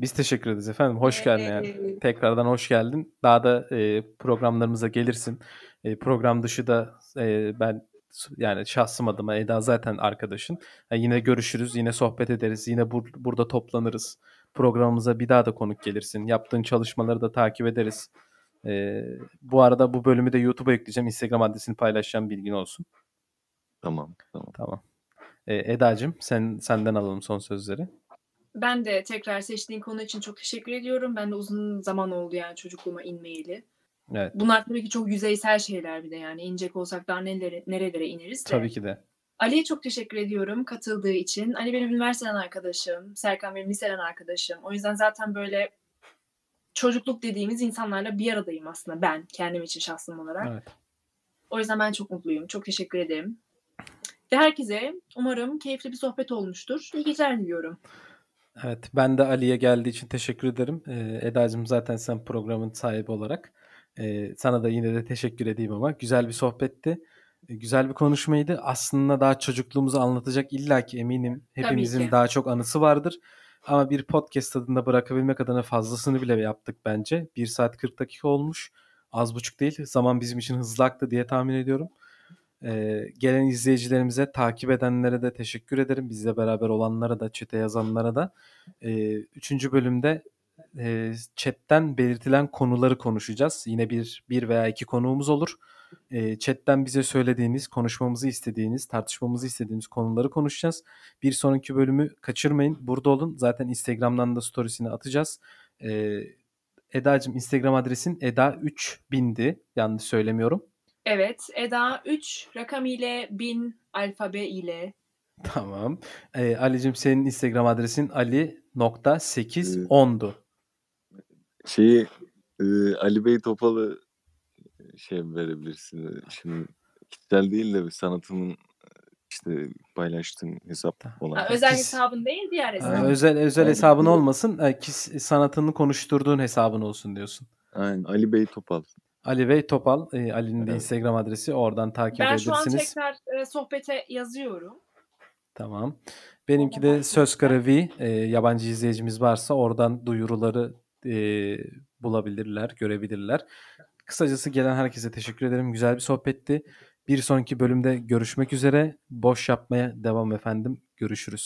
Biz teşekkür ederiz efendim. Hoş geldin yani. Tekrardan hoş geldin. Daha da e, programlarımıza gelirsin. E, program dışı da e, ben yani şahsım adıma Eda zaten arkadaşın. Yani yine görüşürüz, yine sohbet ederiz, yine bur- burada toplanırız. Programımıza bir daha da konuk gelirsin. Yaptığın çalışmaları da takip ederiz. E, bu arada bu bölümü de YouTube'a yükleyeceğim. Instagram adresini paylaşacağım bilgin olsun.
Tamam, tamam.
Tamam. E, Eda'cığım sen senden alalım son sözleri.
Ben de tekrar seçtiğin konu için çok teşekkür ediyorum. Ben de uzun zaman oldu yani çocukluğuma inmeyeli.
Evet.
Bunlar tabii ki çok yüzeysel şeyler bir de yani. inecek olsak daha nelere, nerelere ineriz de.
Tabii ki de.
Ali'ye çok teşekkür ediyorum katıldığı için. Ali benim üniversiteden arkadaşım. Serkan benim liseden arkadaşım. O yüzden zaten böyle çocukluk dediğimiz insanlarla bir aradayım aslında ben kendim için şahsım olarak.
Evet.
O yüzden ben çok mutluyum. Çok teşekkür ederim. Ve herkese umarım keyifli bir sohbet olmuştur. İyi geceler diliyorum.
Evet, ben de Ali'ye geldiği için teşekkür ederim. Ee, Eda'cığım zaten sen programın sahibi olarak. Ee, sana da yine de teşekkür edeyim ama güzel bir sohbetti. Ee, güzel bir konuşmaydı. Aslında daha çocukluğumuzu anlatacak illaki eminim. Hepimizin
ki.
daha çok anısı vardır. Ama bir podcast tadında bırakabilmek adına fazlasını bile yaptık bence. 1 saat 40 dakika olmuş. Az buçuk değil. Zaman bizim için hızlı aktı diye tahmin ediyorum. Ee, gelen izleyicilerimize, takip edenlere de teşekkür ederim. Bizle beraber olanlara da, çete yazanlara da. Ee, üçüncü bölümde e, chatten belirtilen konuları konuşacağız. Yine bir, bir veya iki konuğumuz olur. E, chatten bize söylediğiniz, konuşmamızı istediğiniz, tartışmamızı istediğiniz konuları konuşacağız. Bir sonraki bölümü kaçırmayın. Burada olun. Zaten Instagram'dan da storiesini atacağız. E, Eda'cığım Instagram adresin Eda3000'di. Yanlış söylemiyorum.
Evet. Eda 3 rakam ile 1000 alfabe ile.
Tamam. E, Ali'cim senin Instagram adresin ali.810'du.
Şeyi e, Ali Bey Topal'ı şey verebilirsin. Şimdi kişisel değil de sanatımın e, işte paylaştığım hesap olan.
Ha, özel
Kis-
hesabın değil diğer hesabın.
özel özel hesabın olmasın. Kis- sanatını konuşturduğun hesabın olsun diyorsun.
Aynen Ali Bey Topal.
Ali Bey Topal, e, Ali'nin de
Evet.
Instagram adresi. Oradan takip
Ben şu an
edebilirsiniz.
tekrar e, sohbete yazıyorum.
Tamam. Benimki de Söz Karavi. E, yabancı izleyicimiz varsa oradan duyuruları e, bulabilirler, görebilirler. Kısacası gelen herkese teşekkür ederim. Güzel bir sohbetti. Bir sonraki bölümde görüşmek üzere. Boş yapmaya devam efendim. Görüşürüz.